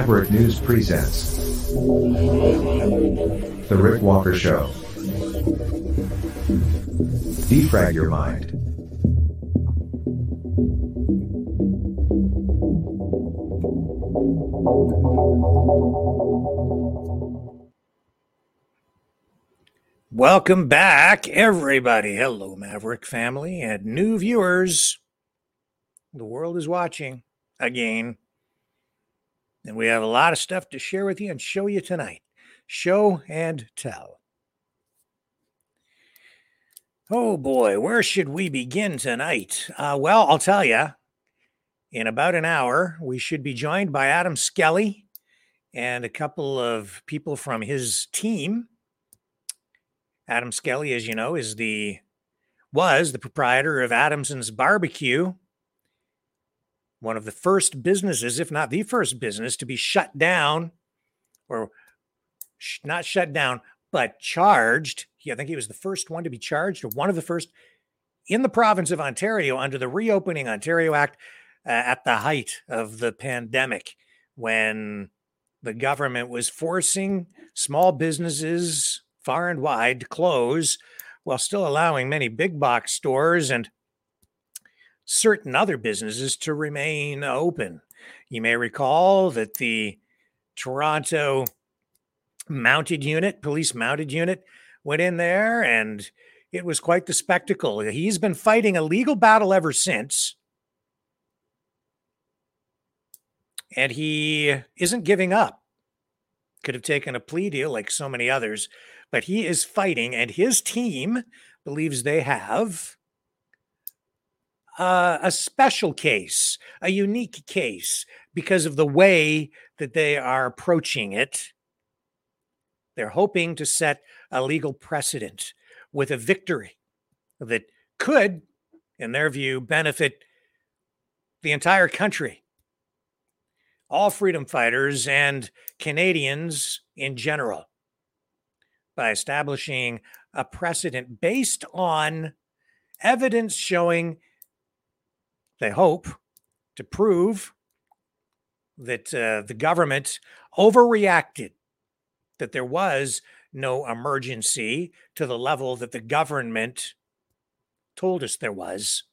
Maverick News presents The Rick Walker Show. Defrag your mind. Welcome back, everybody. Hello, Maverick family and new viewers. The world is watching again. And we have a lot of stuff to share with you and show you tonight. Show and tell. Oh boy, where should we begin tonight? Uh, well, I'll tell you, in about an hour, we should be joined by Adam Skelly and a couple of people from his team. Adam Skelly, as you know, is the was the proprietor of Adamson's Barbecue one of the first businesses, if not the first business, to be shut down or sh- not shut down, but charged. I think he was the first one to be charged, or one of the first in the province of Ontario under the Reopening Ontario Act uh, at the height of the pandemic when the government was forcing small businesses far and wide to close while still allowing many big box stores and certain other businesses to remain uh, open. You may recall that the Toronto mounted unit, police mounted unit, went in there and it was quite the spectacle. He's been fighting a legal battle ever since. And he isn't giving up. Could have taken a plea deal like so many others, but he is fighting, and his team believes they have uh, a special case, a unique case, because of the way that they are approaching it. They're hoping to set a legal precedent with a victory that could, in their view, benefit the entire country, all freedom fighters and Canadians in general, by establishing a precedent based on evidence showing they hope to prove that uh, the government overreacted, that there was no emergency to the level that the government told us there was,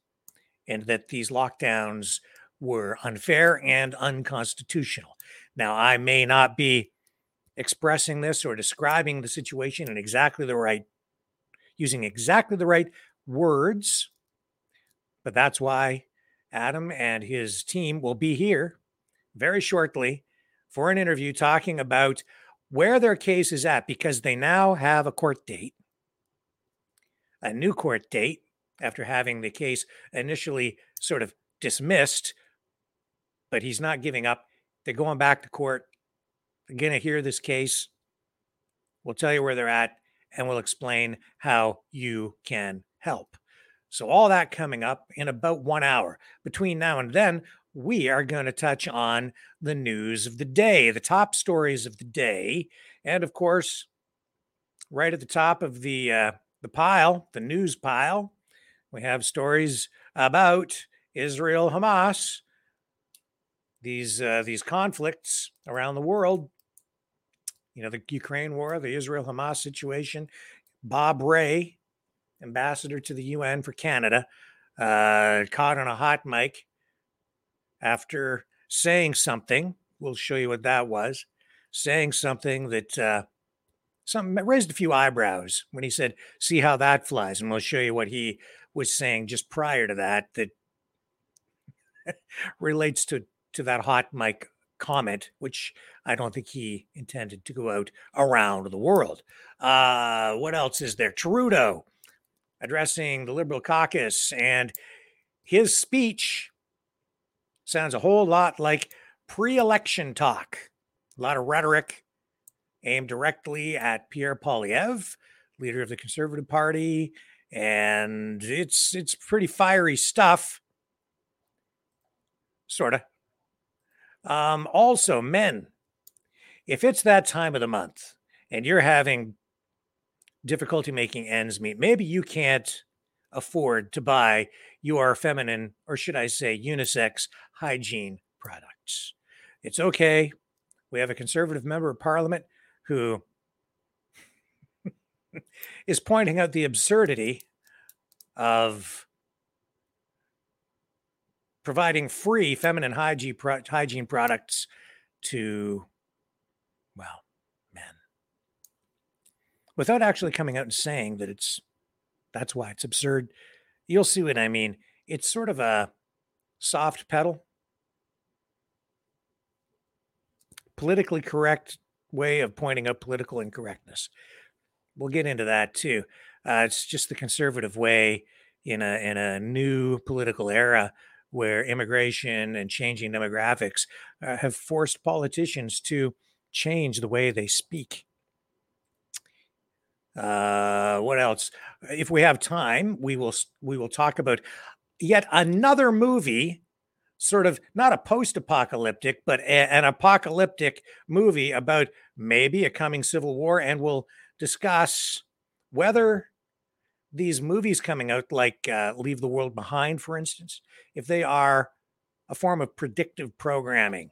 and that these lockdowns were unfair and unconstitutional. Now, I may not be expressing this or describing the situation in exactly the right, using exactly the right words, but that's why Adam and his team will be here very shortly for an interview talking about where their case is at because they now have a court date, a new court date after having the case initially sort of dismissed, but he's not giving up. They're going back to court. They're going to hear this case. We'll tell you where they're at and we'll explain how you can help. So, all that coming up in about one hour. Between now and then, we are going to touch on the news of the day, the top stories of the day. And of course, right at the top of the, uh, the pile, the news pile, we have stories about Israel Hamas, these, uh, these conflicts around the world. You know, the Ukraine war, the Israel Hamas situation. Bob Rae, ambassador to the UN for Canada, uh, caught on a hot mic after saying something. We'll show you what that was. Saying something that uh, some raised a few eyebrows when he said, "See how that flies," and we'll show you what he was saying just prior to that that relates to to that hot mic comment, which I don't think he intended to go out around the world. Uh, what else is there? Trudeau addressing the Liberal caucus, and his speech sounds a whole lot like pre election talk. A lot of rhetoric aimed directly at Pierre Poilievre, leader of the Conservative Party, and it's it's pretty fiery stuff. Sort of. Um, also, men, if it's that time of the month and you're having difficulty making ends meet. Maybe you can't afford to buy your feminine, or should I say, unisex hygiene products. It's okay We have a conservative member of parliament who is pointing out the absurdity of providing free feminine hygiene, products to, well, without actually coming out and saying that it's that's why it's absurd. You'll see what I mean. It's sort of a soft pedal, politically correct way of pointing out political incorrectness. We'll get into that too. Uh, it's just the conservative way in a in a new political era where immigration and changing demographics uh, have forced politicians to change the way they speak. Uh, what else? If we have time, we will we will talk about yet another movie, sort of not a post-apocalyptic, but a, an apocalyptic movie about maybe a coming civil war, and we'll discuss whether these movies coming out, like uh, Leave the World Behind, for instance, if they are a form of predictive programming.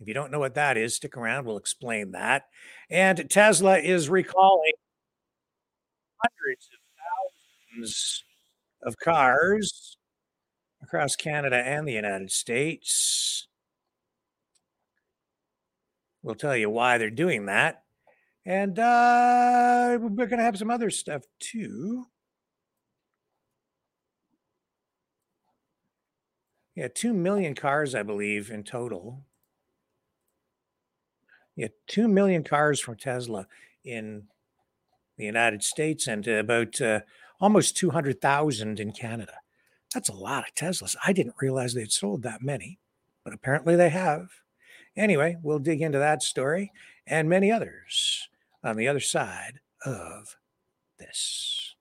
If you don't know what that is, stick around. We'll explain that. And Tesla is recalling hundreds of thousands of cars across Canada and the United States. We'll tell you why they're doing that. And uh, we're going to have some other stuff too. Yeah, 2 million cars, I believe, in total. Yeah, 2 million cars from Tesla in the United States and about uh, almost 200,000 in Canada. That's a lot of Teslas. I didn't realize they'd sold that many, but apparently they have. Anyway, we'll dig into that story and many others on the other side of this.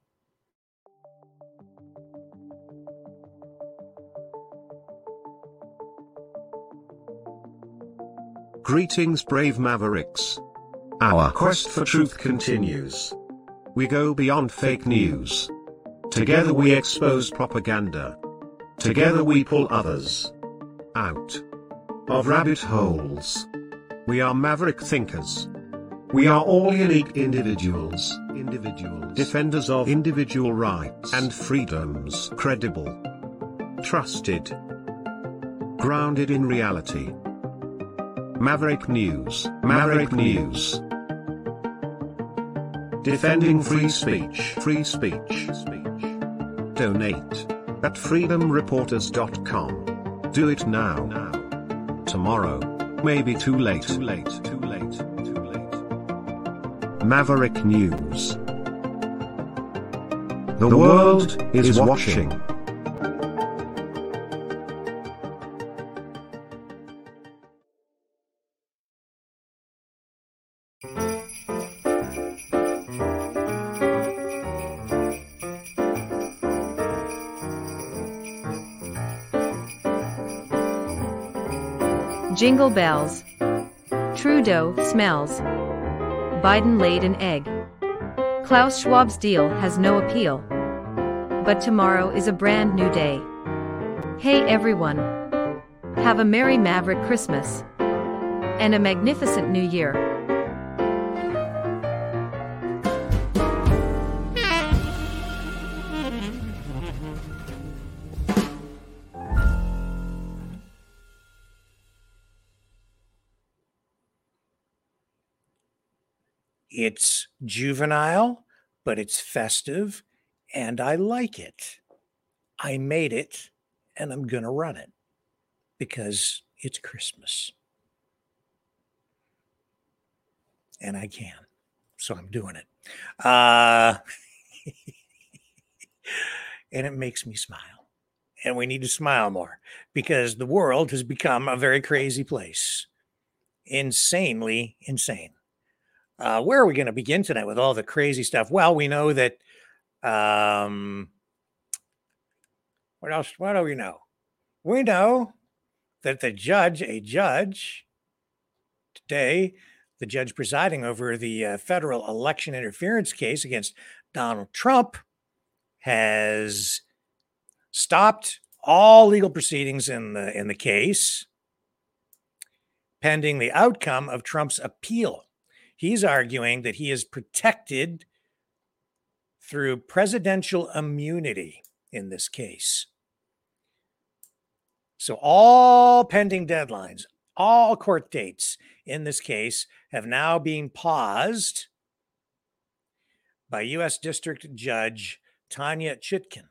Greetings, brave mavericks. Our quest for truth continues. We go beyond fake news. Together we expose propaganda. Together we pull others out of rabbit holes. We are maverick thinkers. We are all unique individuals, individuals, defenders of individual rights and freedoms, credible, trusted, grounded in reality. Maverick News, Maverick News. Defending free speech, free speech. Donate at freedomreporters.com. Do it now. Now. Tomorrow. Maybe too late. Too late. Too late. Too late. Maverick News. The world is watching. Jingle bells. Trudeau smells. Biden laid an egg. Klaus Schwab's deal has no appeal. But tomorrow is a brand new day. Hey everyone. Have a Merry Maverick Christmas. And a magnificent New Year. It's juvenile, but it's festive, and I like it. I made it, and I'm going to run it because it's Christmas. And I can. So I'm doing it. Uh, and it makes me smile. And we need to smile more because the world has become a very crazy place. Insanely insane. Uh, where are we going to begin tonight with all the crazy stuff? Well, we know that. Um, what else? What do we know? We know that the judge, a judge, today, the judge presiding over the uh, federal election interference case against Donald Trump, has stopped all legal proceedings in the in the case pending the outcome of Trump's appeal. He's arguing that he is protected through presidential immunity in this case. So, all pending deadlines, all court dates in this case have now been paused by U.S. District Judge Tanya Chutkan.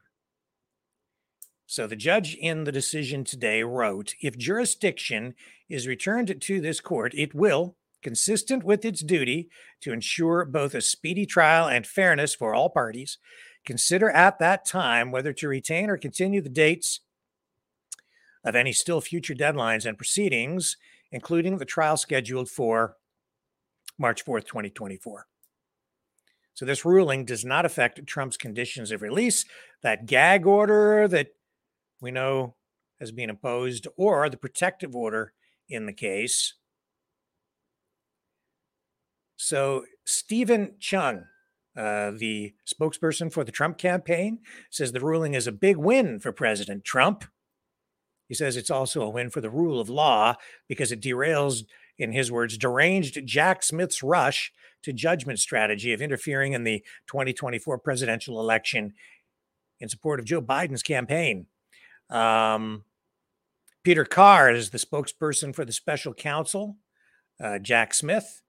So the judge in the decision today wrote if jurisdiction is returned to this court, it will, consistent with its duty to ensure both a speedy trial and fairness for all parties, consider at that time whether to retain or continue the dates of any still future deadlines and proceedings, including the trial scheduled for March 4th, 2024. So this ruling does not affect Trump's conditions of release, that gag order that we know has been imposed, or the protective order in the case. So Steven Cheung, uh, the spokesperson for the Trump campaign, says the ruling is a big win for President Trump. He says it's also a win for the rule of law because it derails, in his words, deranged Jack Smith's rush to judgment strategy of interfering in the 2024 presidential election in support of Joe Biden's campaign. Um, Peter Carr is the spokesperson for the special counsel, uh, Jack Smith,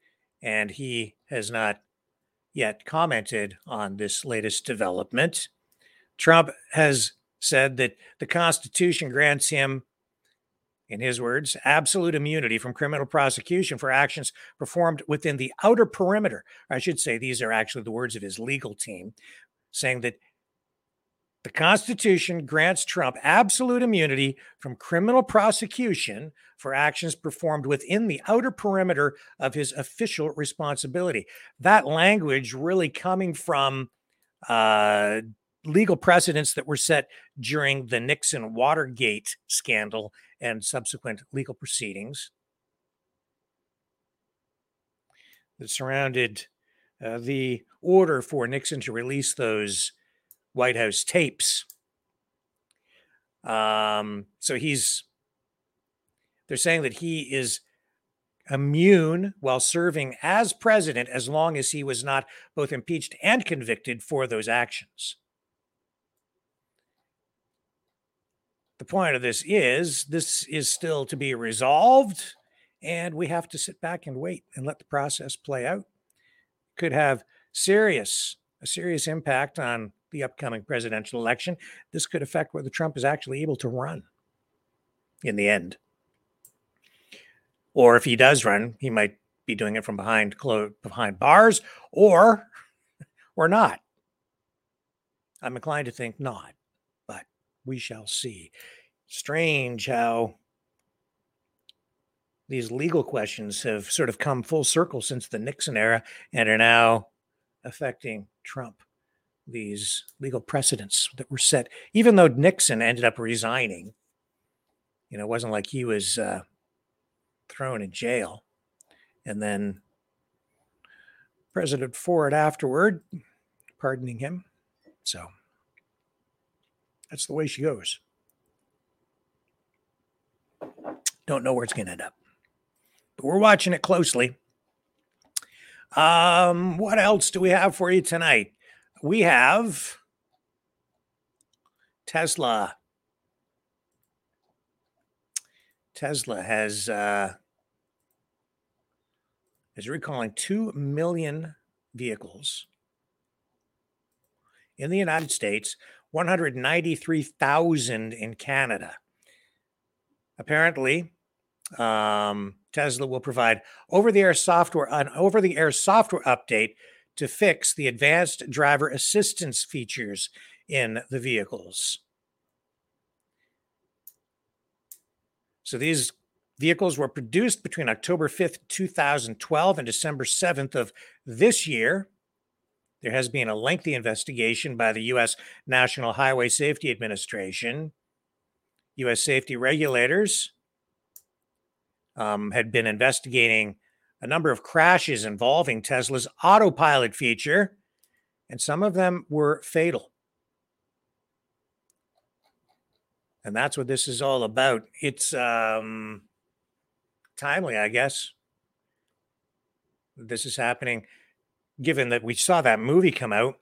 and he has not yet commented on this latest development. Trump has said that the Constitution grants him, in his words, absolute immunity from criminal prosecution for actions performed within the outer perimeter. I should say these are actually the words of his legal team, saying that the Constitution grants Trump absolute immunity from criminal prosecution for actions performed within the outer perimeter of his official responsibility. That language really coming from uh, legal precedents that were set during the Nixon Watergate scandal and subsequent legal proceedings that surrounded uh, the order for Nixon to release those White House tapes. Um, so he's, they're saying that he is immune while serving as president as long as he was not both impeached and convicted for those actions. The point of this is this is still to be resolved, and we have to sit back and wait and let the process play out. Could have serious a serious impact on the upcoming presidential election. This could affect whether Trump is actually able to run in the end. Or if he does run, he might be doing it from behind behind bars or or not. I'm inclined to think not but we shall see. Strange how these legal questions have sort of come full circle since the Nixon era and are now affecting Trump. These legal precedents that were set, even though Nixon ended up resigning, you know, it wasn't like he was uh, thrown in jail. And then President Ford afterward, pardoning him. So that's the way she goes. Don't know where it's going to end up, but we're watching it closely. Um, what else do we have for you tonight? We have Tesla. Tesla has uh, is recalling two million vehicles in the United States 193,000 in Canada. Apparently, um, Tesla will provide over-the-air software, an over-the-air software update to fix the advanced driver assistance features in the vehicles. So these vehicles were produced between October 5th, 2012 and December 7th of this year. There has been a lengthy investigation by the U.S. National Highway Safety Administration. U.S. safety regulators um, had been investigating a number of crashes involving Tesla's autopilot feature, and some of them were fatal. And that's what this is all about. It's um, timely, I guess. This is happening, given that we saw that movie come out.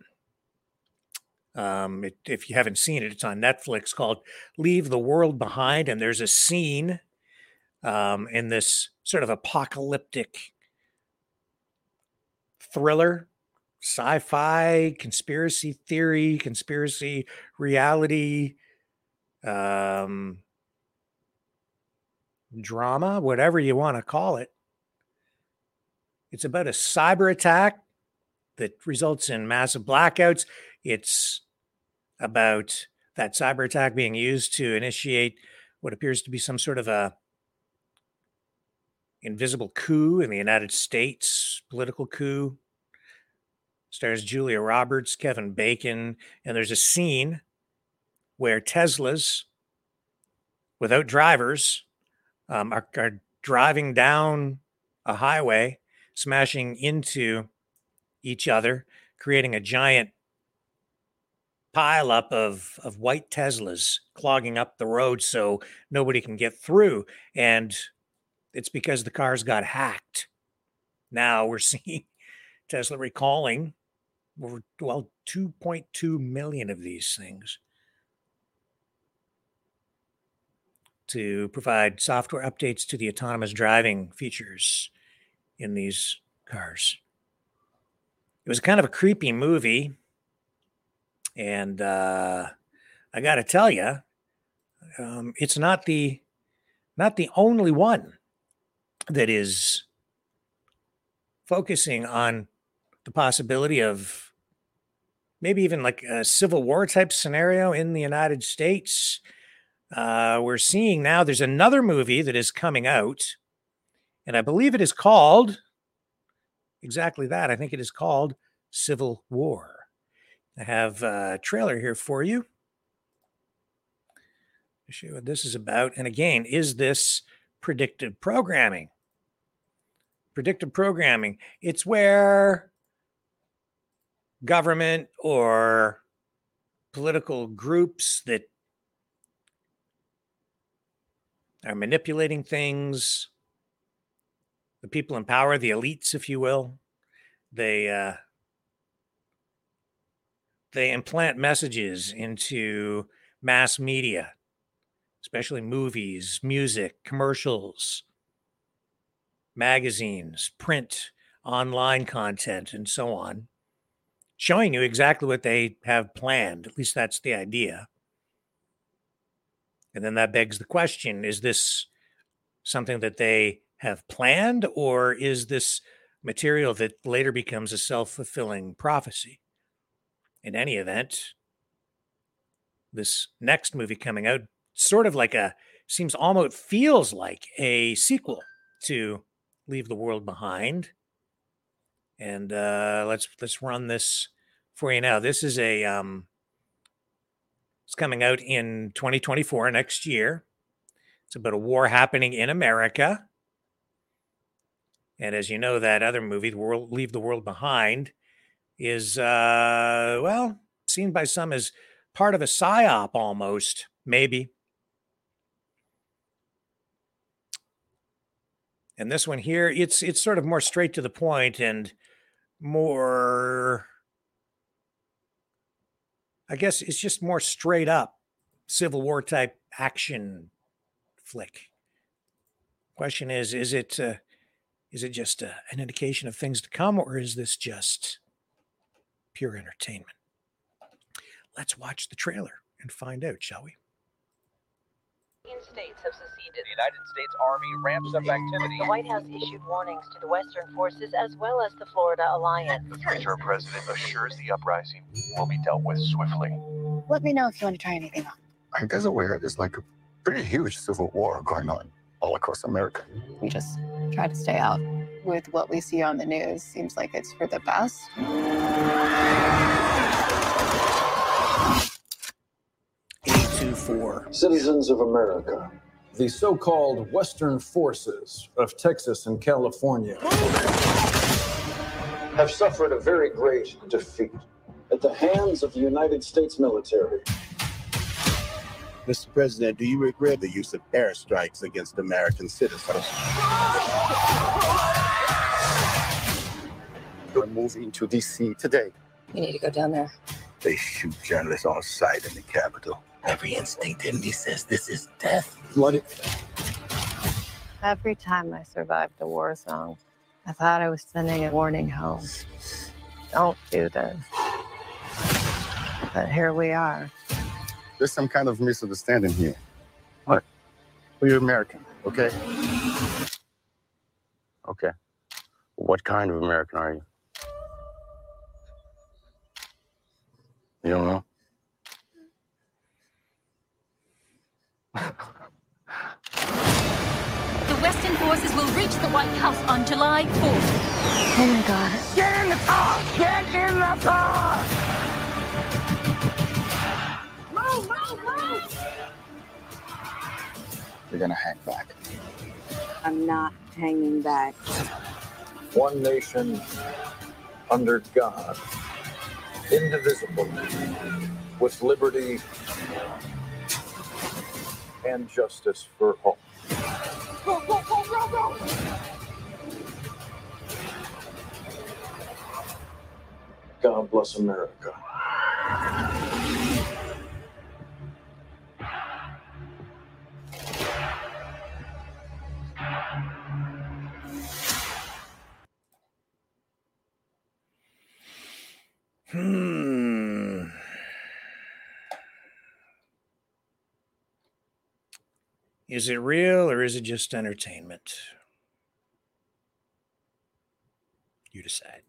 Um, it, if you haven't seen it, it's on Netflix called "Leave the World Behind," and there's a scene um, in this sort of apocalyptic thriller, sci-fi, conspiracy theory, conspiracy reality, um, drama, whatever you want to call it. It's about a cyber attack that results in massive blackouts. It's about that cyber attack being used to initiate what appears to be some sort of a invisible coup in the United States, political coup. Stars Julia Roberts, Kevin Bacon, and there's a scene where Teslas, without drivers, um, are, are driving down a highway, smashing into each other, creating a giant pileup of of white Teslas clogging up the road so nobody can get through. And it's because the cars got hacked. Now we're seeing Tesla recalling over well 2.2 million of these things to provide software updates to the autonomous driving features in these cars. It was kind of a creepy movie. And uh, I got to tell you, um, it's not the not the only one that is focusing on the possibility of maybe even like a civil war type scenario in the United States. Uh, we're seeing now there's another movie that is coming out, and I believe it is called exactly that. I think it is called Civil War. I have a trailer here for you. show what this is about. And again, is this predictive programming? Predictive programming. It's where government or political groups that are manipulating things, the people in power, the elites, if you will, they uh, they implant messages into mass media, especially movies, music, commercials, magazines, print, online content, and so on, showing you exactly what they have planned. At least that's the idea. And then that begs the question is this something that they have planned, or is this material that later becomes a self fulfilling prophecy? in any event, this next movie coming out, sort of like a seems almost feels like a sequel to Leave the World Behind. And uh, let's let's run this for you now. This is a um, it's coming out in 2024 next year. It's about a war happening in America. And as you know, that other movie, the world, Leave the World Behind, is, uh, well, seen by some as part of a psyop almost, maybe. And this one here, it's it's sort of more straight to the point and more I guess it's just more straight up Civil War type action flick. Question is, is it uh, is it just uh, an indication of things to come, or is this just pure entertainment. Let's watch the trailer and find out, shall we? States have seceded. The United States Army ramps up activity. The White House issued warnings to the Western forces as well as the Florida Alliance. The three-term president assures the uprising will be dealt with swiftly. Let me know if you want to try anything on. I guess aware there's like a pretty huge civil war going on all across America. We just try to stay out. With what we see on the news, seems like it's for the best. Four. Citizens of America, the so called Western forces of Texas and California have suffered a very great defeat at the hands of the United States military. Mr. President, do you regret the use of airstrikes against American citizens? We're moving to D.C. today. You need to go down there. They shoot journalists on sight in the Capitol. Every instinct in me says this is death. Blooded. Every time I survived a war zone, I thought I was sending a warning home. Don't do this. But here we are. There's some kind of misunderstanding here. What? Well, you're American, okay? Okay. What kind of American are you? You don't know? The Western forces will reach the White House on July 4th. Oh my god. Get in the car! Get in the car! Move, move, move! You're gonna hang back. I'm not hanging back. One nation under God, indivisible, with liberty and justice for all. Go, go, go, go, go! God bless America. Hmm. Is it real or is it just entertainment? You decide.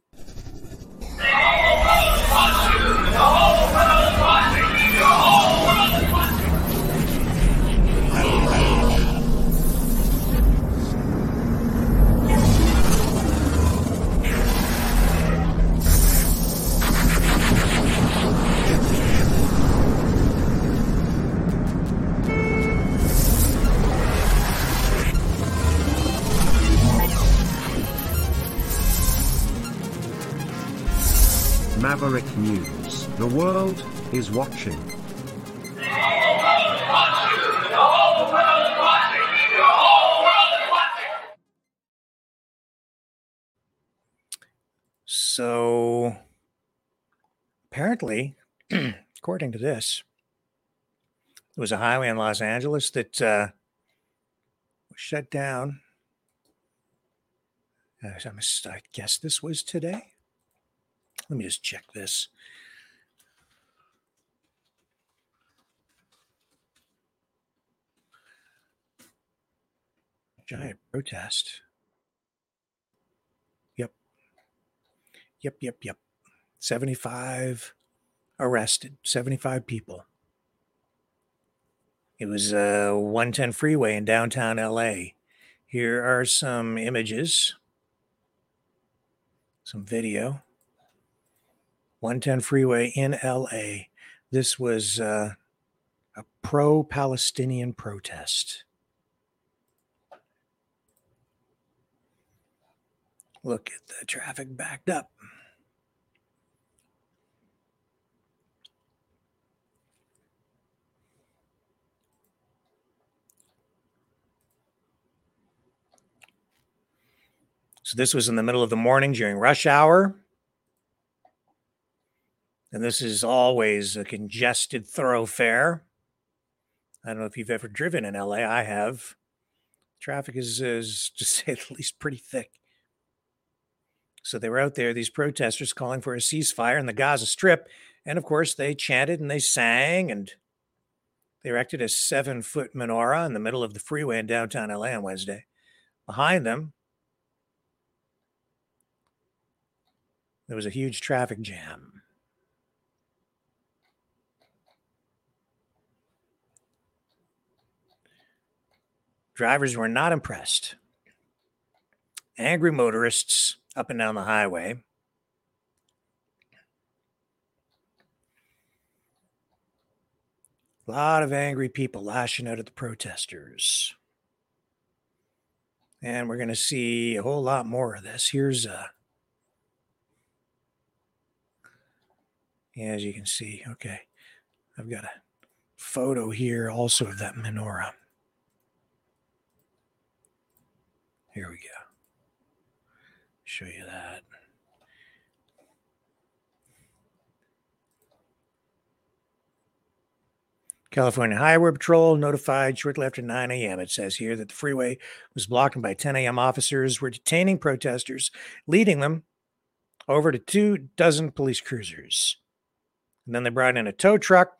Maverick News. The world is watching. So apparently, according to this, there was a highway in Los Angeles that uh, was shut down. I guess this was today. Let me just check this. Giant protest. Yep. Yep, yep, yep. 75 arrested, 75 people. It was uh, a 110 freeway in downtown LA. Here are some images, some video. 110 freeway in LA. This was uh, a pro Palestinian protest. Look at the traffic backed up. So this was in the middle of the morning during rush hour. And this is always a congested thoroughfare. I don't know if you've ever driven in LA. I have. Traffic is, is to say the least, pretty thick. So they were out there, these protesters calling for a ceasefire in the Gaza Strip. And of course, they chanted and they sang and they erected a seven foot menorah in the middle of the freeway in downtown LA on Wednesday. Behind them, there was a huge traffic jam. Drivers were not impressed. Angry motorists up and down the highway. A lot of angry people lashing out at the protesters. And we're going to see a whole lot more of this. Here's uh yeah, as you can see, okay. I've got a photo here also of that menorah. Here we go. Show you that. California Highway Patrol notified shortly after 9 a.m. It says here that the freeway was blocked by 10 a.m. officers were detaining protesters, leading them over to two dozen police cruisers. And then they brought in a tow truck.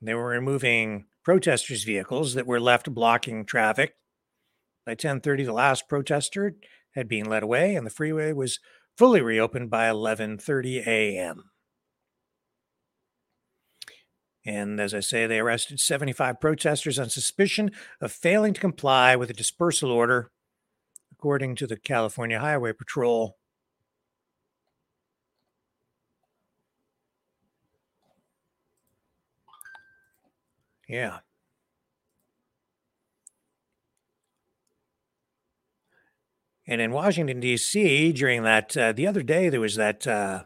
They were removing protesters' vehicles that were left blocking traffic. By 10:30, the last protester had been led away, and the freeway was fully reopened by 11:30 a.m. And as I say, they arrested 75 protesters on suspicion of failing to comply with a dispersal order, according to the California Highway Patrol. Yeah. And in Washington, D.C., during that, uh, the other day, there was that uh,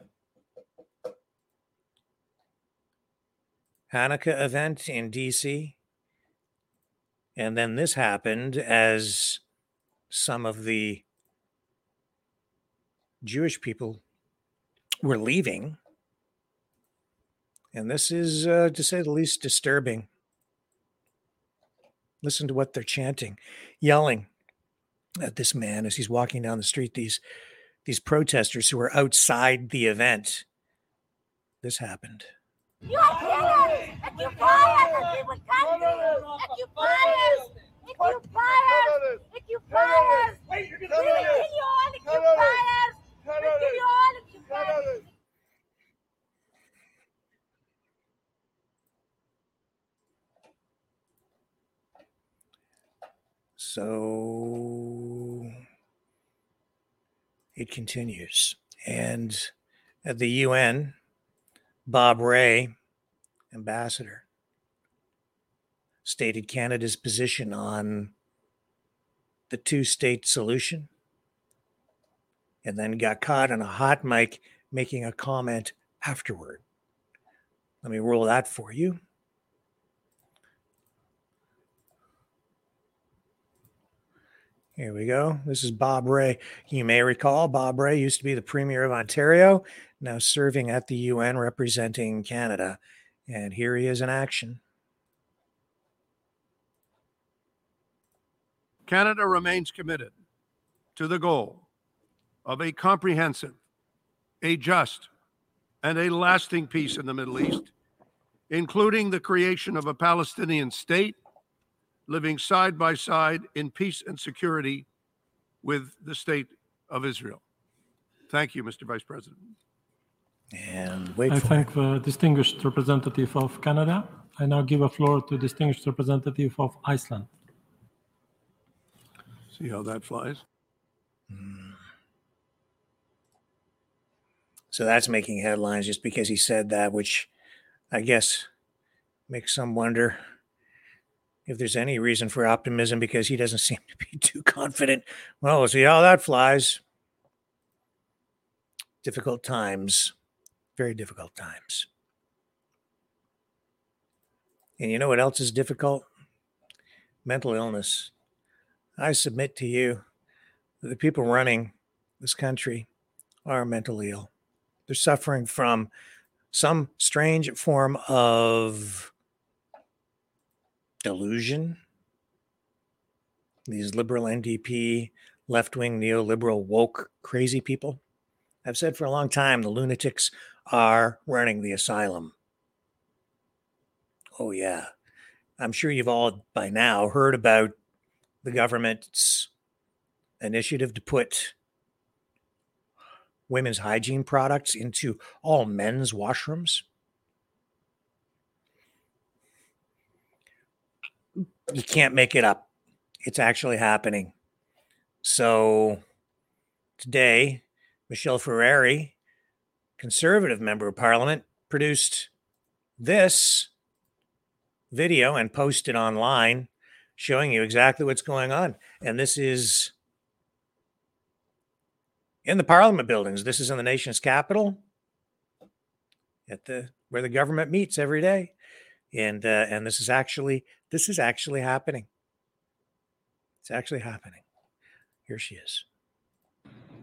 Hanukkah event in D.C. And then this happened as some of the Jewish people were leaving. And this is, uh, to say the least, disturbing. Listen to what they're chanting, yelling at this man as he's walking down the street. These these protesters who are outside the event. This happened. So it continues. And at the UN, Bob Rae, ambassador, stated Canada's position on the two state solution and then got caught on a hot mic making a comment afterward. Let me roll that for you. Here we go. This is Bob Rae. You may recall Bob Rae used to be the Premier of Ontario, now serving at the UN representing Canada. And here he is in action. Canada remains committed to the goal of a comprehensive, a just, and a lasting peace in the Middle East, including the creation of a Palestinian state living side by side in peace and security with the state of Israel. Thank you, Mr. Vice President. And wait I for thank the distinguished representative of Canada. I now give a floor to distinguished representative of Iceland. See how that flies. Hmm. So that's making headlines just because he said that, which I guess makes some wonder if there's any reason for optimism because he doesn't seem to be too confident. Well, we'll see how that flies. Difficult times, very difficult times. And you know what else is difficult? Mental illness. I submit to you that the people running this country are mentally ill. They're suffering from some strange form of delusion. These liberal NDP, left wing, neoliberal, woke, crazy people. I've said for a long time the lunatics are running the asylum. Oh, yeah. I'm sure you've all by now heard about the government's initiative to put women's hygiene products into all men's washrooms. You can't make it up. It's actually happening. So today, Michelle Ferreri, conservative member of parliament, produced this video and posted online showing you exactly what's going on. And this is in the parliament buildings. This is in the nation's capital at the where the government meets every day. And uh, and this is actually this is actually happening. It's actually happening. Here she is.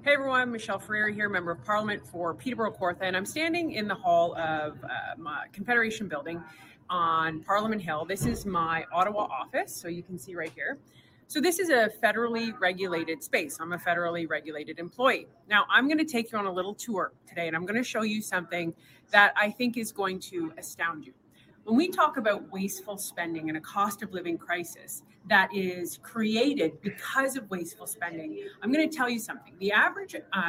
Hey everyone, Michelle Ferreri here, Member of Parliament for Peterborough Kawartha, and I'm standing in the hall of uh, my Confederation Building on Parliament Hill. This is my Ottawa office, so you can see right here. So this is a federally regulated space. I'm a federally regulated employee. Now I'm going to take you on a little tour today, and I'm going to show you something that I think is going to astound you. When we talk about wasteful spending and a cost of living crisis that is created because of wasteful spending, I'm going to tell you something. The average uh,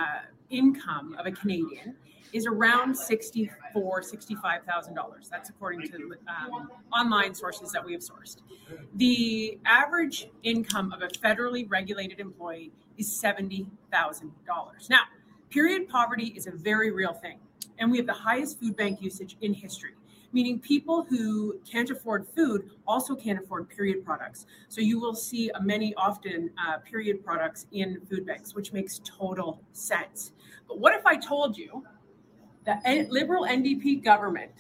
income of a Canadian is around sixty-four, sixty-five thousand dollars. That's according to um, online sources that we have sourced. The average income of a federally regulated employee is seventy thousand dollars. Now, period poverty is a very real thing, and we have the highest food bank usage in history meaning people who can't afford food also can't afford period products. So you will see many often uh, period products in food banks, which makes total sense. But what if I told you N- liberal NDP government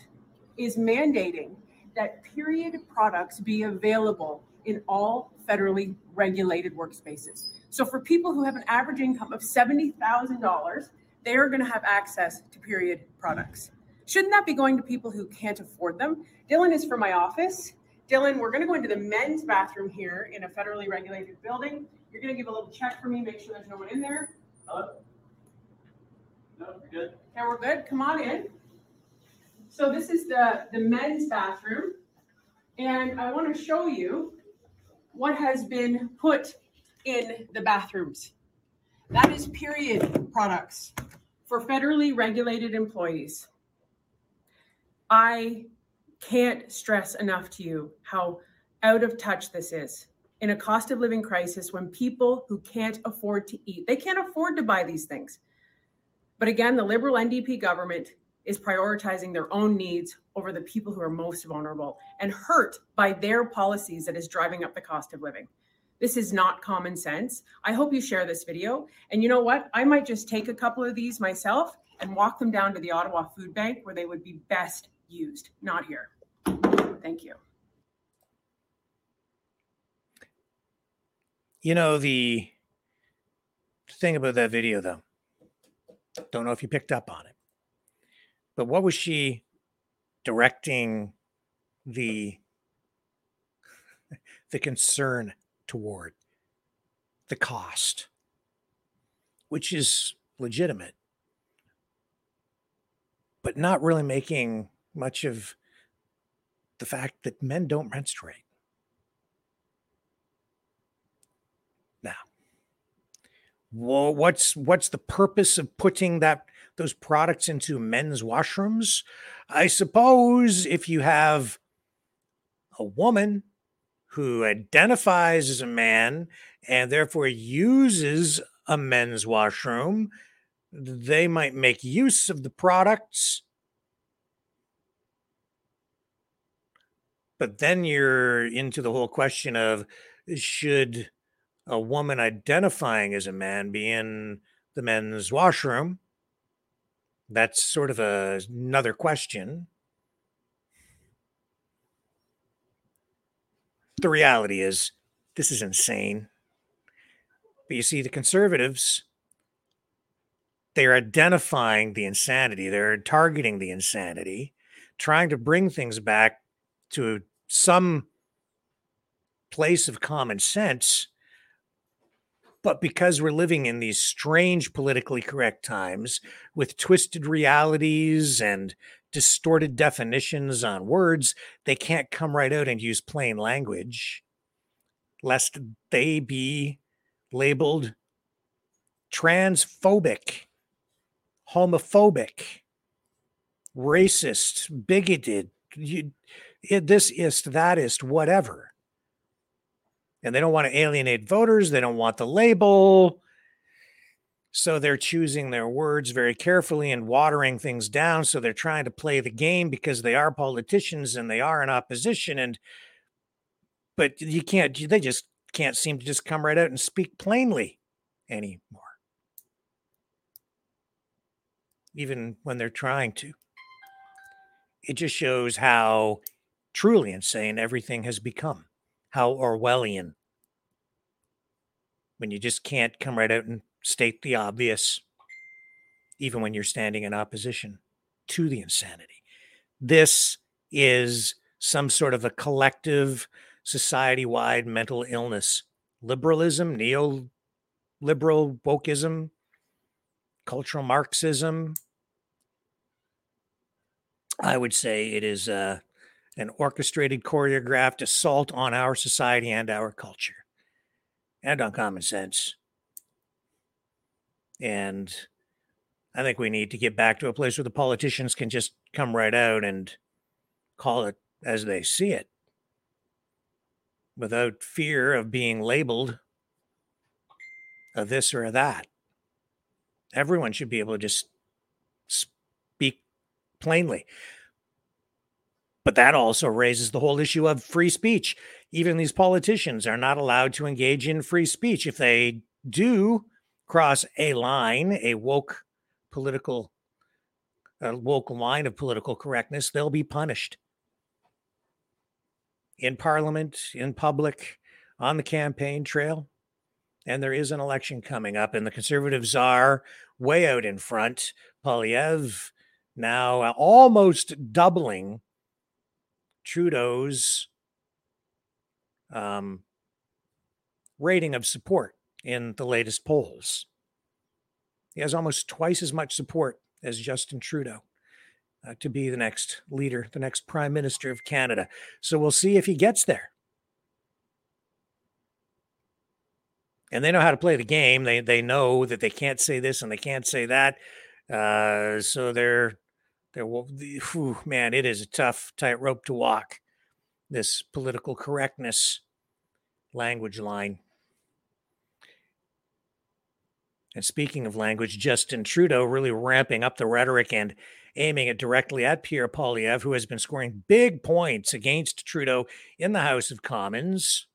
is mandating that period products be available in all federally regulated workspaces? So for people who have an average income of $70,000, they are going to have access to period products. Shouldn't that be going to people who can't afford them? Dylan is from my office. Dylan, we're going to go into the men's bathroom here in a federally regulated building. You're going to give a little check for me, make sure there's no one in there. Hello? No, we're good. Okay, we're good. Come on in. So this is the, the men's bathroom. And I want to show you what has been put in the bathrooms. That is period products for federally regulated employees. I can't stress enough to you how out of touch this is in a cost of living crisis when people who can't afford to eat, they can't afford to buy these things. But again, the Liberal NDP government is prioritizing their own needs over the people who are most vulnerable and hurt by their policies that is driving up the cost of living. This is not common sense. I hope you share this video. And you know what? I might just take a couple of these myself and walk them down to the Ottawa Food Bank where they would be best used, not here. Thank you. You know, the thing about that video, though, don't know if you picked up on it, but what was she directing the the concern toward the cost, which is legitimate, but not really making much of the fact that men don't menstruate. Now, what's what's the purpose of putting that those products into men's washrooms? I suppose if you have a woman who identifies as a man and therefore uses a men's washroom, they might make use of the products But then you're into the whole question of should a woman identifying as a man be in the men's washroom? That's sort of a, another question. The reality is, this is insane. But you see, the conservatives, they're identifying the insanity, they're targeting the insanity, trying to bring things back to some place of common sense. But because we're living in these strange politically correct times with twisted realities and distorted definitions on words, they can't come right out and use plain language, lest they be labeled transphobic, homophobic, racist, bigoted. You, it, this is that is whatever. And they don't want to alienate voters. They don't want the label. So they're choosing their words very carefully and watering things down. So they're trying to play the game because they are politicians and they are in opposition. And but you can't, they just can't seem to just come right out and speak plainly anymore. Even when they're trying to. It just shows how truly insane everything has become. How Orwellian. When you just can't come right out and state the obvious, even when you're standing in opposition to the insanity. This is some sort of a collective, society wide mental illness. Liberalism, neoliberal wokeism, cultural Marxism. I would say it is uh, an orchestrated, choreographed assault on our society and our culture and on common sense. And I think we need to get back to a place where the politicians can just come right out and call it as they see it without fear of being labeled a this or a that. Everyone should be able to just speak plainly. But that also raises the whole issue of free speech. Even these politicians are not allowed to engage in free speech. If they do cross a line, a woke political, a woke line of political correctness, they'll be punished in parliament, in public, on the campaign trail. And there is an election coming up, and the conservatives are way out in front. Poilievre now almost doubling Trudeau's um, rating of support in the latest polls. He has almost twice as much support as Justin Trudeau uh, to be the next leader, the next prime minister of Canada. So we'll see if he gets there. And they know how to play the game. They they know that they can't say this and they can't say that. Uh, so they're they're whew, man, it is a tough tightrope to walk. This political correctness language line. And speaking of language, Justin Trudeau really ramping up the rhetoric and aiming it directly at Pierre Poilievre, who has been scoring big points against Trudeau in the House of Commons,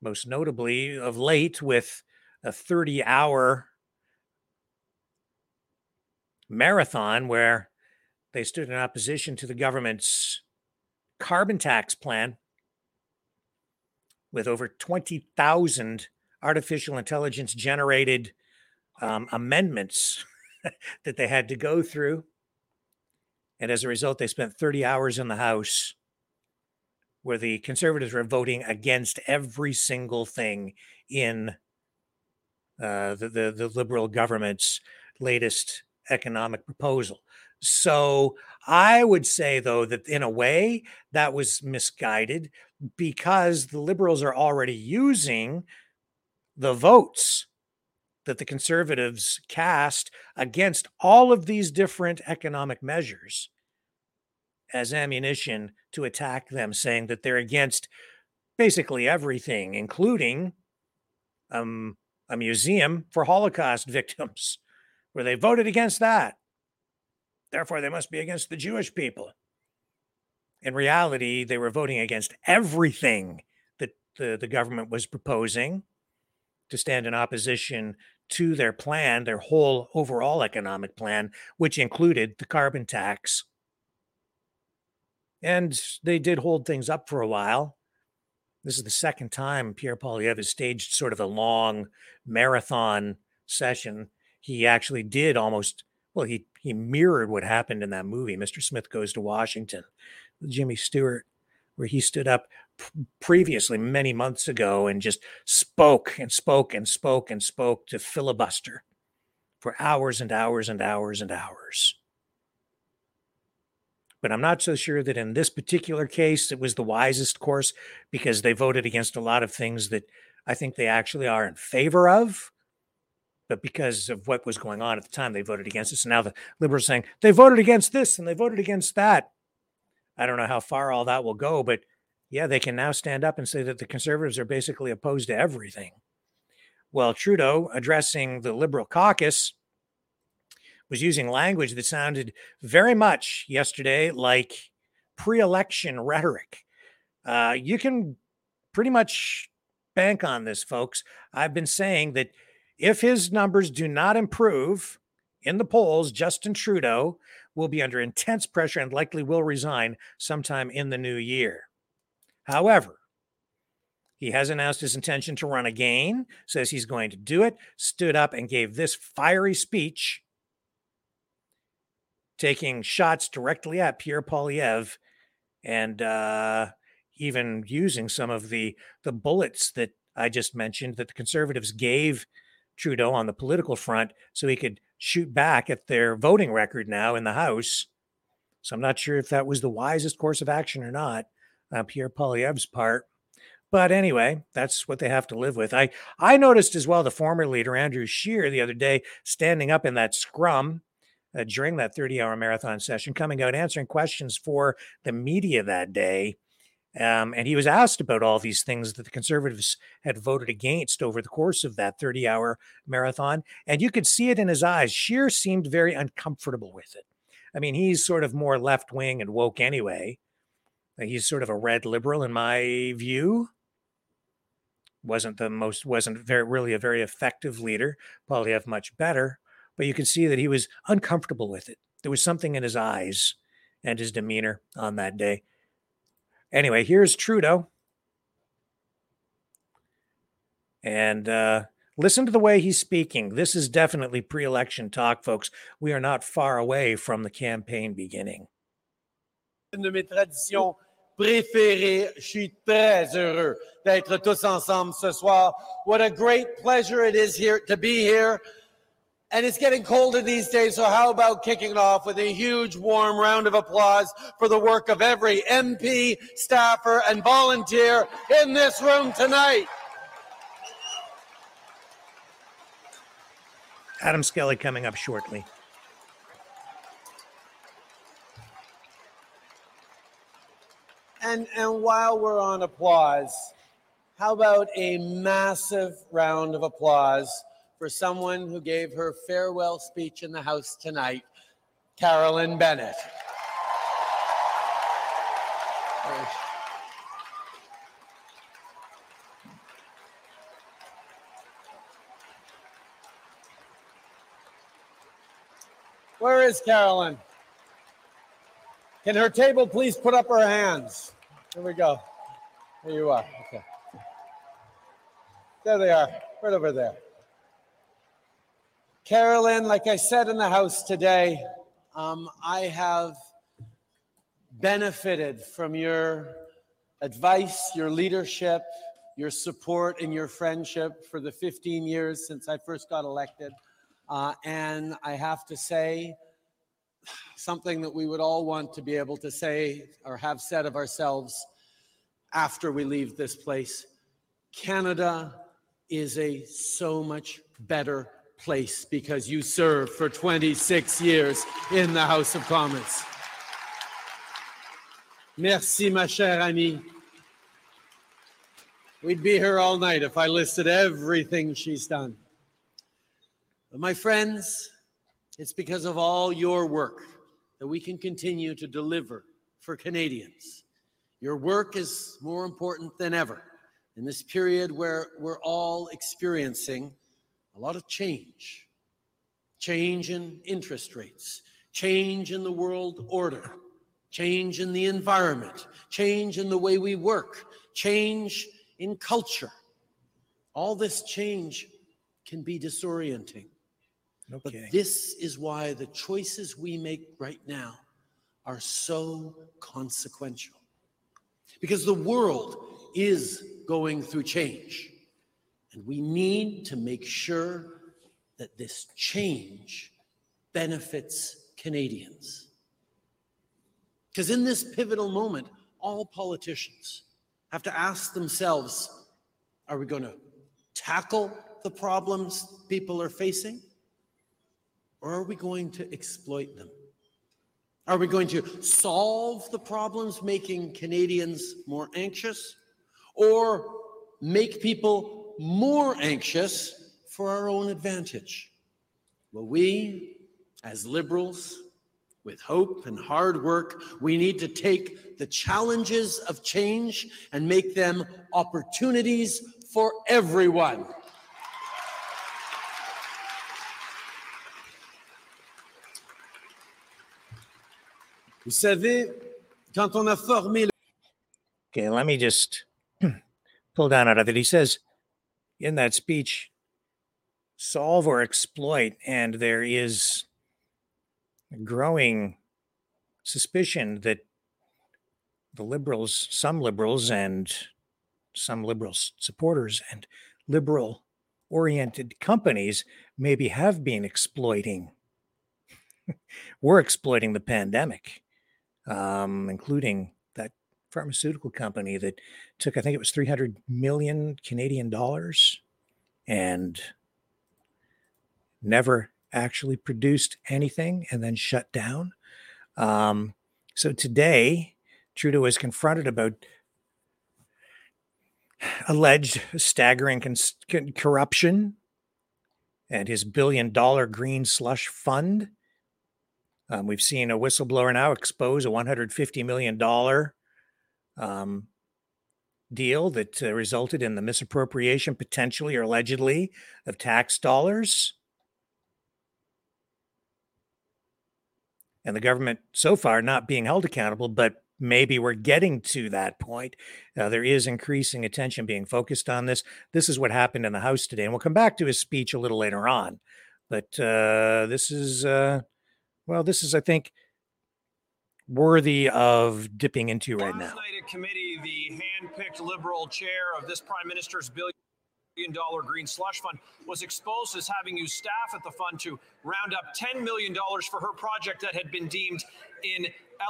most notably of late with a 30 hour marathon where they stood in opposition to the government's carbon tax plan with over 20,000 artificial intelligence generated um, amendments that they had to go through. And as a result, they spent 30 hours in the House where the conservatives were voting against every single thing in uh, the, the, the liberal government's latest economic proposal. So I would say, though, that in a way that was misguided because the liberals are already using the votes that the conservatives cast against all of these different economic measures as ammunition to attack them, saying that they're against basically everything, including um, a museum for Holocaust victims, where they voted against that. Therefore, they must be against the Jewish people. In reality, they were voting against everything that the, the government was proposing to stand in opposition to their plan, their whole overall economic plan, which included the carbon tax. And they did hold things up for a while. This is the second time Pierre Poilievre has staged sort of a long marathon session. He actually did almost, well, he, he mirrored what happened in that movie, Mr. Smith Goes to Washington, Jimmy Stewart, where he stood up previously many months ago and just spoke and spoke and spoke and spoke to filibuster for hours and hours and hours and hours. But I'm not so sure that in this particular case it was the wisest course because they voted against a lot of things that I think they actually are in favor of. But because of what was going on at the time, they voted against this. And now the liberals saying they voted against this and they voted against that. I don't know how far all that will go, but yeah, they can now stand up and say that the conservatives are basically opposed to everything. Well, Trudeau, addressing the Liberal caucus, was using language that sounded very much yesterday like pre election rhetoric. Uh, you can pretty much bank on this, folks. I've been saying that if his numbers do not improve in the polls, Justin Trudeau will be under intense pressure and likely will resign sometime in the new year. However, he has announced his intention to run again, says he's going to do it, stood up and gave this fiery speech, taking shots directly at Pierre Poilievre and uh, even using some of the, the bullets that I just mentioned that the conservatives gave Trudeau on the political front so he could shoot back at their voting record now in the House. So I'm not sure if that was the wisest course of action or not, uh, Pierre Poilievre's part. But anyway, that's what they have to live with. I I noticed as well the former leader Andrew Scheer the other day standing up in that scrum uh, during that 30-hour marathon session, coming out answering questions for the media that day. Um, and he was asked about all these things that the conservatives had voted against over the course of that 30 hour marathon. And you could see it in his eyes. Scheer seemed very uncomfortable with it. I mean, he's sort of more left wing and woke anyway. He's sort of a red liberal in my view. Wasn't the most, wasn't very, really a very effective leader. Poilievre much better. But you could see that he was uncomfortable with it. There was something in his eyes and his demeanor on that day. Anyway, here's Trudeau. And uh, listen to the way he's speaking. This is definitely pre election talk, folks. We are not far away from the campaign beginning. Une de mes traditions préférées. Je suis très heureux d'être tous ensemble ce soir. What a great pleasure it is here to be here. And it's getting colder these days, so how about kicking it off with a huge warm round of applause for the work of every MP, staffer, and volunteer in this room tonight? Adam Skelly coming up shortly. And, and while we're on applause, how about a massive round of applause for someone who gave her farewell speech in the House tonight, Carolyn Bennett. Where is Carolyn? Can her table please put up her hands? Here we go. There you are. Okay. There they are, right over there. Carolyn, like I said in the House today, um, I have benefited from your advice, your leadership, your support, and your friendship for the 15 years since I first got elected. Uh, and I have to say, something that we would all want to be able to say or have said of ourselves after we leave this place. Canada is a so much better place because you served for 26 years in the House of Commons. Merci, ma chère amie. We'd be here all night if I listed everything she's done. But my friends, it's because of all your work that we can continue to deliver for Canadians. Your work is more important than ever in this period where we're all experiencing a lot of change change in interest rates, change in the world order, change in the environment, change in the way we work, change in culture. All this change can be disorienting. No but kidding. this is why the choices we make right now are so consequential. Because the world is going through change. And we need to make sure that this change benefits Canadians. Because in this pivotal moment, all politicians have to ask themselves are we going to tackle the problems people are facing? Or are we going to exploit them? Are we going to solve the problems making Canadians more anxious? Or make people more anxious for our own advantage? Well, we, as liberals, with hope and hard work, we need to take the challenges of change and make them opportunities for everyone. Vous savez, quand on a formé Okay, let me just pull down out of it. He says in that speech, solve or exploit, and there is growing suspicion that the liberals, some liberals, and some liberal supporters and liberal oriented companies maybe have been exploiting we're exploiting the pandemic um, including pharmaceutical company that took i think it was 300 million canadian dollars and never actually produced anything and then shut down um, so today trudeau is confronted about alleged staggering cons- corruption and his billion dollar green slush fund. Um, we've seen a whistleblower now expose a $150 million um, deal that uh, resulted in the misappropriation, potentially or allegedly, of tax dollars. And the government so far not being held accountable, but maybe we're getting to that point. Uh, there is increasing attention being focused on this. This is what happened in the House today, and we'll come back to his speech a little later on. But uh, this is, uh, well, this is, I think, worthy of dipping into right now. Last night at committee, the hand-picked Liberal chair of this Prime Minister's billion million dollar green slush fund was exposed as having used staff at the fund to round up $10 million for her project that had been deemed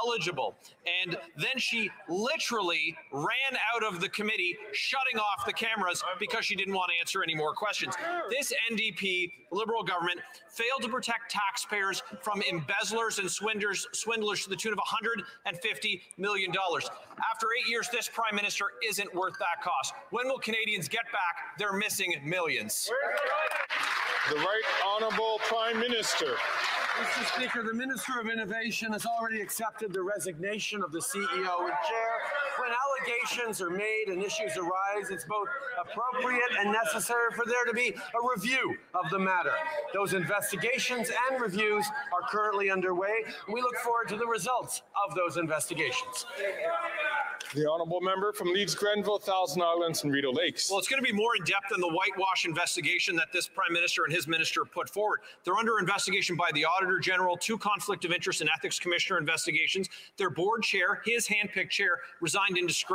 ineligible. And then she literally ran out of the committee, shutting off the cameras because she didn't want to answer any more questions. This NDP Liberal government failed to protect taxpayers from embezzlers and swindlers, swindlers to the tune of $150 million. After eight years, this prime minister isn't worth that cost. When will Canadians get back their missing millions? The right honourable prime minister. Mr. Speaker, the Minister of Innovation has already accepted the resignation of the CEO and chair. When allegations are made and issues arise, it's both appropriate and necessary for there to be a review of the matter. Those investigations and reviews are currently underway. We look forward to the results of those investigations. The honourable member from Leeds Grenville, Thousand Islands, and Rideau Lakes. Well, it's going to be more in depth than the whitewash investigation that this prime minister and his minister put forward. They're under investigation by the auditor general, two conflict of interest and ethics commissioner investigations. Their board chair, his handpicked chair, resigned in disgrace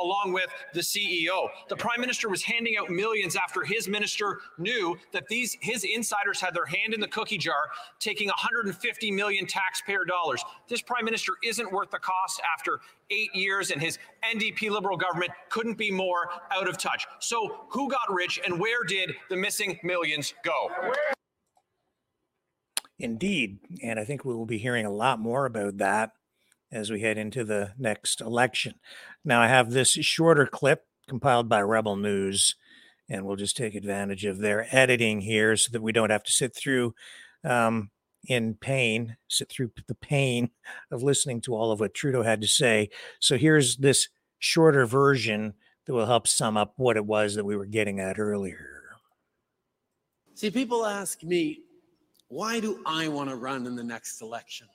along with the CEO. The prime minister was handing out millions after his minister knew that these his insiders had their hand in the cookie jar, taking 150 million taxpayer dollars. This prime minister isn't worth the cost after eight years, and his NDP Liberal government couldn't be more out of touch. So, who got rich and where did the missing millions go? Indeed. And I think we will be hearing a lot more about that as we head into the next election. Now, I have this shorter clip compiled by Rebel News, and we'll just take advantage of their editing here so that we don't have to sit through um, in pain, sit through the pain of listening to all of what Trudeau had to say. So here's this shorter version that will help sum up what it was that we were getting at earlier. See, people ask me, why do I want to run in the next election?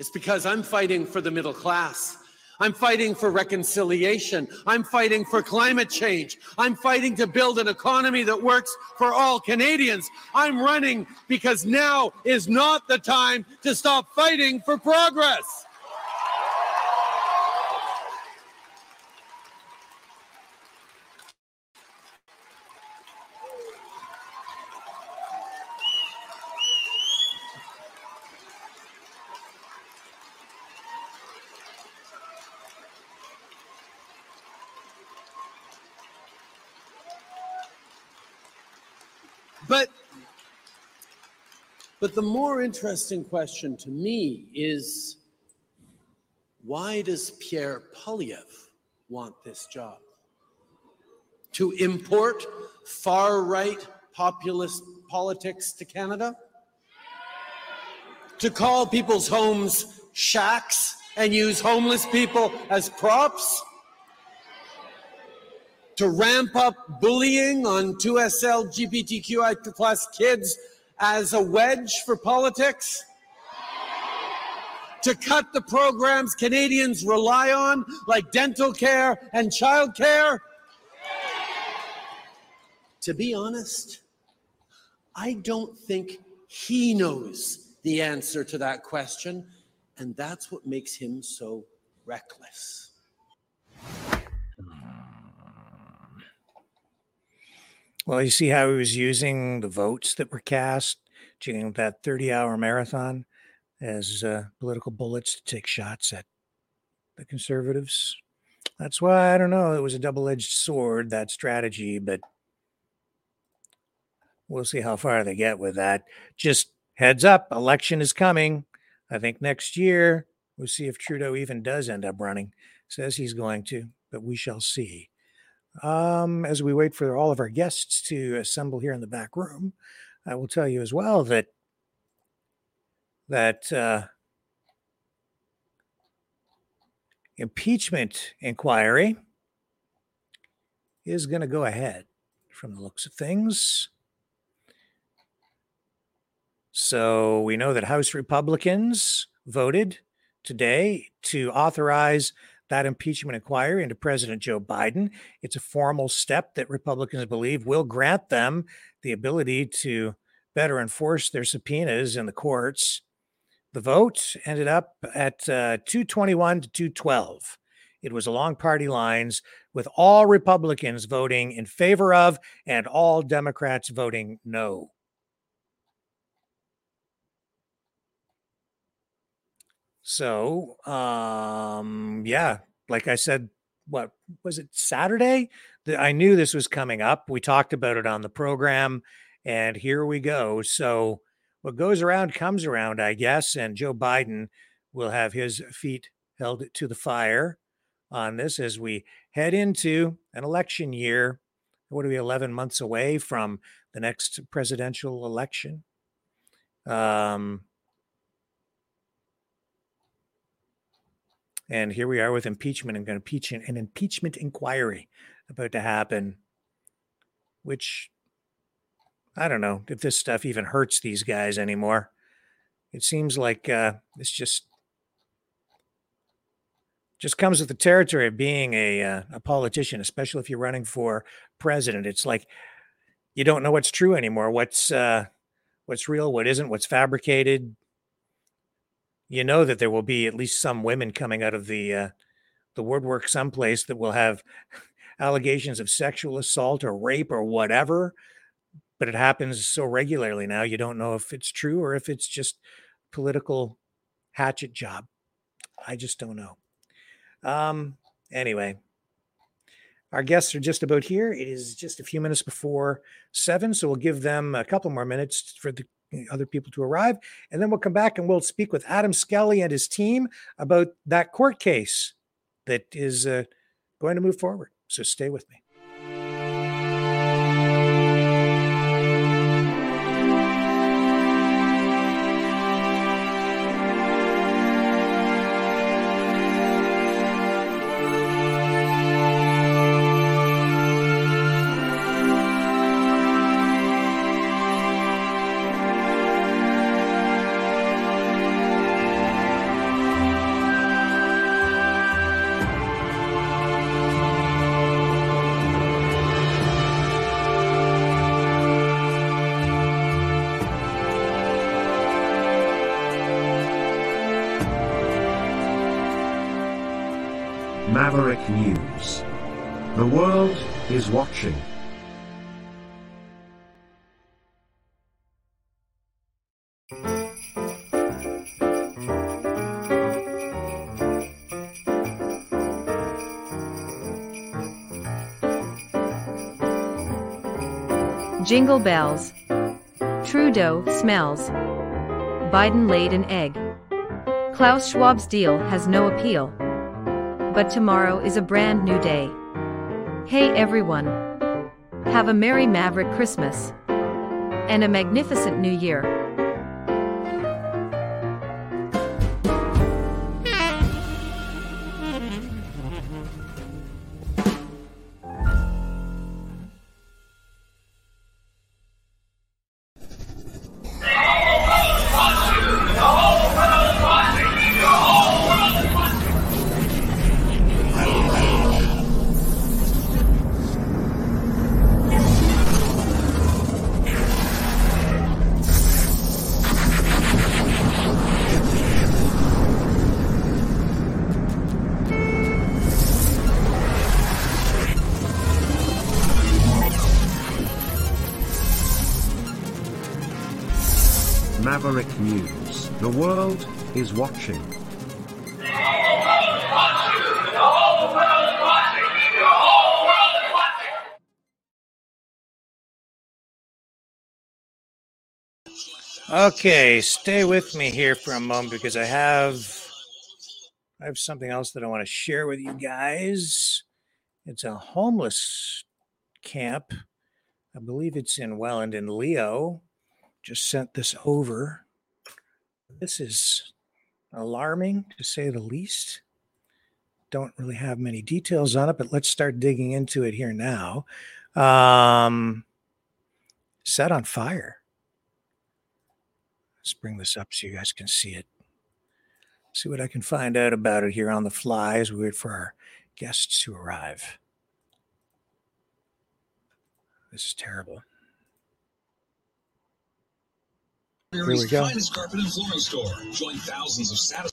It's because I'm fighting for the middle class. I'm fighting for reconciliation. I'm fighting for climate change. I'm fighting to build an economy that works for all Canadians. I'm running because now is not the time to stop fighting for progress. But the more interesting question to me is why does Pierre Poilievre want this job? To import far right populist politics to Canada? To call people's homes shacks and use homeless people as props? to ramp up bullying on 2SL LGBTQI plus kids as a wedge for politics? to cut the programs Canadians rely on, like dental care and child care? To be honest, I don't think he knows the answer to that question, and that's what makes him so reckless. Well, you see how he was using the votes that were cast during that 30 hour marathon as uh, political bullets to take shots at the conservatives. That's why I don't know. It was a double edged sword, that strategy, but we'll see how far they get with that. Just heads up, election is coming. I think next year we'll see if Trudeau even does end up running. Says he's going to, but we shall see. Um, as we wait for all of our guests to assemble here in the back room, I will tell you as well that that uh, impeachment inquiry is going to go ahead from the looks of things. So we know that House Republicans voted today to authorize that impeachment inquiry into President Joe Biden. It's a formal step that Republicans believe will grant them the ability to better enforce their subpoenas in the courts. The vote ended up at uh, 221 to 212. It was along party lines, with all Republicans voting in favor of and all Democrats voting no. So, um, yeah, like I said, what was it Saturday? That I knew this was coming up. We talked about it on the program, and here we go. So, what goes around comes around, I guess. And Joe Biden will have his feet held to the fire on this as we head into an election year. What are we, 11 months away from the next presidential election? Um, And here we are with impeachment and to an impeachment inquiry about to happen, which I don't know if this stuff even hurts these guys anymore. It seems like uh, it's just just comes with the territory of being a uh, a politician, especially if you're running for president. It's like you don't know what's true anymore. What's uh, what's real, what isn't, what's fabricated you know that there will be at least some women coming out of the uh, the woodwork someplace that will have allegations of sexual assault or rape or whatever but it happens so regularly now you don't know if it's true or if it's just political hatchet job. I just don't know. Um anyway our guests are just about here. It is just a few minutes before seven so we'll give them a couple more minutes for the other people to arrive. And then we'll come back and we'll speak with Adam Skelly and his team about that court case that is uh, going to move forward. So stay with me. Jingle bells. Trudeau smells. Biden laid an egg. Klaus Schwab's deal has no appeal. But tomorrow is a brand new day. Hey everyone! Have a Merry Maverick Christmas. And a magnificent New Year. Okay, stay with me here for a moment because I have I have something else that I want to share with you guys. It's a homeless camp. I believe it's in Welland and Leo. Just sent this over. This is alarming to say the least. Don't really have many details on it, but let's start digging into it here now. Um, set on fire. Let's bring this up so you guys can see it. See what I can find out about it here on the fly as we wait for our guests to arrive. This is terrible. Here we go. finest carpet and flooring store. Join thousands of satisfied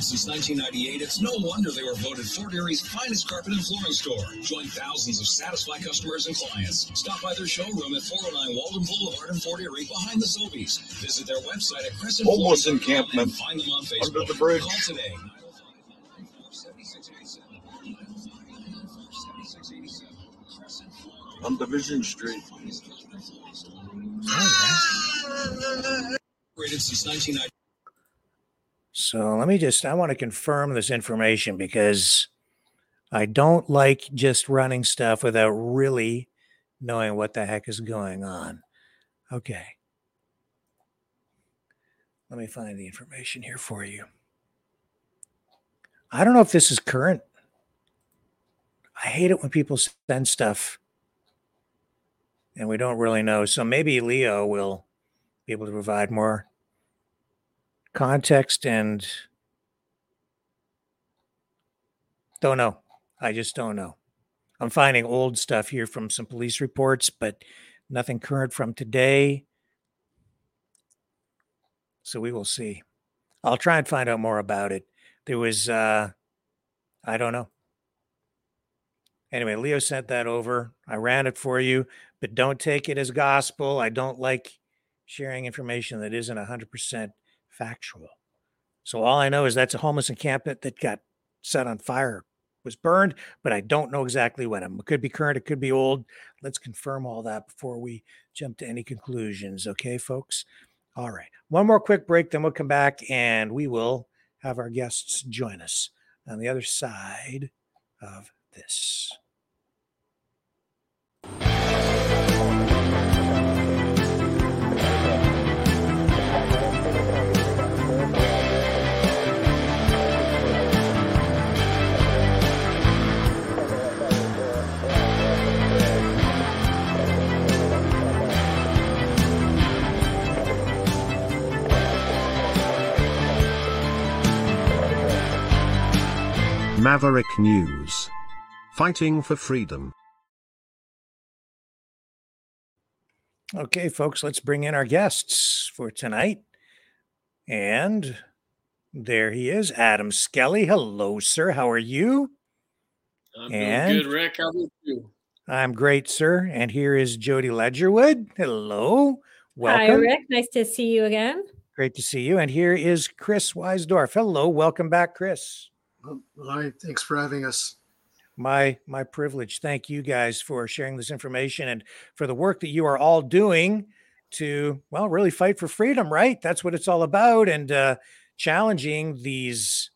since 1998. It's no wonder they were voted Fort Erie's finest carpet and flooring store. Join thousands of satisfied customers and clients. Stop by their showroom at 409 Walden Boulevard in Fort Erie behind the Sobeys. Visit their website at Crescent Homeless encampment find them on Facebook. under the bridge. Call today. on Division Street. Rated since 1990. So let me just, I want to confirm this information because I don't like just running stuff without really knowing what the heck is going on. Okay. Let me find the information here for you. I don't know if this is current. I hate it when people send stuff and we don't really know. So maybe Leo will be able to provide more context and don't know. I just don't know. I'm finding old stuff here from some police reports, but nothing current from today. So we will see. I'll try and find out more about it. There was, uh, I don't know. Anyway, Leo sent that over. I ran it for you, but don't take it as gospel. I don't like sharing information that isn't 100% factual. So all I know is that's a homeless encampment that got set on fire, was burned, but I don't know exactly when. It could be current, it could be old. Let's confirm all that before we jump to any conclusions. Okay, folks? All right. One more quick break, then we'll come back and we will have our guests join us on the other side of this. Maverick News. Fighting for freedom. Okay, folks, let's bring in our guests for tonight. And there he is, Adam Skelly. Hello, sir. How are you? I'm And- doing good, Rick. How about you? I'm great, sir. And here is Jody Ledgerwood. Hello. Welcome. Hi, Rick. Nice to see you again. Great to see you. And here is Chris Weisdorf. Hello. Welcome back, Chris. Hi, thanks for having us. My my privilege. Thank you guys for sharing this information and for the work that you are all doing to well really fight for freedom, right? That's what it's all about and uh challenging these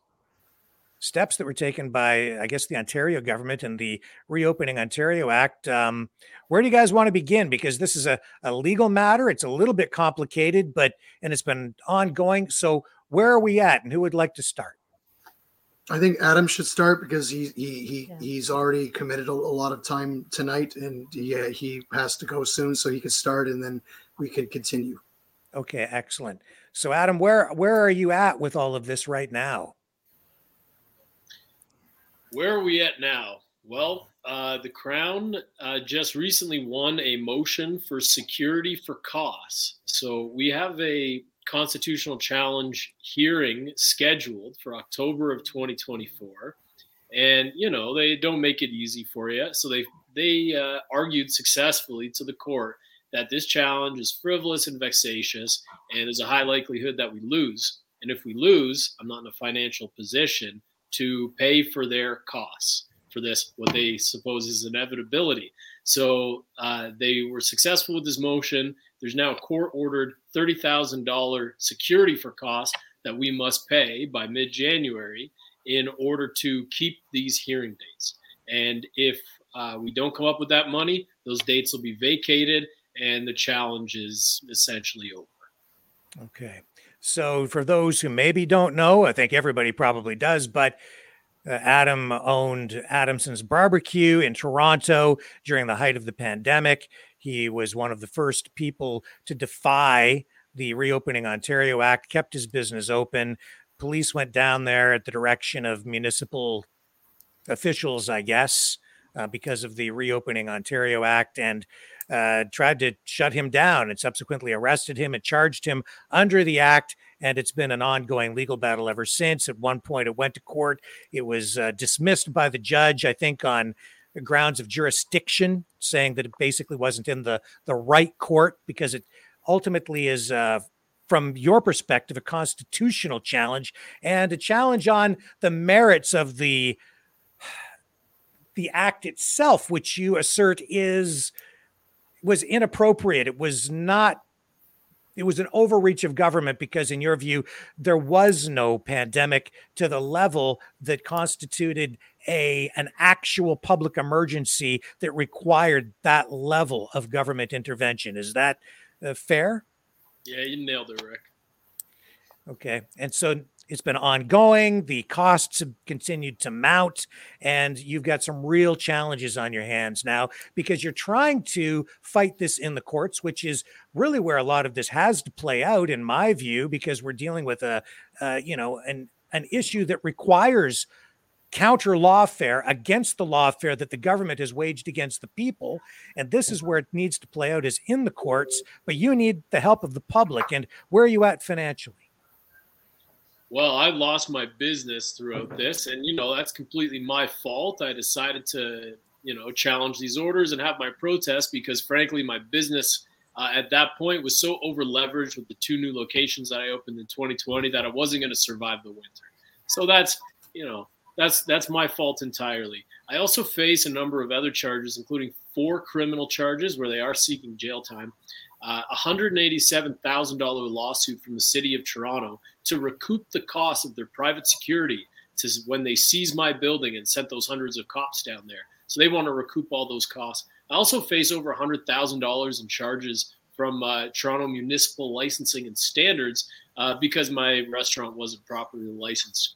steps that were taken by I guess the Ontario government and the Reopening Ontario Act. Um where do you guys want to begin because this is a a legal matter. It's a little bit complicated, but and it's been ongoing. So where are we at and who would like to start? I think Adam should start because he he, he he's already committed a, a lot of time tonight, and yeah, he has to go soon, so he can start, and then we can continue. Okay, excellent. So Adam, where where are you at with all of this right now? Where are we at now? Well, uh, the Crown uh, just recently won a motion for security for costs. So we have a constitutional challenge hearing scheduled for October of 2024. And, you know, they don't make it easy for you. So they, they uh, argued successfully to the court that this challenge is frivolous and vexatious, and there's a high likelihood that we lose. And if we lose, I'm not in a financial position to pay for their costs for this, what they suppose is inevitability. So uh, they were successful with this motion. There's now a court ordered $30,000 security for costs that we must pay by mid January in order to keep these hearing dates. And if uh, we don't come up with that money, those dates will be vacated and the challenge is essentially over. Okay. So, for those who maybe don't know, I think everybody probably does, but uh, Adam owned Adamson's Barbecue in Toronto during the height of the pandemic. He was one of the first people to defy the Reopening Ontario Act, kept his business open. Police went down there at the direction of municipal officials, I guess, uh, because of the Reopening Ontario Act, and uh, tried to shut him down and subsequently arrested him and charged him under the act. And it's been an ongoing legal battle ever since. At one point, it went to court. It was uh, dismissed by the judge, I think, on grounds of jurisdiction, saying that it basically wasn't in the the right court because it ultimately is. Uh, from your perspective, a constitutional challenge and a challenge on the merits of the the act itself, which you assert is was inappropriate. It was not it was an overreach of government because in your view there was no pandemic to the level that constituted a an actual public emergency that required that level of government intervention. Is that uh, fair? Yeah you nailed it rick. Okay. And so it's been ongoing. The costs have continued to mount, and you've got some real challenges on your hands now because you're trying to fight this in the courts, which is really where a lot of this has to play out, in my view, because we're dealing with a, uh, you know, an an issue that requires counter lawfare against the lawfare that the government has waged against the people. And this is where it needs to play out is in the courts, but you need the help of the public. And where are you at financially? Well, I lost my business throughout this, and you know that's completely my fault. I decided to, you know, challenge these orders and have my protest because, frankly, my business uh, at that point was so over leveraged with the two new locations that I opened in 2020 that I wasn't going to survive the winter. So that's, you know, that's that's my fault entirely. I also face a number of other charges, including four criminal charges where they are seeking jail time uh, a $187,000 lawsuit from the city of Toronto to recoup the cost of their private security to when they seized my building and sent those hundreds of cops down there. So they want to recoup all those costs. I also face over $100,000 in charges from uh, Toronto Municipal Licensing and Standards uh, because my restaurant wasn't properly licensed.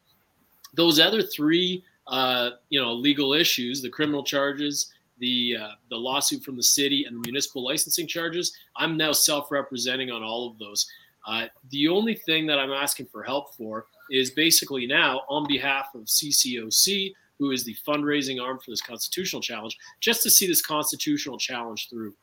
Those other three, uh, you know, legal issues, the criminal charges, the uh, the lawsuit from the city and the municipal licensing charges. I'm now self-representing on all of those. Uh, the only thing that I'm asking for help for is basically now on behalf of CCOC, who is the fundraising arm for this constitutional challenge, just to see this constitutional challenge through.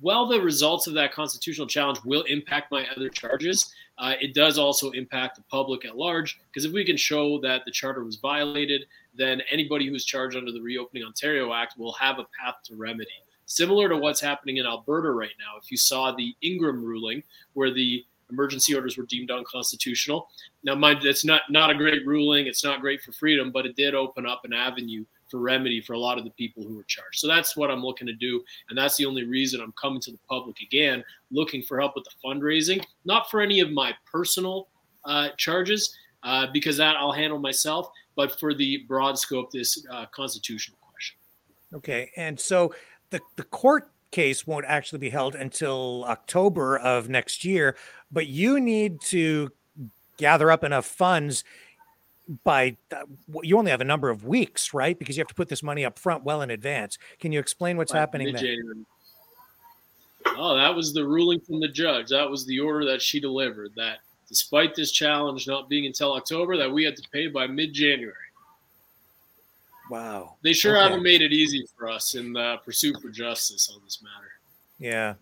While the results of that constitutional challenge will impact my other charges, uh, it does also impact the public at large. Because if we can show that the charter was violated, then anybody who's charged under the Reopening Ontario Act will have a path to remedy. Similar to what's happening in Alberta right now. If you saw the Ingram ruling, where the emergency orders were deemed unconstitutional. Now, mind that's not not a great ruling. It's not great for freedom, but it did open up an avenue for remedy for a lot of the people who were charged. So that's what I'm looking to do, and that's the only reason I'm coming to the public again, looking for help with the fundraising, not for any of my personal uh, charges, uh, because that I'll handle myself, but for the broad scope, this uh, constitutional question. Okay, and so the the court case won't actually be held until October of next year, but you need to gather up enough funds by you only have a number of weeks, right? Because you have to put this money up front well in advance. Can you explain what's happening there? Oh, that was the ruling from the judge. That was the order that she delivered. That despite this challenge not being until October, that we had to pay by mid-January. Wow. They sure okay. haven't made it easy for us in the pursuit for justice on this matter. Yeah.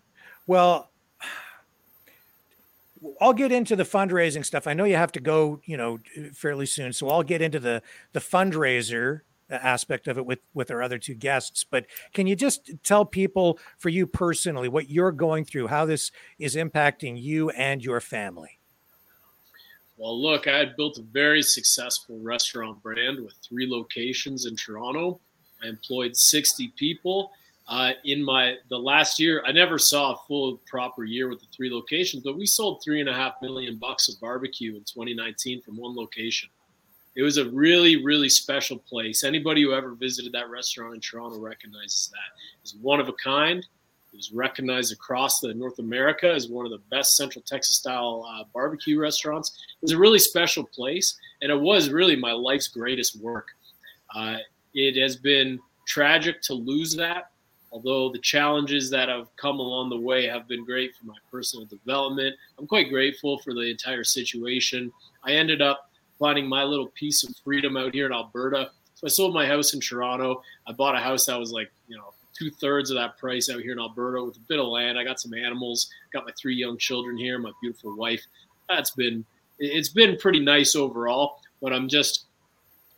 Well, I'll get into the fundraising stuff. I know you have to go, you know, fairly soon, so I'll get into the the fundraiser uh, aspect of it with with our other two guests. But can you just tell people, for you personally, what you're going through, how this is impacting you and your family? Well, look, I had built a very successful restaurant brand with three locations in Toronto. I employed 60 people. Uh, in my the last year, I never saw a full proper year with the three locations, but we sold three and a half million bucks of barbecue in 2019 from one location. It was a really, really special place. Anybody who ever visited that restaurant in Toronto recognizes that. It's one of a kind. It was recognized across the North America as one of the best Central Texas style uh, barbecue restaurants. It was a really special place, and it was really my life's greatest work. Uh, it has been tragic to lose that although the challenges that have come along the way have been great for my personal development. I'm quite grateful for the entire situation. I ended up finding my little piece of freedom out here in Alberta. So I sold my house in Toronto. I bought a house that was like, you know, two thirds of that price out here in Alberta with a bit of land. I got some animals, got my three young children here, my beautiful wife. That's been, it's been pretty nice overall, but I'm just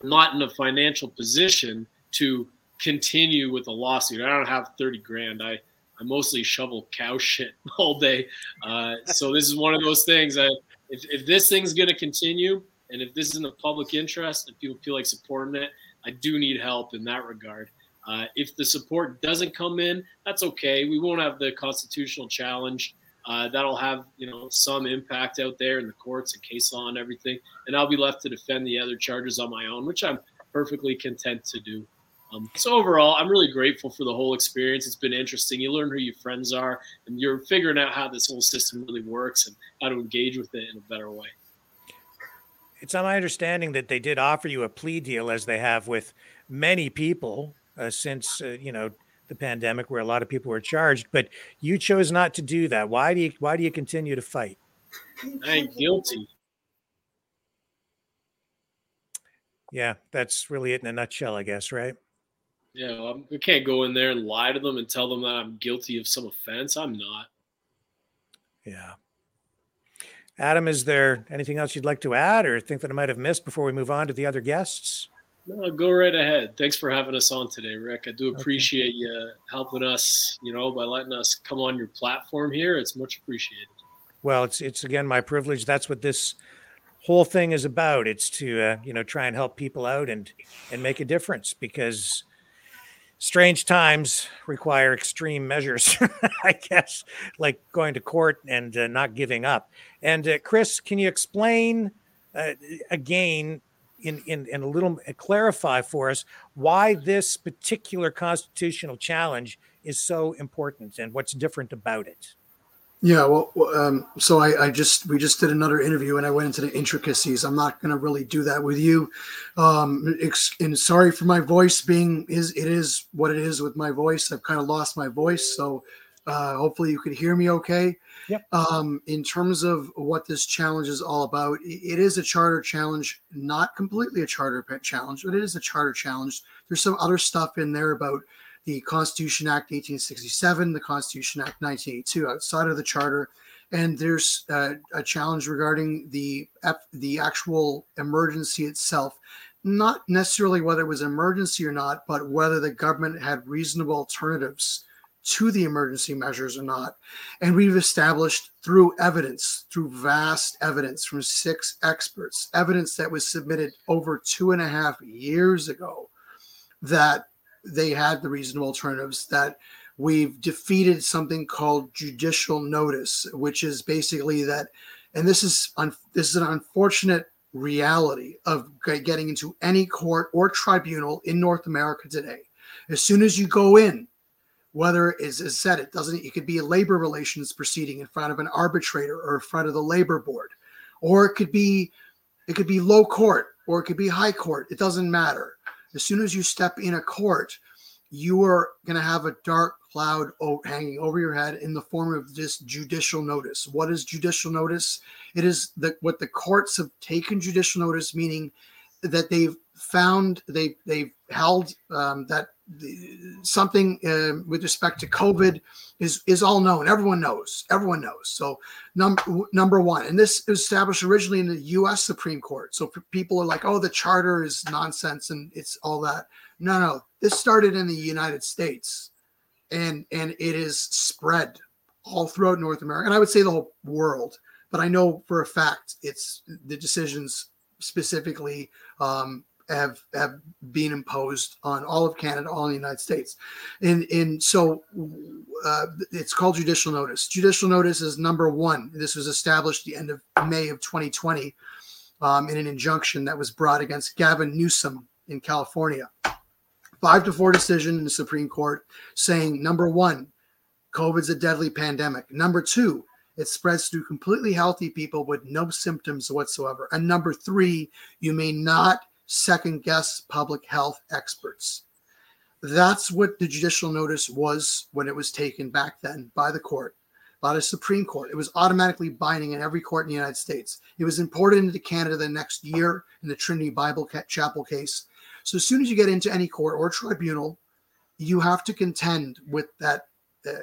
not in a financial position to continue with a lawsuit. I don't have 30 grand. I, I mostly shovel cow shit all day. Uh, so this is one of those things. I, if, if this thing's going to continue and if this is in the public interest and people feel like supporting it, I do need help in that regard. Uh, if the support doesn't come in, that's okay. We won't have the constitutional challenge. Uh, that'll have you know some impact out there in the courts and case law and everything, and I'll be left to defend the other charges on my own, which I'm perfectly content to do. Um, so overall, I'm really grateful for the whole experience. It's been interesting. You learn who your friends are, and you're figuring out how this whole system really works and how to engage with it in a better way. It's on my understanding that they did offer you a plea deal, as they have with many people uh, since uh, you know the pandemic, where a lot of people were charged. But you chose not to do that. Why do you? Why do you continue to fight? I'm guilty. Yeah, that's really it in a nutshell, I guess, right? Yeah, well, I can't go in there and lie to them and tell them that I'm guilty of some offense. I'm not. Yeah. Adam, is there anything else you'd like to add or think that I might have missed before we move on to the other guests? No, go right ahead. Thanks for having us on today, Rick. I do appreciate okay. you helping us, you know, by letting us come on your platform here. It's much appreciated. Well, it's it's again my privilege. That's what this whole thing is about. It's to uh, you know try and help people out and and make a difference because strange times require extreme measures, I guess, like going to court and uh, not giving up. And uh, Chris, can you explain uh, again in, in, in a little uh, clarify for us why this particular constitutional challenge is so important and what's different about it? Yeah, well, um, so I, I, just we just did another interview and I went into the intricacies. I'm not going to really do that with you. Um, and sorry for my voice being is it is what it is with my voice. I've kind of lost my voice, so uh, hopefully you could hear me okay. Yep. Um, in terms of what this challenge is all about, it is a charter challenge, not completely a charter challenge, but it is a charter challenge. There's some other stuff in there about the Constitution Act 1867, the Constitution Act 1982 outside of the charter. And there's uh, a challenge regarding the the actual emergency itself, not necessarily whether it was an emergency or not, but whether the government had reasonable alternatives to the emergency measures or not. And we've established through evidence, through vast evidence from six experts, evidence that was submitted over two and a half years ago, that they had the reasonable alternatives that we've defeated something called judicial notice which is basically that and this is un, this is an unfortunate reality of getting into any court or tribunal in North America today. As soon as you go in whether it's as said it doesn't it could be a labor relations proceeding in front of an arbitrator or in front of the labor board or it could be it could be low court or it could be high court it doesn't matter as soon as you step in a court, you are going to have a dark cloud hanging over your head in the form of this judicial notice. What is judicial notice? It is that what the courts have taken judicial notice, meaning that they've found they they held um, that the, something uh, with respect to COVID is is all known. Everyone knows. Everyone knows. So number number one, and this was established originally in the U.S. Supreme Court. So people are like, oh, the charter is nonsense and it's all that. No, no, this started in the United States, and and it is spread all throughout North America, and I would say the whole world. But I know for a fact it's the decisions specifically um, have have been imposed on all of Canada, all in the United States, and and so uh, it's called judicial notice. Judicial notice is number one. This was established the end of May of 2020 um, in an injunction that was brought against Gavin Newsom in California. Five to four decision in the Supreme Court saying number one, COVID's a deadly pandemic. Number two, it spreads through completely healthy people with no symptoms whatsoever. And number three, you may not second guess public health experts. That's what the judicial notice was when it was taken back then by the court, by the Supreme Court. It was automatically binding in every court in the United States. It was imported into Canada the next year in the Trinity Bible Chapel case. So as soon as you get into any court or tribunal, you have to contend with that. Uh,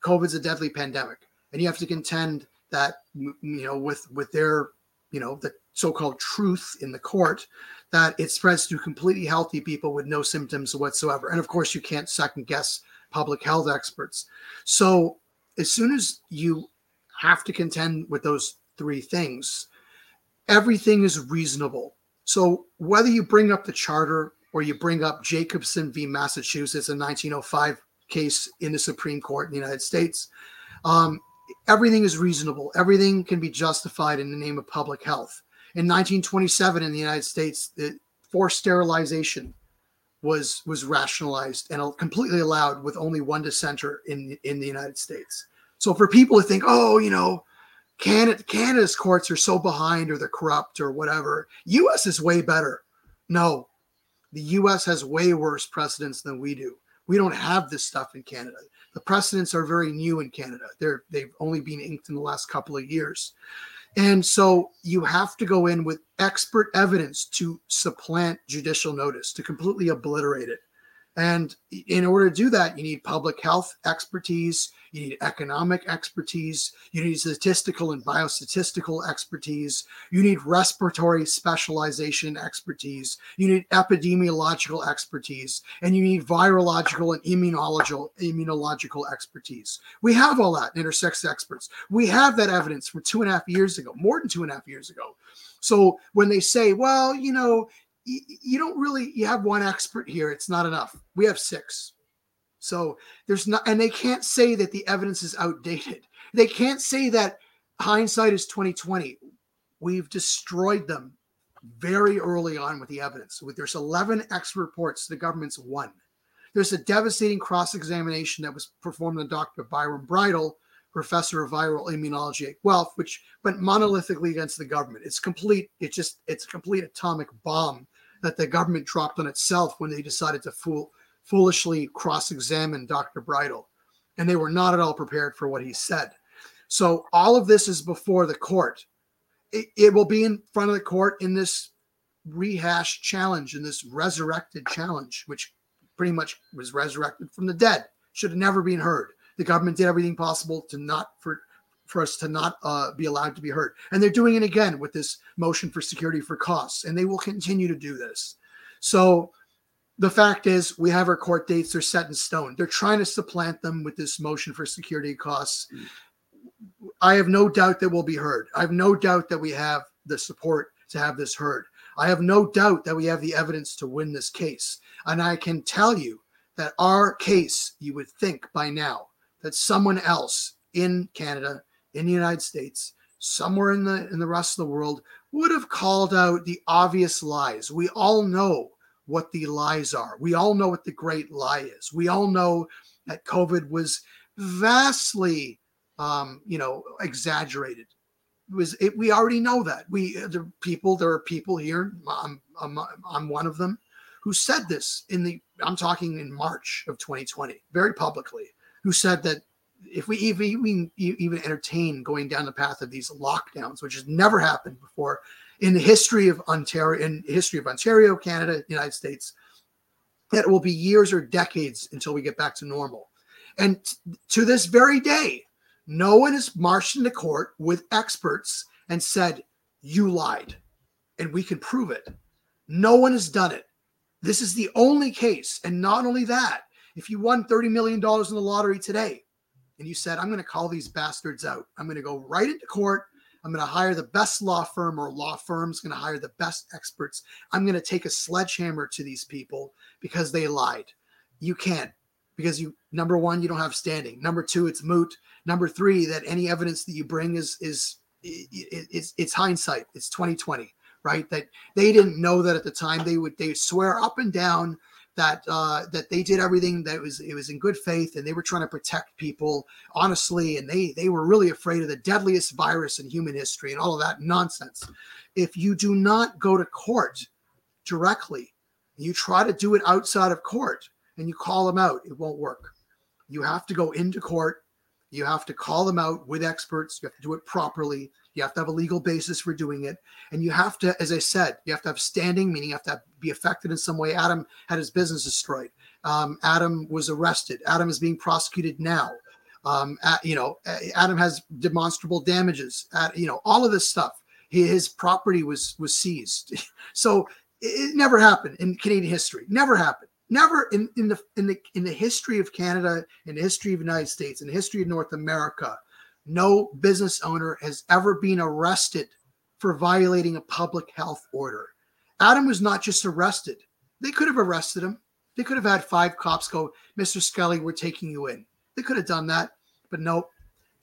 COVID's a deadly pandemic, and you have to contend that you know with with their you know the so-called truth in the court that it spreads to completely healthy people with no symptoms whatsoever. And of course, you can't second guess public health experts. So as soon as you have to contend with those three things, everything is reasonable. So whether you bring up the charter or you bring up Jacobson v. Massachusetts, a 1905 case in the Supreme Court in the United States, um, everything is reasonable. Everything can be justified in the name of public health. In 1927, in the United States, forced sterilization was was rationalized and completely allowed with only one dissenter in in the United States. So for people to think, oh, you know, Canada Canada's courts are so behind or they're corrupt or whatever, U.S. is way better. No, the U.S. has way worse precedents than we do. We don't have this stuff in Canada. The precedents are very new in Canada. They're they've only been inked in the last couple of years. And so you have to go in with expert evidence to supplant judicial notice, to completely obliterate it. And in order to do that, you need public health expertise, you need economic expertise, you need statistical and biostatistical expertise, you need respiratory specialization expertise, you need epidemiological expertise, and you need virological and immunological immunological expertise. We have all that intersex experts. We have that evidence from two and a half years ago, more than two and a half years ago. So when they say, well, you know, you don't really you have one expert here it's not enough. We have six. So there's not and they can't say that the evidence is outdated. They can't say that hindsight is 2020 we've destroyed them very early on with the evidence. With there's 11 expert reports the government's one. There's a devastating cross-examination that was performed on dr byron bridle professor of viral immunology at Guelph, which went monolithically against the government. It's complete. It's just it's a complete atomic bomb that the government dropped on itself when they decided to fool, foolishly cross examine Dr. Bridle. And they were not at all prepared for what he said. So all of this is before the court. It, it will be in front of the court in this rehashed challenge, in this resurrected challenge, which pretty much was resurrected from the dead. Should have never been heard. The government did everything possible to not for for us to not uh, be allowed to be heard. And they're doing it again with this motion for security for costs, and they will continue to do this. So the fact is, we have our court dates, they're set in stone. They're trying to supplant them with this motion for security costs. I have no doubt that we'll be heard. I have no doubt that we have the support to have this heard. I have no doubt that we have the evidence to win this case. And I can tell you that our case, you would think by now, that someone else in Canada in the United States, somewhere in the in the rest of the world, would have called out the obvious lies. We all know what the lies are. We all know what the great lie is. We all know that COVID was vastly, um, you know, exaggerated. It was it, we already know that we the people there are people here. I'm, I'm I'm one of them who said this in the I'm talking in March of 2020 very publicly who said that if we even, even entertain going down the path of these lockdowns, which has never happened before in the history of Ontario, in history of Ontario, Canada, United States, that it will be years or decades until we get back to normal. And to this very day, no one has marched into court with experts and said, You lied, and we can prove it. No one has done it. This is the only case. And not only that, if you won $30 million in the lottery today and you said, I'm going to call these bastards out, I'm going to go right into court. I'm going to hire the best law firm or law firm's going to hire the best experts. I'm going to take a sledgehammer to these people because they lied. You can't because you number one you don't have standing. Number two it's moot. Number three that any evidence that you bring is is it's it's hindsight. It's 2020, right? That they didn't know that at the time. They would they swear up and down that uh, that they did everything that was it was in good faith and they were trying to protect people honestly and they they were really afraid of the deadliest virus in human history and all of that nonsense. If you do not go to court directly, you try to do it outside of court and you call them out, it won't work. You have to go into court. You have to call them out with experts. You have to do it properly. You have to have a legal basis for doing it. And you have to, as I said, you have to have standing, meaning you have to be affected in some way. Adam had his business destroyed. Um, Adam was arrested. Adam is being prosecuted now. Um, you know, Adam has demonstrable damages. You know, all of this stuff. His property was was seized. so it never happened in Canadian history. Never happened. Never in, in the in the in the history of Canada, in the history of the United States, in the history of North America, no business owner has ever been arrested for violating a public health order. Adam was not just arrested. They could have arrested him. They could have had five cops go, Mr. Skelly, we're taking you in. They could have done that, but nope.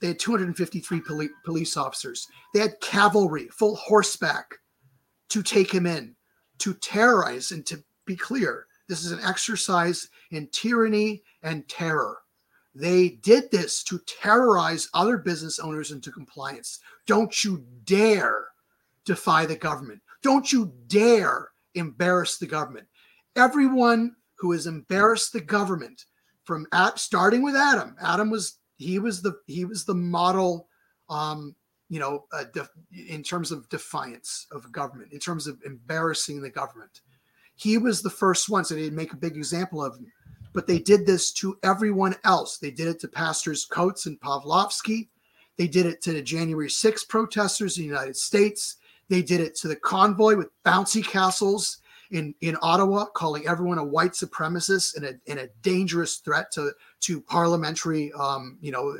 They had 253 poli- police officers. They had cavalry, full horseback, to take him in, to terrorize. And to be clear, this is an exercise in tyranny and terror. They did this to terrorize other business owners into compliance. Don't you dare defy the government. Don't you dare embarrass the government. Everyone who has embarrassed the government from at, starting with Adam, Adam was he was the he was the model um, you know, uh, def, in terms of defiance of government, in terms of embarrassing the government. He was the first one, so they'd make a big example of him but they did this to everyone else. They did it to Pastors Coates and Pawlowski. They did it to the January 6 protesters in the United States. They did it to the convoy with bouncy castles in, in Ottawa, calling everyone a white supremacist and a, and a dangerous threat to, to parliamentary, um, you know,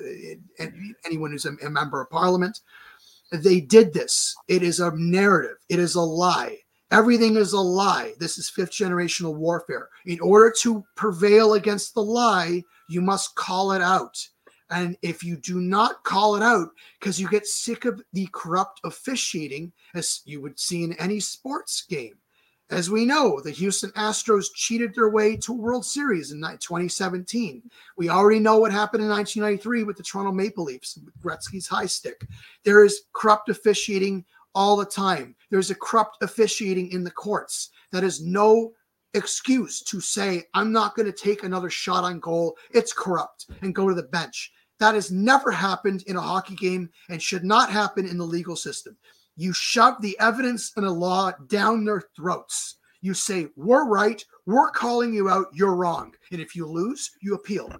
anyone who's a, a member of parliament. They did this. It is a narrative, it is a lie. Everything is a lie. This is fifth generational warfare. In order to prevail against the lie, you must call it out. And if you do not call it out because you get sick of the corrupt officiating, as you would see in any sports game, as we know, the Houston Astros cheated their way to World Series in 2017. We already know what happened in 1993 with the Toronto Maple Leafs, Gretzky's high stick. There is corrupt officiating all the time. There's a corrupt officiating in the courts. That is no excuse to say, I'm not going to take another shot on goal. It's corrupt and go to the bench. That has never happened in a hockey game and should not happen in the legal system. You shove the evidence and the law down their throats. You say, We're right. We're calling you out. You're wrong. And if you lose, you appeal.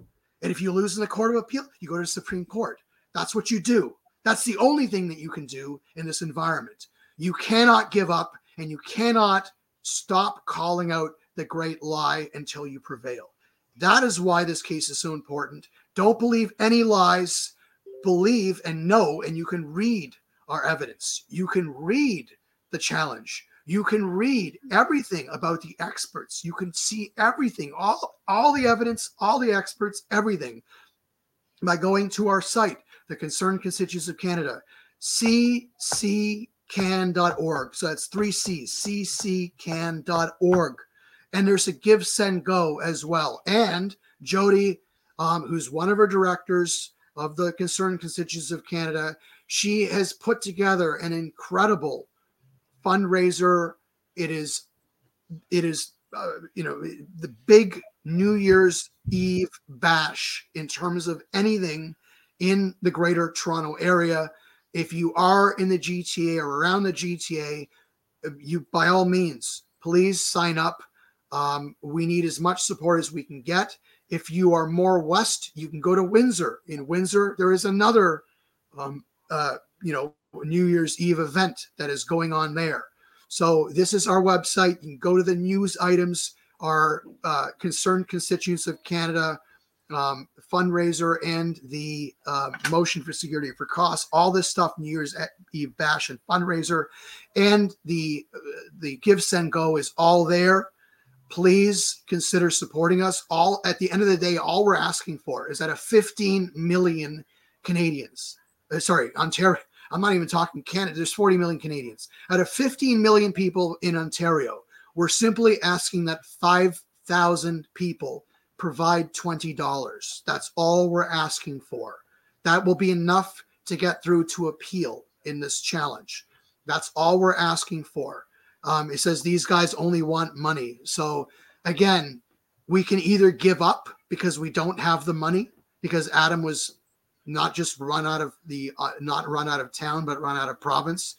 And if you lose in the court of appeal, you go to the Supreme Court. That's what you do. That's the only thing that you can do in this environment. You cannot give up and you cannot stop calling out the great lie until you prevail. That is why this case is so important. Don't believe any lies, believe and know, and you can read our evidence. You can read the challenge. You can read everything about the experts. You can see everything, all, all the evidence, all the experts, everything by going to our site, the Concerned Constituents of Canada, cccan.org. So that's three C's, cccan.org. And there's a Give, Send, Go as well. And Jody, um, who's one of our directors of the Concerned Constituents of Canada, she has put together an incredible fundraiser. It is, it is, uh, you know, the big New Year's Eve bash in terms of anything in the greater Toronto area. If you are in the GTA or around the GTA, you by all means, please sign up. Um, we need as much support as we can get. If you are more west, you can go to Windsor. In Windsor, there is another, um, uh, you know, New Year's Eve event that is going on there. So this is our website. You can go to the news items. Our uh, concerned constituents of Canada um, fundraiser and the uh, motion for security for costs. All this stuff, New Year's Eve bash and fundraiser, and the uh, the Give Send Go is all there. Please consider supporting us. All at the end of the day, all we're asking for is that a 15 million Canadians, uh, sorry, Ontario. I'm not even talking Canada. There's 40 million Canadians. Out of 15 million people in Ontario, we're simply asking that 5,000 people provide $20. That's all we're asking for. That will be enough to get through to appeal in this challenge. That's all we're asking for. Um, it says these guys only want money. So again, we can either give up because we don't have the money because Adam was not just run out of the uh, not run out of town but run out of province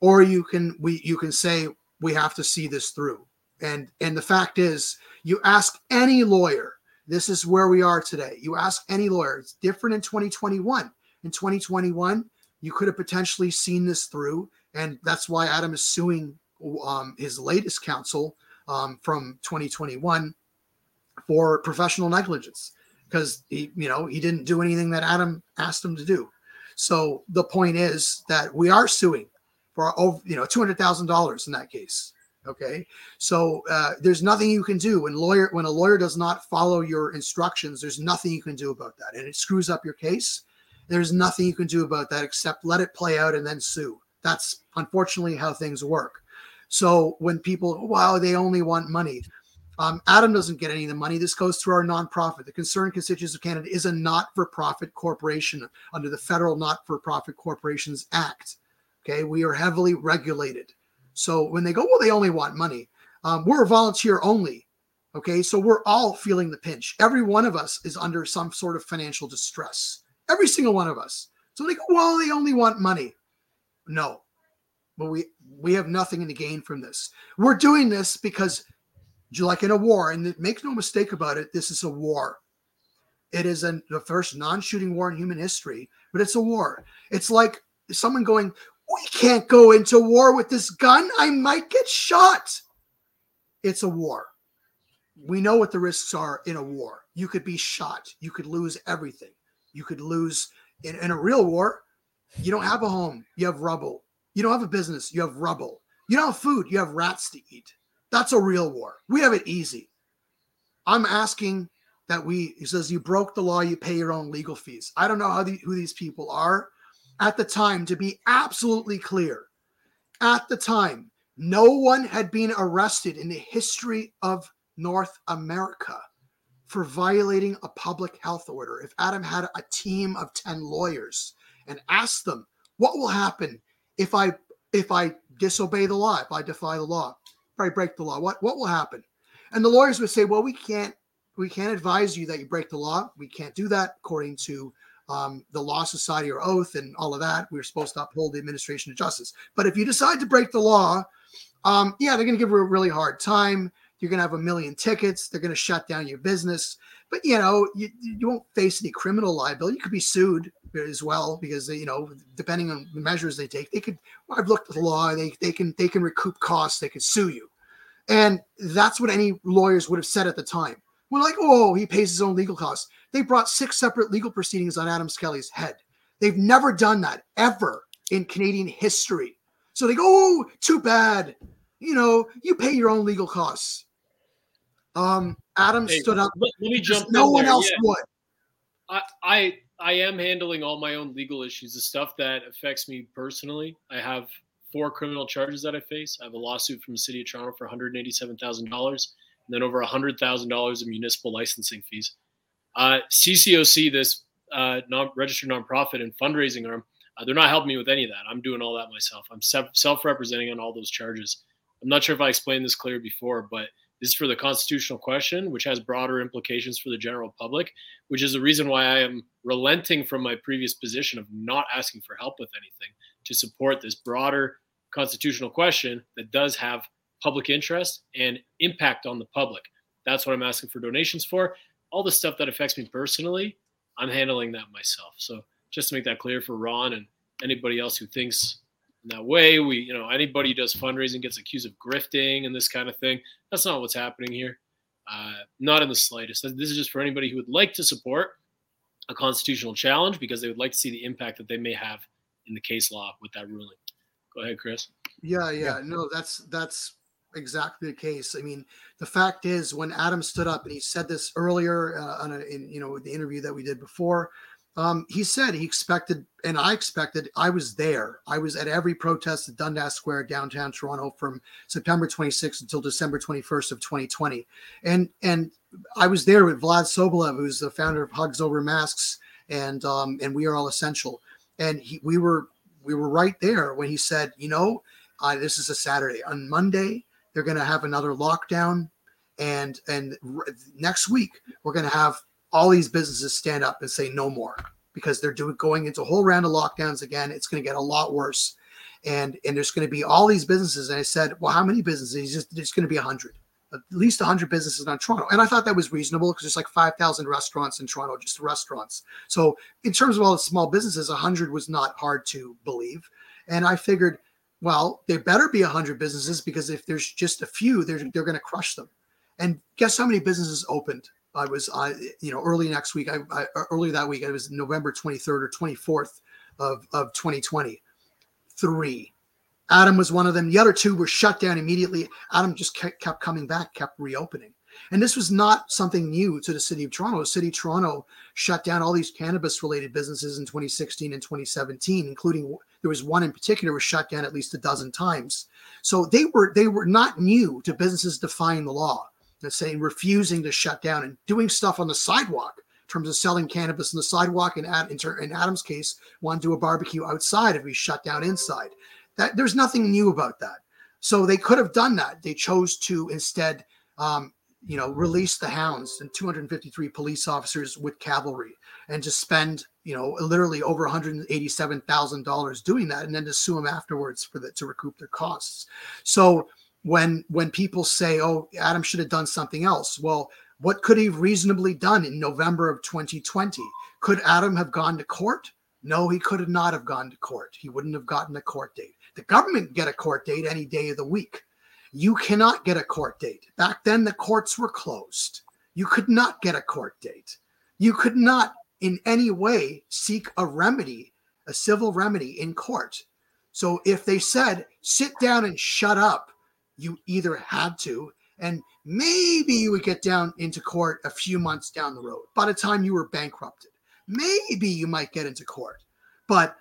or you can we you can say we have to see this through and and the fact is you ask any lawyer this is where we are today. You ask any lawyer, it's different in 2021. In 2021, you could have potentially seen this through. And that's why Adam is suing um, his latest counsel um, from 2021 for professional negligence because he, you know, he didn't do anything that Adam asked him to do. So the point is that we are suing for over, you know two hundred thousand dollars in that case. Okay, so uh, there's nothing you can do when lawyer when a lawyer does not follow your instructions. There's nothing you can do about that, and it screws up your case. There's nothing you can do about that except let it play out and then sue. That's unfortunately how things work. So when people, wow, they only want money. Um, Adam doesn't get any of the money. This goes through our nonprofit. The Concerned Constituents of Canada is a not-for-profit corporation under the Federal Not-for-Profit Corporations Act. Okay, we are heavily regulated. So when they go, well, they only want money. Um, we're a volunteer only. Okay. So we're all feeling the pinch. Every one of us is under some sort of financial distress. Every single one of us. So they go, well, they only want money. No, but we we have nothing to gain from this. We're doing this because, like in a war, and make no mistake about it, this is a war. It is an, the first non-shooting war in human history, but it's a war. It's like someone going, we can't go into war with this gun. I might get shot. It's a war. We know what the risks are in a war. You could be shot. You could lose everything. You could lose in, in a real war. You don't have a home. You have rubble. You don't have a business. You have rubble. You don't have food. You have rats to eat. That's a real war. We have it easy. I'm asking that we, he says, you broke the law, you pay your own legal fees. I don't know how the, who these people are at the time, to be absolutely clear, at the time, no one had been arrested in the history of North America for violating a public health order. If Adam had a team of 10 lawyers and asked them, what will happen if I if I disobey the law, if I defy the law, if I break the law, what, what will happen? And the lawyers would say, well, we can't we can't advise you that you break the law. We can't do that according to um, the Law Society or oath and all of that. We're supposed to uphold the administration of justice. But if you decide to break the law, um, yeah, they're going to give you a really hard time. You're going to have a million tickets. They're going to shut down your business. But you know, you, you won't face any criminal liability. You could be sued as well because they, you know, depending on the measures they take, they could. Well, I've looked at the law. They they can they can recoup costs. They could sue you, and that's what any lawyers would have said at the time. We're like, oh, he pays his own legal costs. They brought six separate legal proceedings on Adam Skelly's head. They've never done that ever in Canadian history. So they go, oh, too bad. You know, you pay your own legal costs. Um, Adam hey, stood up. Let, let me jump. No one there. else yeah. would. I, I I am handling all my own legal issues, the stuff that affects me personally. I have four criminal charges that I face. I have a lawsuit from the city of Toronto for $187,000 and then over $100,000 in municipal licensing fees. Uh, CCOC, this uh, non- registered nonprofit and fundraising arm, uh, they're not helping me with any of that. I'm doing all that myself. I'm self representing on all those charges. I'm not sure if I explained this clear before, but this is for the constitutional question, which has broader implications for the general public, which is the reason why I am relenting from my previous position of not asking for help with anything to support this broader constitutional question that does have public interest and impact on the public. That's what I'm asking for donations for. All the stuff that affects me personally, I'm handling that myself. So just to make that clear for Ron and anybody else who thinks in that way, we, you know, anybody who does fundraising gets accused of grifting and this kind of thing. That's not what's happening here. Uh, not in the slightest. This is just for anybody who would like to support a constitutional challenge because they would like to see the impact that they may have in the case law with that ruling. Go ahead, Chris. Yeah, yeah, no, that's that's exactly the case. I mean, the fact is, when Adam stood up and he said this earlier uh, on a, in you know the interview that we did before, um, he said he expected, and I expected. I was there. I was at every protest at Dundas Square, downtown Toronto, from September 26th until December 21st of 2020, and and I was there with Vlad Sobolev, who's the founder of Hugs Over Masks, and um, and We Are All Essential, and he, we were we were right there when he said, you know, uh, this is a Saturday. On Monday, they're going to have another lockdown, and and r- next week we're going to have all these businesses stand up and say no more because they're doing going into a whole round of lockdowns again. It's going to get a lot worse, and and there's going to be all these businesses. And I said, well, how many businesses? He's just it's going to be a hundred at least 100 businesses in Toronto. And I thought that was reasonable because there's like 5,000 restaurants in Toronto, just restaurants. So, in terms of all the small businesses, 100 was not hard to believe. And I figured, well, there better be 100 businesses because if there's just a few, they're, they're going to crush them. And guess how many businesses opened? I was, I, you know, early next week, I, I uh, earlier that week, it was November 23rd or 24th of, of 2020. Three. Adam was one of them. The other two were shut down immediately. Adam just kept coming back, kept reopening. And this was not something new to the city of Toronto. The city of Toronto shut down all these cannabis related businesses in 2016 and 2017, including there was one in particular was shut down at least a dozen times. So they were they were not new to businesses defying the law, let's refusing to shut down and doing stuff on the sidewalk in terms of selling cannabis on the sidewalk. And in, in Adam's case, want to do a barbecue outside if we shut down inside. That there's nothing new about that. So they could have done that. They chose to instead, um, you know, release the hounds and 253 police officers with cavalry, and just spend, you know, literally over 187 thousand dollars doing that, and then to sue them afterwards for that to recoup their costs. So when when people say, "Oh, Adam should have done something else," well, what could he reasonably done in November of 2020? Could Adam have gone to court? No, he could have not have gone to court. He wouldn't have gotten a court date. The government get a court date any day of the week. You cannot get a court date. Back then, the courts were closed. You could not get a court date. You could not, in any way, seek a remedy, a civil remedy in court. So if they said, sit down and shut up, you either had to, and maybe you would get down into court a few months down the road by the time you were bankrupted. Maybe you might get into court. But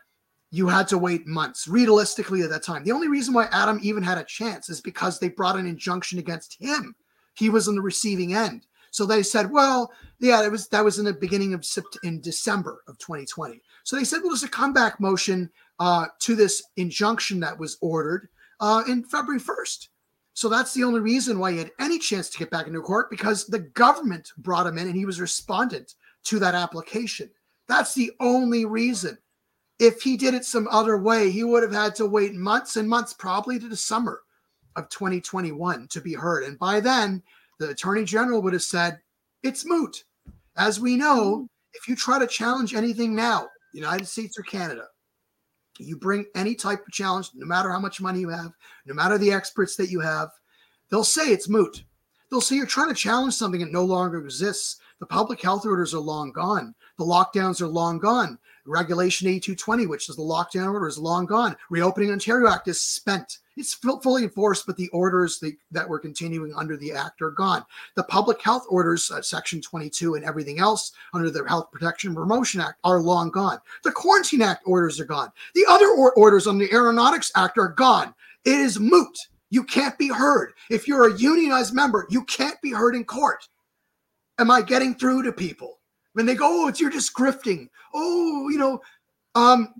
you had to wait months realistically at that time. The only reason why Adam even had a chance is because they brought an injunction against him. He was on the receiving end. So they said, well, yeah, it was that was in the beginning of in December of 2020. So they said, well, there's a comeback motion uh, to this injunction that was ordered uh, in February 1st. So that's the only reason why he had any chance to get back into court because the government brought him in and he was respondent to that application. That's the only reason. If he did it some other way, he would have had to wait months and months, probably to the summer of 2021 to be heard. And by then, the attorney general would have said, it's moot. As we know, mm. if you try to challenge anything now, United States or Canada, you bring any type of challenge, no matter how much money you have, no matter the experts that you have, they'll say it's moot. They'll say you're trying to challenge something that no longer exists. The public health orders are long gone. The lockdowns are long gone. Regulation 8220, which is the lockdown order, is long gone. Reopening Ontario Act is spent. It's fully enforced, but the orders that, that were continuing under the act are gone. The public health orders, uh, Section 22, and everything else under the Health Protection Promotion Act are long gone. The Quarantine Act orders are gone. The other or- orders on the Aeronautics Act are gone. It is moot. You can't be heard. If you're a unionized member, you can't be heard in court. Am I getting through to people? When they go, oh, it's you're just grifting. Oh, you know, um,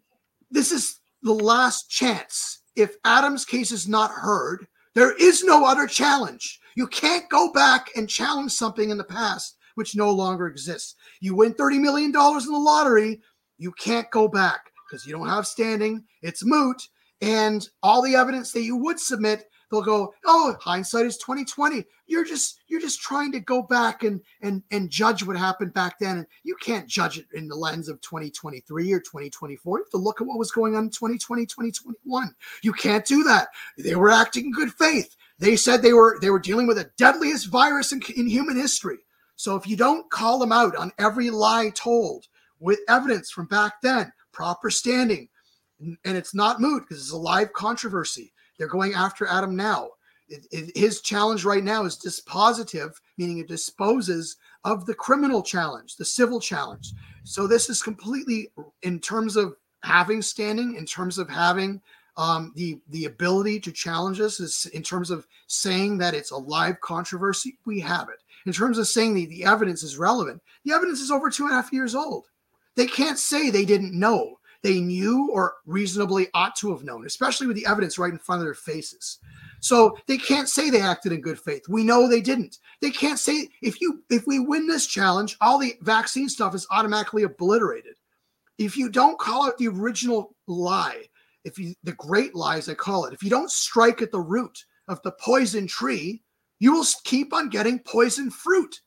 this is the last chance. If Adam's case is not heard, there is no other challenge. You can't go back and challenge something in the past which no longer exists. You win $30 million in the lottery, you can't go back because you don't have standing. It's moot. and all the evidence that you would submit they'll go oh hindsight is 2020 you're just you're just trying to go back and and and judge what happened back then. And you can't judge it in the lens of 2023 or 2024 you have to look at what was going on in 2020 2021 you can't do that. They were acting in good faith. They said they were they were dealing with the deadliest virus in, in human history. So if you don't call them out on every lie told with evidence from back then proper standing and it's not moot because it's a live controversy they're going after Adam now. It, it, his challenge right now is dispositive, meaning it disposes of the criminal challenge, the civil challenge. So this is completely in terms of having standing, in terms of having um, the the ability to challenge us, is in terms of saying that it's a live controversy. We have it. In terms of saying the, the evidence is relevant, the evidence is over two and a half years old. They can't say they didn't know they knew or reasonably ought to have known, especially with the evidence right in front of their faces. So they can't say they acted in good faith. We know they didn't. They can't say if you if we win this challenge, all the vaccine stuff is automatically obliterated. If you don't call out the original lie, if you the great lies I call it, if you don't strike at the root of the poison tree, you will keep on getting poison fruit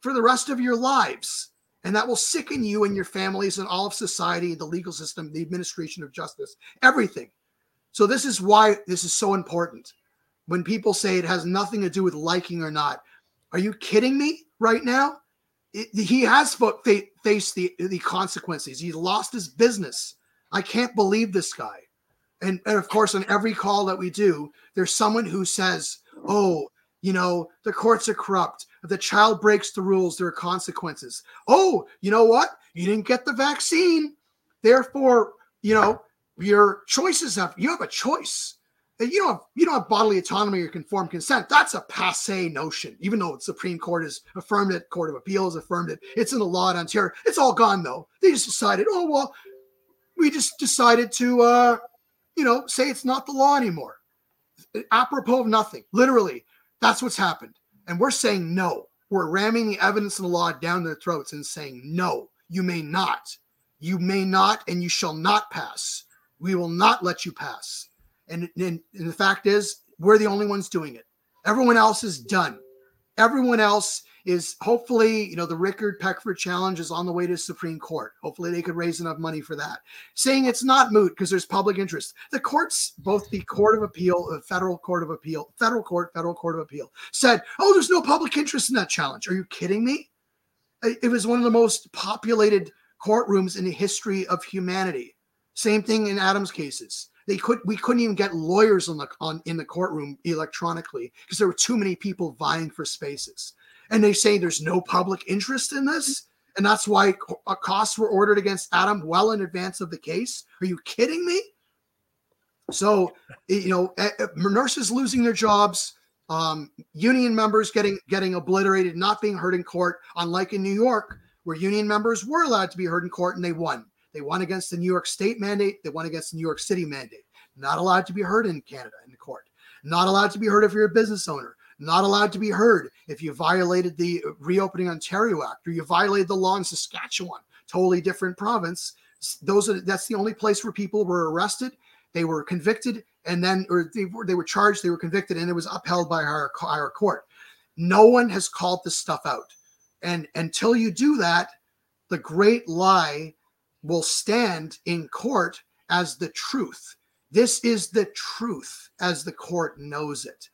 for the rest of your lives. And that will sicken you and your families and all of society, the legal system, the administration of justice, everything. So, this is why this is so important. When people say it has nothing to do with liking or not, are you kidding me right now? It, he has faced the, the consequences. He's lost his business. I can't believe this guy. And, and of course, on every call that we do, there's someone who says, Oh, you know, the courts are corrupt. If the child breaks the rules, there are consequences. Oh, you know what? You didn't get the vaccine. Therefore, you know, your choices have you have a choice. You don't have, you don't have bodily autonomy or conformed consent. That's a passe notion, even though the Supreme Court has affirmed it, Court of Appeal has affirmed it. It's in the law in Ontario. It's all gone though. They just decided, oh well, we just decided to uh, you know, say it's not the law anymore. Apropos of nothing. Literally, that's what's happened. And we're saying no. We're ramming the evidence and the law down their throats and saying, no, you may not. You may not, and you shall not pass. We will not let you pass. And, and, and the fact is, we're the only ones doing it. Everyone else is done. Everyone else is hopefully, you know, the Rickard Peckford challenge is on the way to Supreme Court. Hopefully, they could raise enough money for that. Saying it's not moot because there's public interest. The courts, both the Court of Appeal, the Federal Court of Appeal, Federal Court, Federal Court of Appeal, said, "Oh, there's no public interest in that challenge." Are you kidding me? It was one of the most populated courtrooms in the history of humanity. Same thing in Adams cases. They could we couldn't even get lawyers on the on in the courtroom electronically because there were too many people vying for spaces and they say there's no public interest in this and that's why costs were ordered against Adam well in advance of the case. Are you kidding me? So, you know, nurses losing their jobs, um, union members getting getting obliterated, not being heard in court, unlike in New York, where union members were allowed to be heard in court and they won. They won against the New York State mandate. They won against the New York City mandate. Not allowed to be heard in Canada in court. Not allowed to be heard if you're a business owner not allowed to be heard if you violated the Reopening Ontario Act or you violated the law in Saskatchewan, totally different province. Those are that's the only place where people were arrested, they were convicted, and then or they were they were charged, they were convicted, and it was upheld by our our court. No one has called this stuff out, and until you do that, the great lie will stand in court as the truth. This is the truth as the court knows it.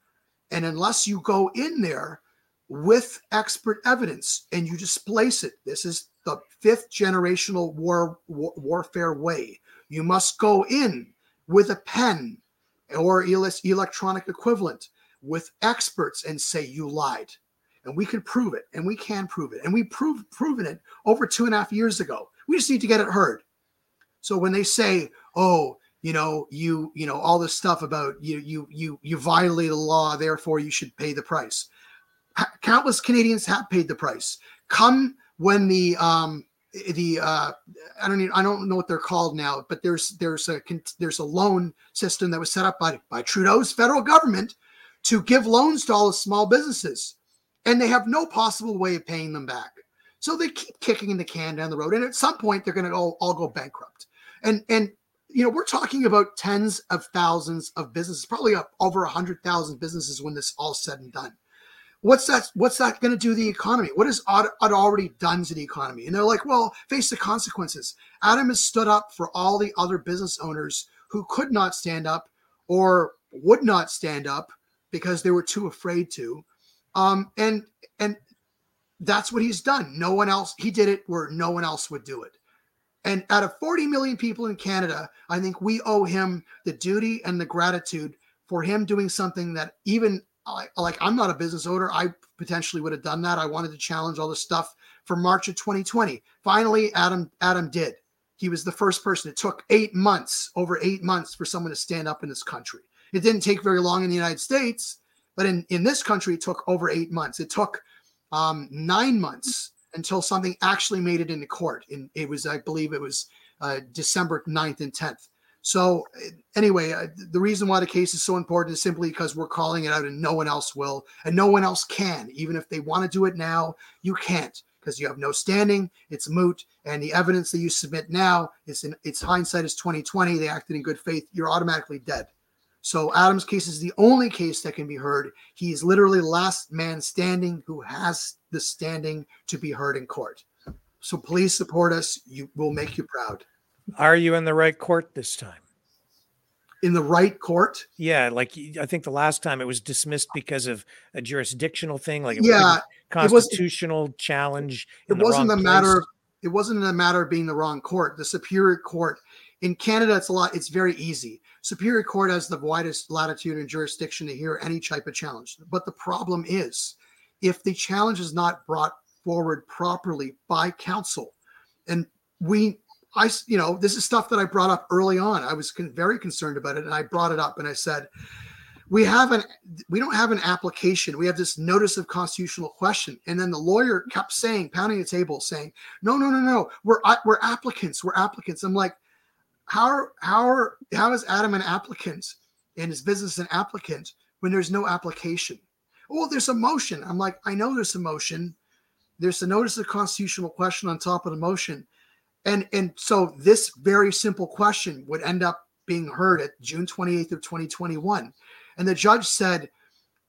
And unless you go in there with expert evidence and you displace it, this is the fifth generational war, war warfare way. You must go in with a pen or electronic equivalent with experts and say you lied. And we can prove it and we can prove it. And we prove proven it over two and a half years ago. We just need to get it heard. So when they say oh you know you you know all this stuff about you you you you violate the law therefore you should pay the price. Countless canadians have paid the price. Come when the um the uh i don't even, i don't know what they're called now but there's there's a there's a loan system that was set up by by trudeau's federal government to give loans to all the small businesses and they have no possible way of paying them back. So they keep kicking in the can down the road and at some point they're going to all, all go bankrupt. And and you know, we're talking about tens of thousands of businesses, probably up over a hundred thousand businesses when this all said and done. What's that? What's that going to do to the economy? What has it already done to the economy? And they're like, well, face the consequences. Adam has stood up for all the other business owners who could not stand up or would not stand up because they were too afraid to. Um, and and that's what he's done. No one else. He did it where no one else would do it. And out of 40 million people in Canada, I think we owe him the duty and the gratitude for him doing something that even like I'm not a business owner. I potentially would have done that. I wanted to challenge all this stuff for March of 2020. Finally, Adam Adam did. He was the first person. It took eight months, over eight months, for someone to stand up in this country. It didn't take very long in the United States, but in, in this country, it took over eight months. It took um, nine months until something actually made it into court. And it was, I believe it was uh, December 9th and 10th. So, anyway, uh, the reason why the case is so important is simply because we're calling it out and no one else will, and no one else can. Even if they want to do it now, you can't because you have no standing. It's moot, and the evidence that you submit now is in its hindsight is 2020. They acted in good faith. You're automatically dead. So Adam's case is the only case that can be heard. He is literally last man standing who has the standing to be heard in court. So please support us. You will make you proud. Are you in the right court this time? In the right court? Yeah, like I think the last time it was dismissed because of a jurisdictional thing, like yeah, constitutional it was, challenge. It wasn't a matter. Of, it wasn't a matter of being the wrong court. The Superior Court in Canada, it's a lot. It's very easy. Superior Court has the widest latitude and jurisdiction to hear any type of challenge. But the problem is, if the challenge is not brought forward properly by counsel, and we, I, you know, this is stuff that I brought up early on. I was con- very concerned about it, and I brought it up, and I said, we have an we don't have an application we have this notice of constitutional question and then the lawyer kept saying pounding the table saying no no no no we're we're applicants we're applicants i'm like how are, how are, how is Adam an applicant and his business an applicant when there's no application? Oh, there's a motion. I'm like, I know there's a motion. There's a notice of constitutional question on top of the motion. And and so this very simple question would end up being heard at June 28th of 2021. And the judge said,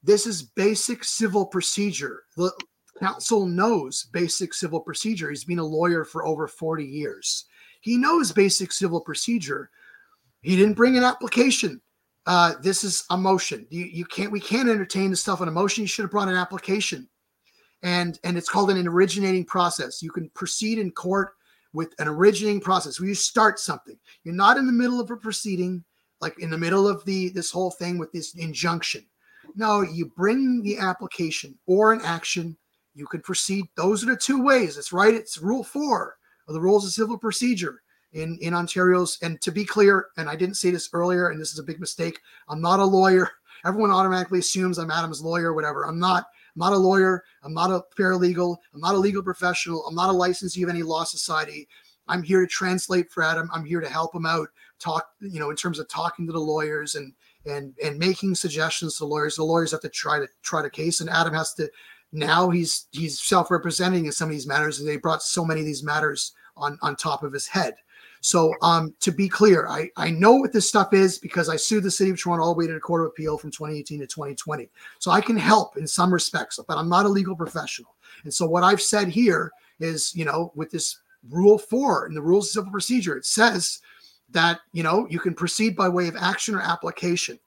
this is basic civil procedure. The counsel knows basic civil procedure. He's been a lawyer for over 40 years. He knows basic civil procedure. He didn't bring an application. Uh, this is a motion. You, you can't we can't entertain the stuff on a motion. You should have brought an application. And and it's called an originating process. You can proceed in court with an originating process where you start something. You're not in the middle of a proceeding, like in the middle of the this whole thing with this injunction. No, you bring the application or an action. You can proceed. Those are the two ways. It's right. It's rule four of the rules of civil procedure in in Ontario's. And to be clear, and I didn't say this earlier, and this is a big mistake. I'm not a lawyer. Everyone automatically assumes I'm Adam's lawyer, or whatever. I'm not. I'm not a lawyer. I'm not a paralegal. I'm not a legal professional. I'm not a licensee of any law society. I'm here to translate for Adam. I'm here to help him out. Talk, you know, in terms of talking to the lawyers and and and making suggestions to lawyers. The lawyers have to try to try the case, and Adam has to now he's he's self-representing in some of these matters and they brought so many of these matters on on top of his head. So um to be clear i i know what this stuff is because i sued the city of toronto all the way to the court of appeal from 2018 to 2020 so i can help in some respects but i'm not a legal professional. And so what i've said here is you know with this rule four in the rules of civil procedure it says that you know you can proceed by way of action or application.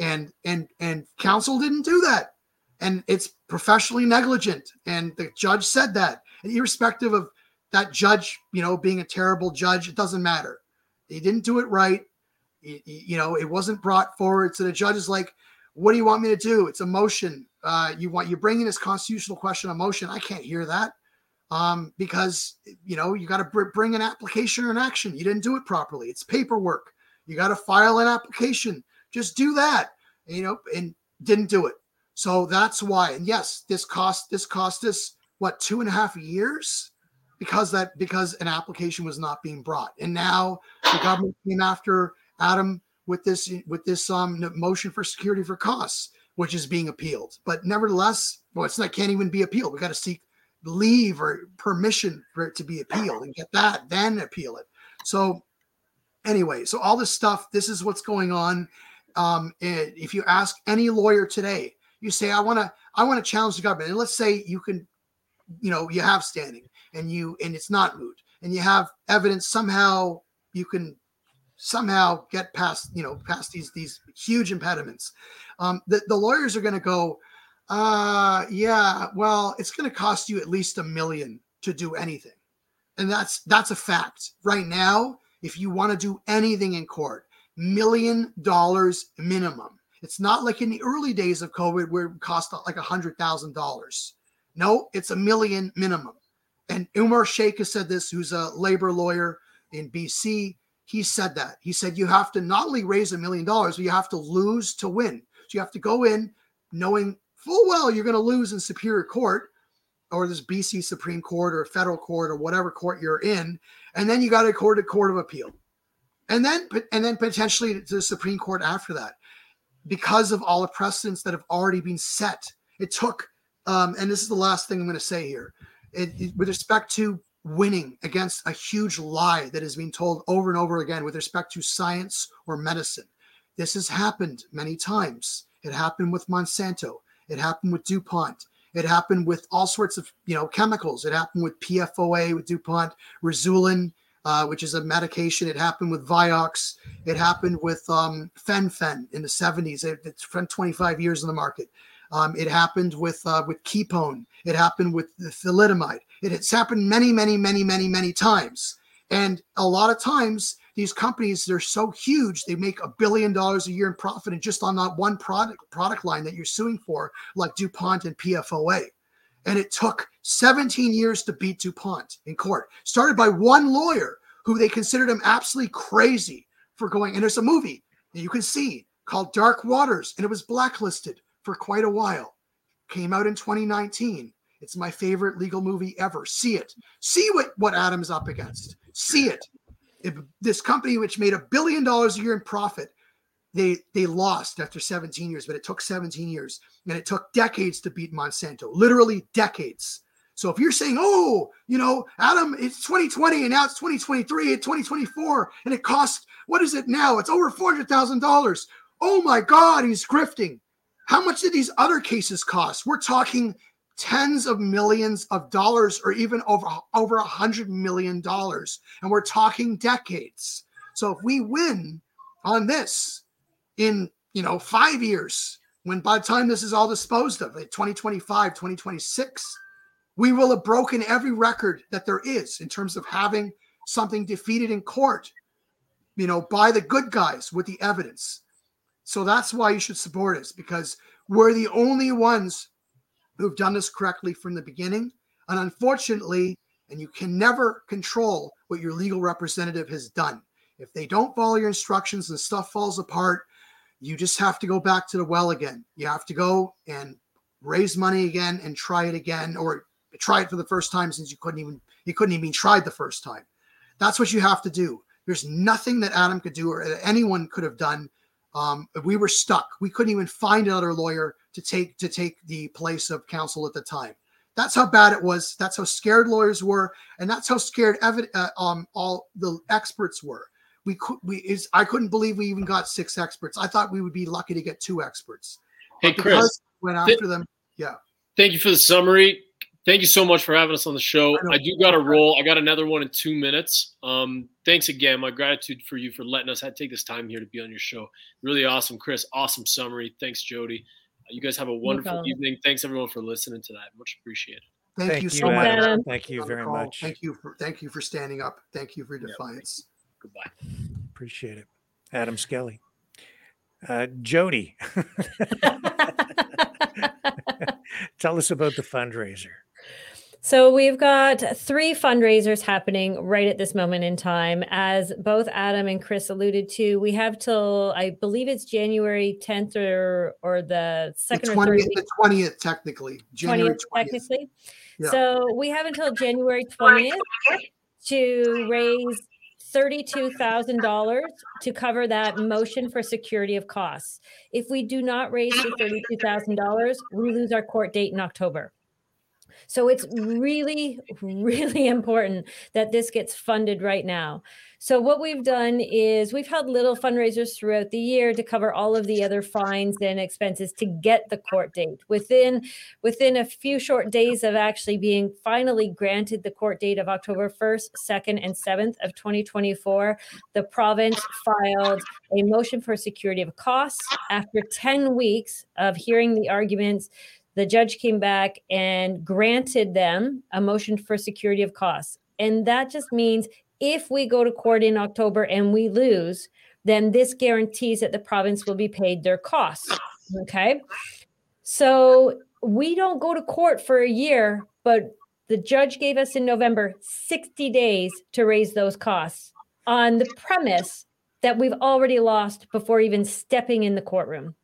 And and and counsel didn't do that. And it's professionally negligent. And the judge said that. And irrespective of that judge, you know, being a terrible judge, it doesn't matter. He didn't do it right. You, you know, it wasn't brought forward. So the judge is like, what do you want me to do? It's a motion. Uh, you want you're bringing this constitutional question a motion. I can't hear that um, because you know you got to br- bring an application or an action. You didn't do it properly. It's paperwork. You got to file an application. Just do that. You know, and didn't do it. So that's why. And yes, this cost this cost us what two and a half years because that because an application was not being brought. And now the government came after Adam with this with this um motion for security for costs, which is being appealed. But nevertheless, well, it's not can't even be appealed. We got to seek leave or permission for it to be appealed and get that, then appeal it. So Anyway, so all this stuff, this is what's going on. Um, if you ask any lawyer today, you say, I want to, I want to challenge the government. And let's say you can, you know, you have standing and you, and it's not moot and you have evidence somehow you can somehow get past, you know, past these, these huge impediments. Um, the, the lawyers are going to go, uh, yeah, well, it's going to cost you at least a million to do anything. And that's, that's a fact right now. If you want to do anything in court, million dollars minimum. It's not like in the early days of COVID where it cost uh, like a hundred thousand dollars. No, it's a million minimum. And Umar Sheikh has said this, who's a labor lawyer in BC. He said that. He said you have to not only raise a million dollars, but you have to lose to win. So you have to go in knowing full well you're going to lose in Superior Court or this BC Supreme Court or federal court or whatever court you're in, and then you got to court to court of appeal and then and then potentially to the Supreme Court after that, because of all the precedents that have already been set. It took, um, and this is the last thing I'm going to say here, it, it, with respect to winning against a huge lie that is being told over and over again with respect to science or medicine. This has happened many times. It happened with Monsanto. It happened with DuPont. It happened with all sorts of you know chemicals. It happened with PFOA with DuPont, Rezulin, uh, which is a medication. It happened with Vioxx. It happened with um, Fen-Phen in the 70s. It, it's been 25 years in the market. Um, it happened with uh, with Kepone. It happened with the thalidomide. It, it's happened many, many, many, many, many times. And a lot of times, these companies they're so huge they make a billion dollars a year in profit, and just on that one product product line that you're suing for, like DuPont and PFOA. And it took 17 years to beat DuPont in court. Started by one lawyer who they considered him absolutely crazy for going. And there's a movie that you can see called Dark Waters, and it was blacklisted for quite a while. Came out in 2019. It's my favorite legal movie ever. See it. See what, what Adam's up against. See it. it. This company, which made a billion dollars a year in profit, they they lost after 17 years, but it took 17 years and it took decades to beat Monsanto, literally decades. So if you're saying, oh, you know, Adam, it's 2020 and now it's 2023 and 2024 and it costs, what is it now? It's over $400,000. Oh my God, he's grifting. How much did these other cases cost? We're talking tens of millions of dollars or even over over a hundred million dollars and we're talking decades so if we win on this in you know five years when by the time this is all disposed of 2025 2026 we will have broken every record that there is in terms of having something defeated in court you know by the good guys with the evidence. So that's why you should support us because we're the only ones who've done this correctly from the beginning. And unfortunately and you can never control what your legal representative has done. If they don't follow your instructions and stuff falls apart you just have to go back to the well again. You have to go and raise money again and try it again, or try it for the first time since you couldn't even you couldn't even try the first time. That's what you have to do. There's nothing that Adam could do or anyone could have done. Um, we were stuck. We couldn't even find another lawyer to take to take the place of counsel at the time. That's how bad it was. That's how scared lawyers were, and that's how scared uh, um, all the experts were we could we is I couldn't believe we even got six experts. I thought we would be lucky to get two experts. Hey Chris, went after th- them. Yeah. Thank you for the summary. Thank you so much for having us on the show. I, I do got a roll. I got another one in two minutes. Um, thanks again. My gratitude for you for letting us take this time here to be on your show. Really awesome, Chris. Awesome summary. Thanks, Jody. Uh, you guys have a wonderful no evening. Thanks everyone for listening to that. Much appreciated. Thank, thank you so so much. much. Thank you very much. Thank you for thank you for standing up. Thank you for your defiance. Goodbye. Appreciate it. Adam Skelly. Uh, Jody, tell us about the fundraiser. So we've got three fundraisers happening right at this moment in time. As both Adam and Chris alluded to, we have till I believe it's January 10th or or the second the 20th, or third the 20th technically. January 20th, 20th. technically. Yeah. So we have until January 20th to raise $32,000 to cover that motion for security of costs. If we do not raise the $32,000, we lose our court date in October. So it's really, really important that this gets funded right now. So what we've done is we've held little fundraisers throughout the year to cover all of the other fines and expenses to get the court date. Within within a few short days of actually being finally granted the court date of October 1st, 2nd, and 7th of 2024, the province filed a motion for security of costs after 10 weeks of hearing the arguments the judge came back and granted them a motion for security of costs. And that just means if we go to court in October and we lose, then this guarantees that the province will be paid their costs. Okay. So we don't go to court for a year, but the judge gave us in November 60 days to raise those costs on the premise that we've already lost before even stepping in the courtroom.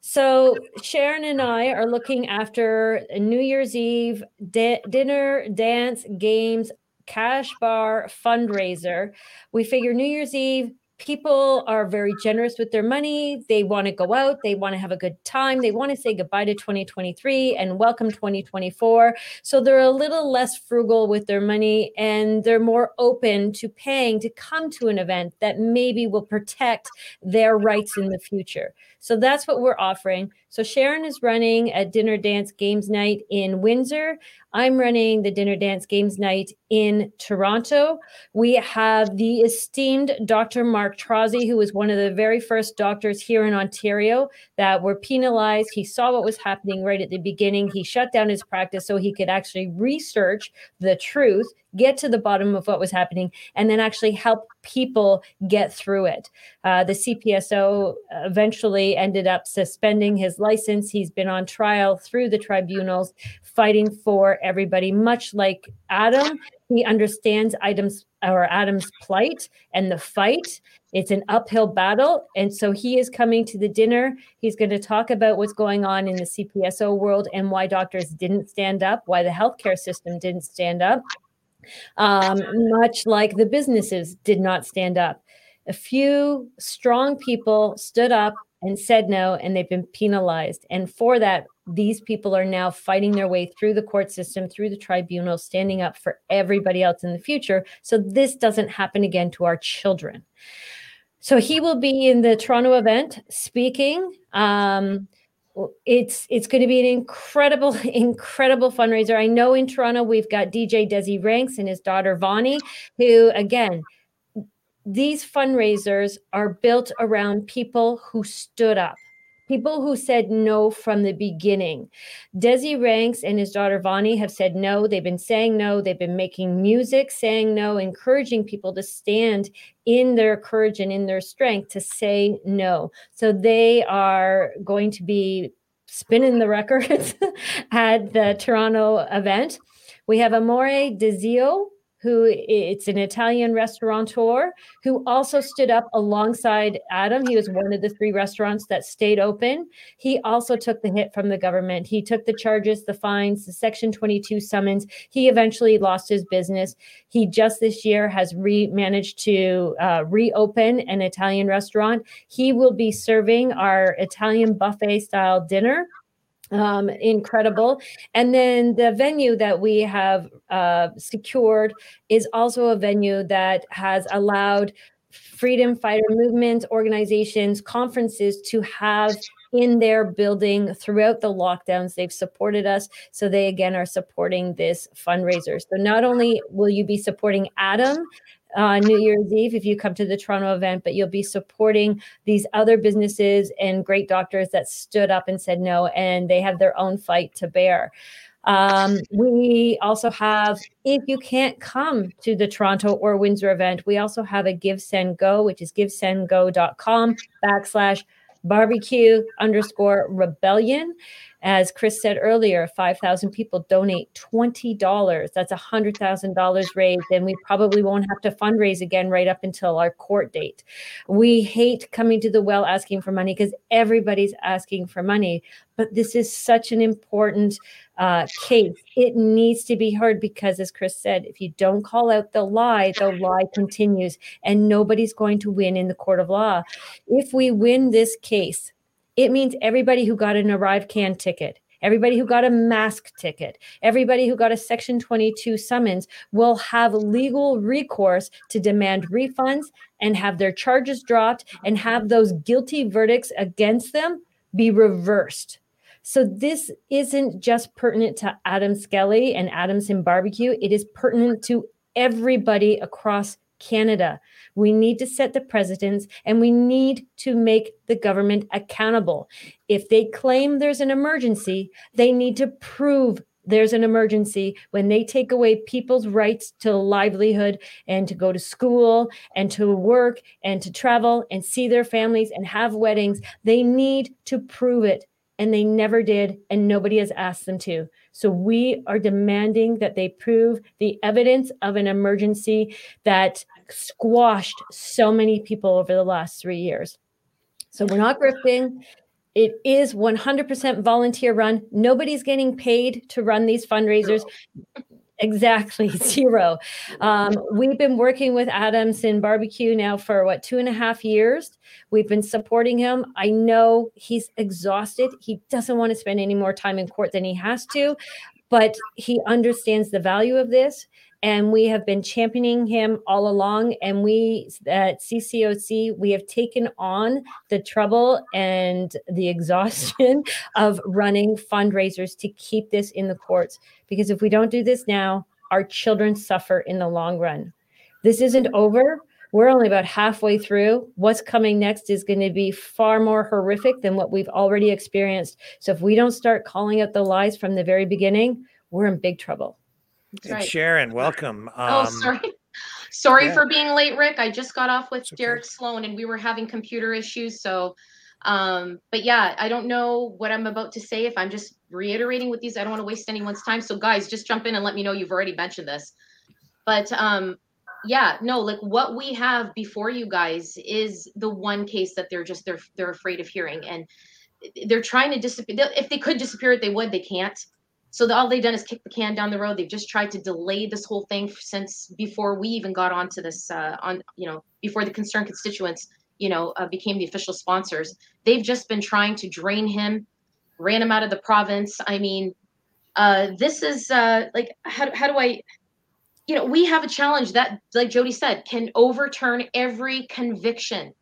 So Sharon and I are looking after New Year's Eve da- dinner, dance, games, cash bar fundraiser. We figure New Year's Eve, people are very generous with their money. They want to go out, they want to have a good time, they want to say goodbye to 2023 and welcome 2024. So they're a little less frugal with their money and they're more open to paying to come to an event that maybe will protect their rights in the future. So that's what we're offering. So Sharon is running a dinner dance games night in Windsor. I'm running the dinner dance games night in Toronto. We have the esteemed Dr. Mark Trozzi, who was one of the very first doctors here in Ontario that were penalized. He saw what was happening right at the beginning. He shut down his practice so he could actually research the truth get to the bottom of what was happening, and then actually help people get through it. Uh, the CPSO eventually ended up suspending his license. He's been on trial through the tribunals, fighting for everybody, much like Adam. He understands items or Adam's plight and the fight. It's an uphill battle. And so he is coming to the dinner. He's going to talk about what's going on in the CPSO world and why doctors didn't stand up, why the healthcare system didn't stand up um, much like the businesses did not stand up. A few strong people stood up and said no, and they've been penalized. And for that, these people are now fighting their way through the court system, through the tribunal, standing up for everybody else in the future. So this doesn't happen again to our children. So he will be in the Toronto event speaking. Um, it's it's going to be an incredible incredible fundraiser i know in toronto we've got dj desi ranks and his daughter vani who again these fundraisers are built around people who stood up people who said no from the beginning. Desi Ranks and his daughter Vani have said no. They've been saying no. They've been making music saying no, encouraging people to stand in their courage and in their strength to say no. So they are going to be spinning the records at the Toronto event. We have Amore Dezio who it's an Italian restaurateur who also stood up alongside Adam. He was one of the three restaurants that stayed open. He also took the hit from the government. He took the charges, the fines, the Section 22 summons. He eventually lost his business. He just this year has re- managed to uh, reopen an Italian restaurant. He will be serving our Italian buffet style dinner um, incredible. And then the venue that we have uh, secured is also a venue that has allowed freedom fighter movements, organizations, conferences to have in their building throughout the lockdowns. They've supported us. So they again are supporting this fundraiser. So not only will you be supporting Adam uh, New Year's Eve if you come to the Toronto event, but you'll be supporting these other businesses and great doctors that stood up and said no, and they have their own fight to bear. Um, we also have, if you can't come to the Toronto or Windsor event, we also have a Give Send Go, which is givesendgo.com backslash barbecue underscore rebellion. As Chris said earlier, 5,000 people donate $20. That's $100,000 raised, and we probably won't have to fundraise again right up until our court date. We hate coming to the well asking for money because everybody's asking for money, but this is such an important uh, case. It needs to be heard because, as Chris said, if you don't call out the lie, the lie continues, and nobody's going to win in the court of law. If we win this case, it means everybody who got an ArriveCAN ticket, everybody who got a mask ticket, everybody who got a Section 22 summons will have legal recourse to demand refunds and have their charges dropped and have those guilty verdicts against them be reversed. So this isn't just pertinent to Adam Skelly and Adamson Barbecue, it is pertinent to everybody across Canada. We need to set the precedents and we need to make the government accountable. If they claim there's an emergency, they need to prove there's an emergency when they take away people's rights to livelihood and to go to school and to work and to travel and see their families and have weddings. They need to prove it. And they never did, and nobody has asked them to. So we are demanding that they prove the evidence of an emergency that squashed so many people over the last three years. So we're not grifting. It is 100% volunteer run. Nobody's getting paid to run these fundraisers. Exactly, zero. Um, we've been working with Adamson Barbecue now for what, two and a half years. We've been supporting him. I know he's exhausted. He doesn't want to spend any more time in court than he has to, but he understands the value of this and we have been championing him all along and we at ccoc we have taken on the trouble and the exhaustion of running fundraisers to keep this in the courts because if we don't do this now our children suffer in the long run this isn't over we're only about halfway through. What's coming next is going to be far more horrific than what we've already experienced. So, if we don't start calling out the lies from the very beginning, we're in big trouble. And right. Sharon, welcome. Oh, um, oh, sorry. Sorry yeah. for being late, Rick. I just got off with okay. Derek Sloan and we were having computer issues. So, um, but yeah, I don't know what I'm about to say. If I'm just reiterating with these, I don't want to waste anyone's time. So, guys, just jump in and let me know you've already mentioned this. But um, yeah, no, like what we have before you guys is the one case that they're just they're they're afraid of hearing, and they're trying to disappear. If they could disappear it, they would. They can't. So the, all they've done is kick the can down the road. They've just tried to delay this whole thing since before we even got onto this. Uh, on you know before the concerned constituents you know uh, became the official sponsors. They've just been trying to drain him, ran him out of the province. I mean, uh, this is uh, like how how do I? You know, we have a challenge that, like Jody said, can overturn every conviction.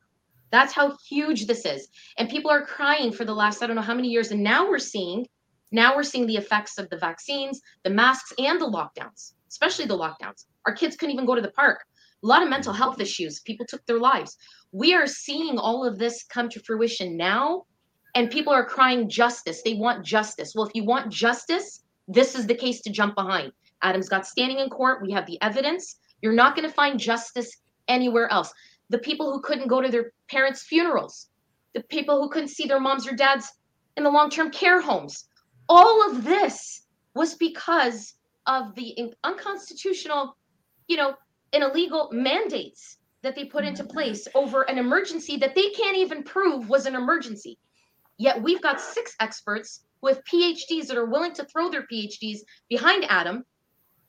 That's how huge this is. And people are crying for the last, I don't know how many years. And now we're seeing now we're seeing the effects of the vaccines, the masks, and the lockdowns, especially the lockdowns. Our kids couldn't even go to the park. A lot of mental health issues. People took their lives. We are seeing all of this come to fruition now, and people are crying justice. They want justice. Well, if you want justice, this is the case to jump behind. Adam's got standing in court. We have the evidence. You're not going to find justice anywhere else. The people who couldn't go to their parents' funerals, the people who couldn't see their moms or dads in the long term care homes, all of this was because of the unconstitutional, you know, and illegal mandates that they put into place over an emergency that they can't even prove was an emergency. Yet we've got six experts with PhDs that are willing to throw their PhDs behind Adam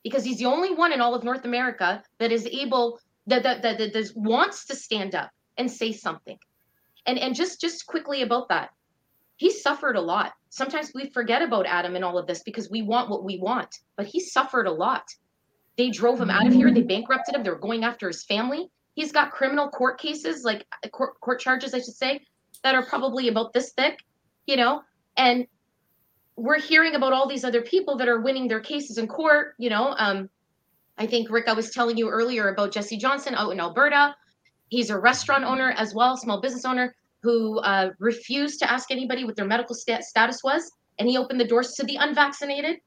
because he's the only one in all of North America that is able that that that, that, that wants to stand up and say something. And and just just quickly about that he suffered a lot. Sometimes we forget about Adam and all of this because we want what we want, but he suffered a lot. They drove him out of here. They bankrupted him. They were going after his family. He's got criminal court cases, like uh, court, court charges, I should say, that are probably about this thick, you know, and we're hearing about all these other people that are winning their cases in court, you know. Um, I think Rick, I was telling you earlier about Jesse Johnson out in Alberta. He's a restaurant owner as well, small business owner who uh, refused to ask anybody what their medical st- status was, and he opened the doors to the unvaccinated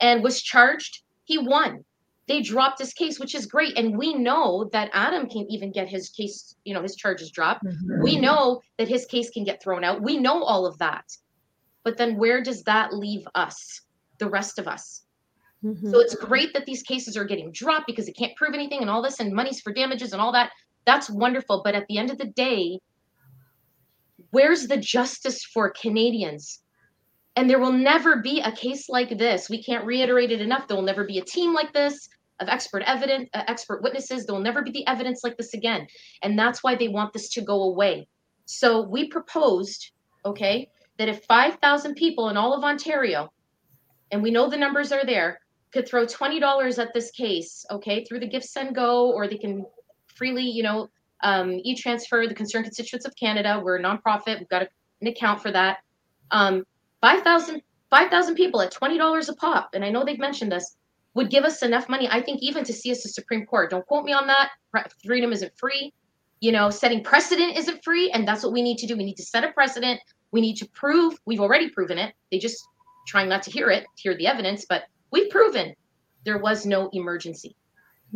and was charged. He won. They dropped his case, which is great. And we know that Adam can even get his case, you know, his charges dropped. Mm-hmm. We know that his case can get thrown out. We know all of that. But then where does that leave us, the rest of us? Mm-hmm. So it's great that these cases are getting dropped because it can't prove anything and all this and money's for damages and all that. That's wonderful. But at the end of the day, Where's the justice for Canadians? And there will never be a case like this. We can't reiterate it enough. There will never be a team like this of expert evidence, uh, expert witnesses. There will never be the evidence like this again. And that's why they want this to go away. So we proposed, okay, that if 5,000 people in all of Ontario, and we know the numbers are there, could throw $20 at this case, okay, through the Gift Send Go, or they can freely, you know, um, e-transfer the Concerned Constituents of Canada. We're a nonprofit. We've got a, an account for that. Um, 5,000 5,000 people at $20 a pop, and I know they've mentioned this, would give us enough money, I think, even to see us to Supreme Court. Don't quote me on that. Freedom isn't free. You know, setting precedent isn't free, and that's what we need to do. We need to set a precedent. We need to prove, we've already proven it. They just trying not to hear it, hear the evidence, but we've proven there was no emergency.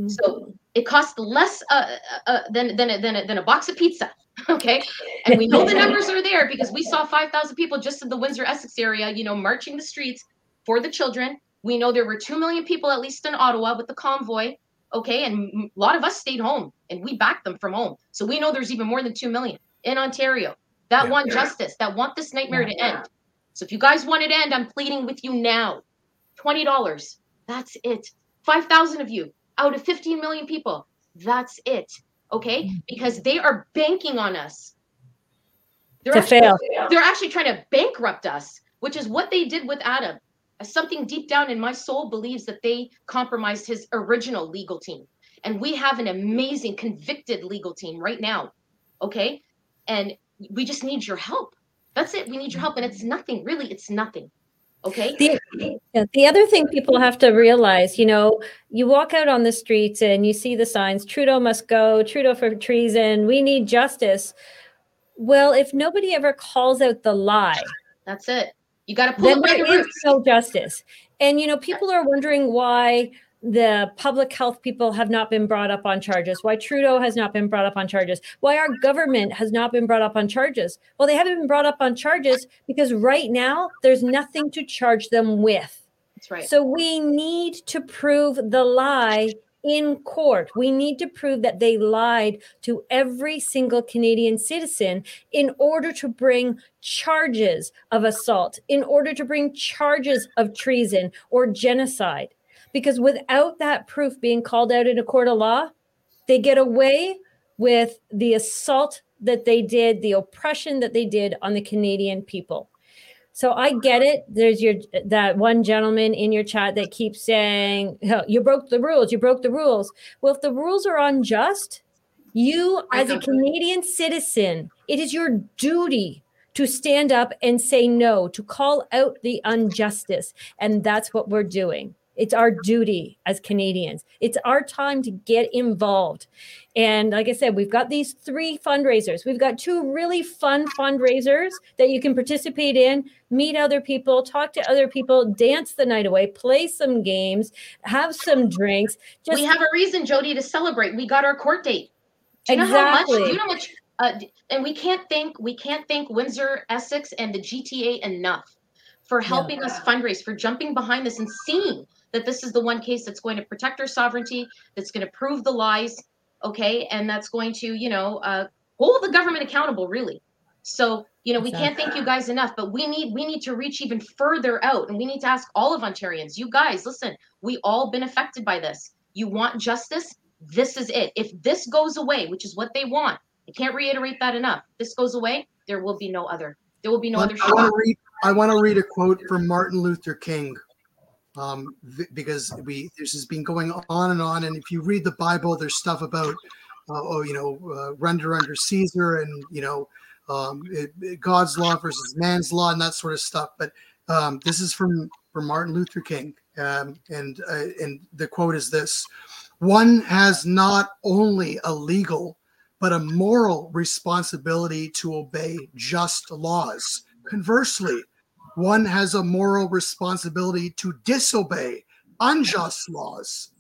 Mm-hmm. So it costs less uh, uh, uh, than, than, than, than a box of pizza Okay. And we know the numbers are there because we saw 5,000 people just in the Windsor Essex area, you know, marching the streets for the children. We know there were 2 million people, at least in Ottawa, with the convoy. Okay. And a lot of us stayed home and we backed them from home. So we know there's even more than 2 million in Ontario that yeah. want justice, that want this nightmare yeah. to end. So if you guys want it to end, I'm pleading with you now $20. That's it. 5,000 of you out of 15 million people. That's it okay? Mm. Because they are banking on us. They're to actually, fail. They're actually trying to bankrupt us, which is what they did with Adam. Something deep down in my soul believes that they compromised his original legal team. And we have an amazing convicted legal team right now. Okay. And we just need your help. That's it. We need your help. And it's nothing, really, it's nothing. Okay. The, the other thing people have to realize, you know, you walk out on the streets and you see the signs Trudeau must go, Trudeau for treason, we need justice. Well, if nobody ever calls out the lie, that's it. You got to pull then there is no justice. And, you know, people are wondering why the public health people have not been brought up on charges, why Trudeau has not been brought up on charges, why our government has not been brought up on charges. Well, they haven't been brought up on charges because right now there's nothing to charge them with. That's right. So we need to prove the lie in court. We need to prove that they lied to every single Canadian citizen in order to bring charges of assault, in order to bring charges of treason or genocide because without that proof being called out in a court of law, they get away with the assault that they did, the oppression that they did on the Canadian people. So I get it. There's your that one gentleman in your chat that keeps saying, oh, "You broke the rules. You broke the rules." Well, if the rules are unjust, you as a Canadian citizen, it is your duty to stand up and say no, to call out the injustice, and that's what we're doing. It's our duty as Canadians. It's our time to get involved. And like I said, we've got these three fundraisers. We've got two really fun fundraisers that you can participate in, meet other people, talk to other people, dance the night away, play some games, have some drinks. Just we have a reason, Jody, to celebrate. We got our court date. Do you exactly. know how much? You know how much? Uh, and we can't thank we can't thank Windsor, Essex, and the GTA enough for helping us fundraise, for jumping behind this and seeing that this is the one case that's going to protect our sovereignty, that's going to prove the lies, okay, and that's going to, you know, uh, hold the government accountable, really. So, you know, we can't thank you guys enough, but we need we need to reach even further out, and we need to ask all of Ontarians, you guys, listen, we all been affected by this. You want justice? This is it. If this goes away, which is what they want, I can't reiterate that enough. this goes away, there will be no other. There will be no I, other. I want to read. I want to read a quote from Martin Luther King um, because we this has been going on and on. And if you read the Bible, there's stuff about uh, oh, you know, uh, render under Caesar and you know, um, it, it, God's law versus man's law and that sort of stuff. But um, this is from from Martin Luther King, um, and uh, and the quote is this: "One has not only a legal but a moral responsibility to obey just laws. Conversely." One has a moral responsibility to disobey unjust laws.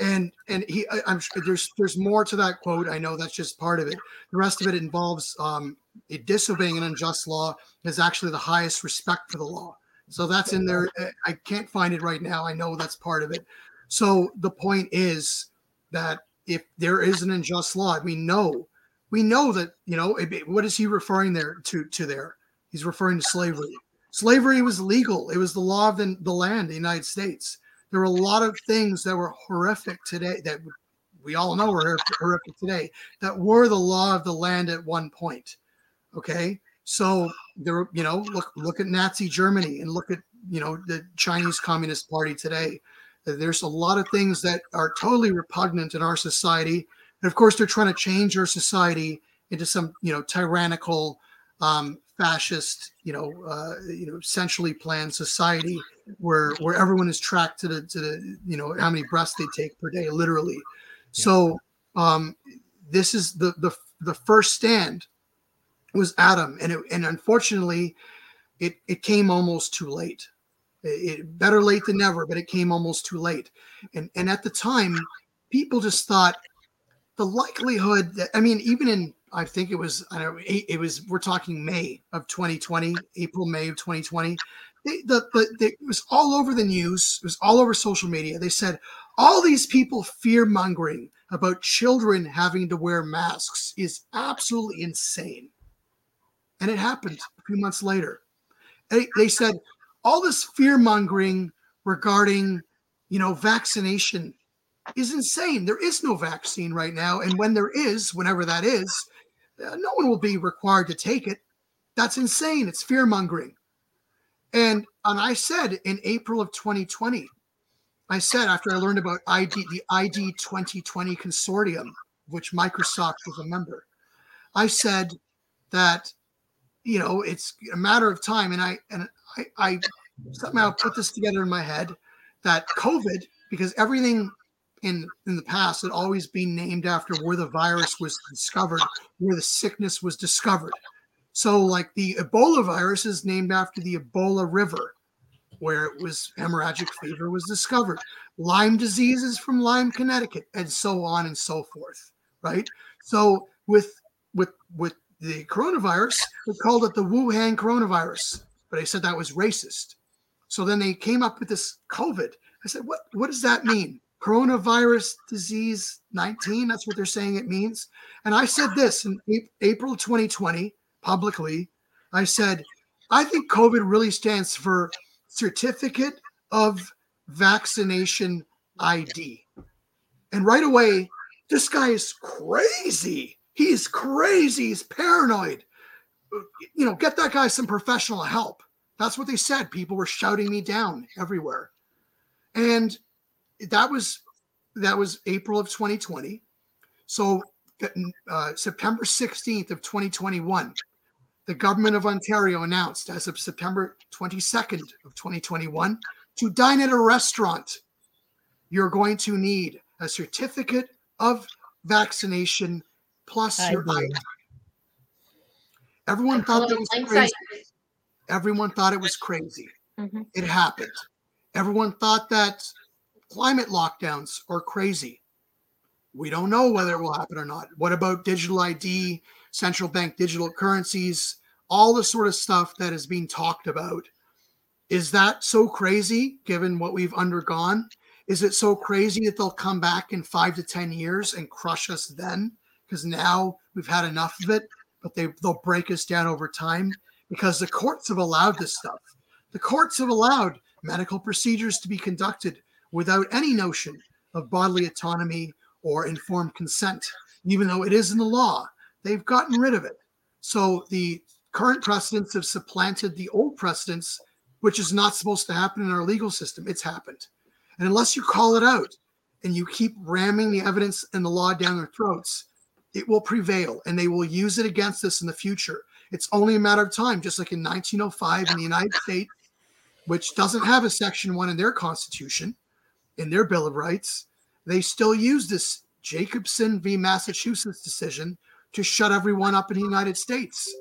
And and he, I, am sure there's there's more to that quote. I know that's just part of it. The rest of it involves um, disobeying an unjust law is actually the highest respect for the law. So that's in there. I can't find it right now. I know that's part of it. So the point is that if there is an unjust law, we know, we know that you know what is he referring there to to there? He's referring to slavery. Slavery was legal. It was the law of the, the land, the United States. There were a lot of things that were horrific today that we all know are horrific today that were the law of the land at one point. Okay. So there, you know, look look at Nazi Germany and look at you know the Chinese Communist Party today. There's a lot of things that are totally repugnant in our society, and of course they're trying to change our society into some you know tyrannical, um, fascist, you know, uh, you know, centrally planned society where where everyone is tracked to the to the you know how many breaths they take per day, literally. So um, this is the the the first stand was Adam, and it, and unfortunately, it it came almost too late. It, it better late than never, but it came almost too late. And and at the time, people just thought the likelihood that I mean, even in I think it was I don't know it, was we're talking May of 2020, April May of 2020. They, the, the, it was all over the news. It was all over social media. They said all these people fear mongering about children having to wear masks is absolutely insane. And it happened a few months later. They, they said all this fear mongering regarding, you know, vaccination is insane. There is no vaccine right now. And when there is, whenever that is, Uh, no one will be required to take it. That's insane. It's fear mongering. And, and I said in April of 2020, I said after I learned about ID, the ID 2020 consortium, which Microsoft was a member, I said that you know it's a matter of time, and I and I, I somehow put this together in my head that COVID, because everything in in the past had always been named after where the virus was discovered, where the sickness was discovered. So, like the Ebola virus is named after the Ebola River where it was hemorrhagic fever was discovered. Lyme disease is from Lyme, Connecticut, and so on and so forth. Right. So with with with the coronavirus, they called it the Wuhan coronavirus, but they said that was racist. So then they came up with this COVID. I said, what what does that mean? Coronavirus disease 19. That's what they're saying it means. And I said this in April 2020 publicly. I said, I think COVID really stands for certificate of vaccination ID. And right away, this guy is crazy. He's crazy. He's paranoid. You know, get that guy some professional help. That's what they said. People were shouting me down everywhere. And that was that was April of 2020. So uh, September 16th of 2021, the government of Ontario announced as of September 22nd of 2021 to dine at a restaurant, you're going to need a certificate of vaccination plus I your ID. Everyone thought that was crazy. Everyone thought it was crazy. Mm-hmm. It happened. Everyone thought that climate lockdowns are crazy. We don't know whether it will happen or not. What about digital ID, central bank digital currencies? all the sort of stuff that is being talked about. Is that so crazy given what we've undergone? Is it so crazy that they'll come back in five to 10 years and crush us then? Because now we've had enough of it, but they, they'll break us down over time because the courts have allowed this stuff. The courts have allowed medical procedures to be conducted without any notion of bodily autonomy or informed consent, even though it is in the law. They've gotten rid of it. So the current precedents have supplanted the old precedents, which is not supposed to happen in our legal system. It's happened. And unless you call it out and you keep ramming the evidence and the law down their throats, it will prevail and they will use it against us in the future. It's only a matter of time, just like in 1905 in the United States, which doesn't have a section one in their constitution, in their Bill of Rights. They still use this Jacobson v. Massachusetts decision to shut everyone up in the United States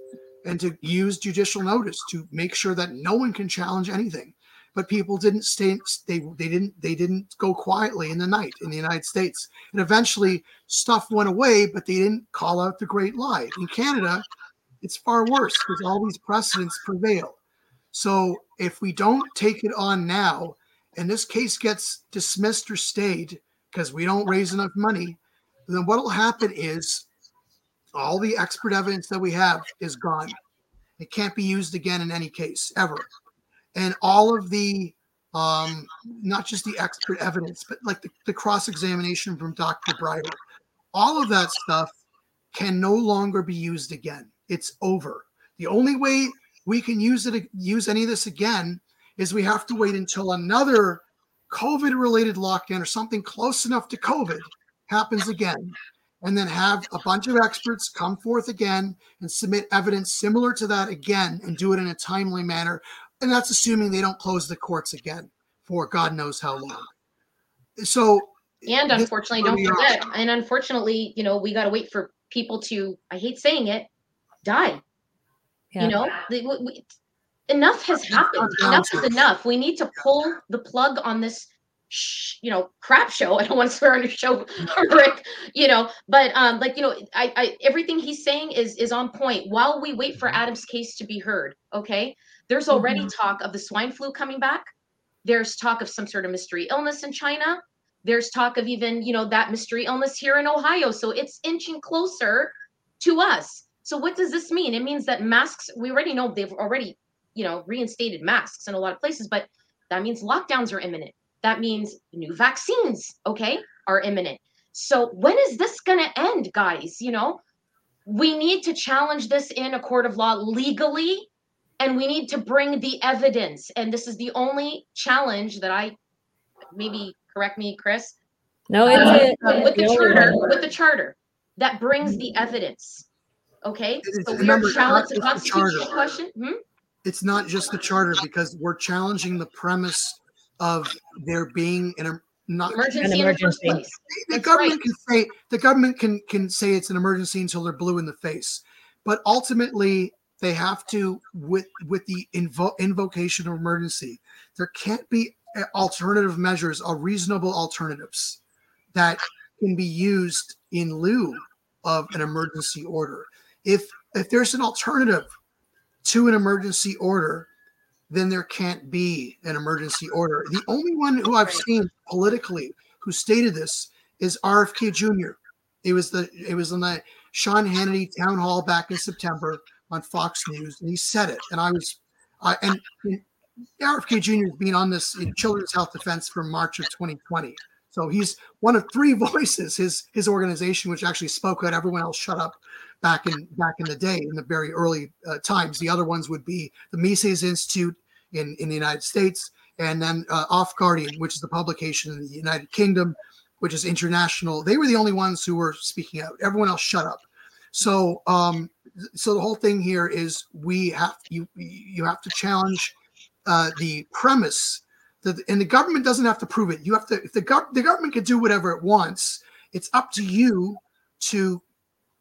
and to use judicial notice to make sure that no one can challenge anything. But people didn't stay they they didn't they didn't go quietly in the night in the United States. And eventually stuff went away, but they didn't call out the great lie. In Canada, it's far worse because all these precedents prevail. So if we don't take it on now, and this case gets dismissed or stayed because we don't raise enough money, then what will happen is all the expert evidence that we have is gone. It can't be used again in any case ever. And all of the, um, not just the expert evidence, but like the, the cross examination from Dr. Bridle, all of that stuff can no longer be used again. It's over. The only way we can use it use any of this again is we have to wait until another COVID related lockdown or something close enough to COVID happens again and then have a bunch of experts come forth again and submit evidence similar to that again and do it in a timely manner. And that's assuming they don't close the courts again for God knows how long. So, and unfortunately, don't forget, and unfortunately, you know, we got to wait for people to, I hate saying it, die. Yeah. You know, we, we, enough has happened. Enough is enough. We need to pull the plug on this sh- you know crap show. I don't want to swear on your show rick you know but um like you know I, I everything he's saying is is on point. While we wait for adam's case to be heard okay there's already Mhm. talk of the swine flu coming back. There's talk of some sort of mystery illness in china. There's talk of even you know that mystery illness here in ohio. So it's inching closer to us. So what does this mean? It means that masks we already know they've already you know reinstated masks in a lot of places but that means lockdowns are imminent that means new vaccines okay are imminent so when is this going to end guys you know we need to challenge this in a court of law legally and we need to bring the evidence and this is the only challenge that i maybe correct me chris No, it's uh, it. uh, with the The charter one. with the charter that brings the evidence okay so we are remember, challenging the just constitutional question hmm? It's not just the charter because we're challenging the premise of there being an em- not Emergency in the. The That's government right. can say the government can can say it's an emergency until they're blue in the face, but ultimately they have to with with the invo- invocation of emergency. There can't be uh, alternative measures or reasonable alternatives that can be used in lieu of an emergency order. If if there's an alternative to an emergency order, then there can't be an emergency order. The only one who I've seen politically who stated this is RFK Jr. It was the it was in the Sean Hannity town hall back in September on Fox News, and he said it. And I was, I and, and RFK Jr. has been on this in Children's Health Defense from March of 2020. So he's one of three voices. His his organization, which actually spoke out, everyone else shut up back in back in the day in the very early uh, times. The other ones would be the Mises Institute in in the United States, and then uh, Off Guardian, which is the publication in the United Kingdom, which is international. They were the only ones who were speaking out. Everyone else shut up. So um, so the whole thing here is we have you you have to challenge uh, the premise that and the government doesn't have to prove it. You have to if the gov- the government can do whatever it wants. It's up to you to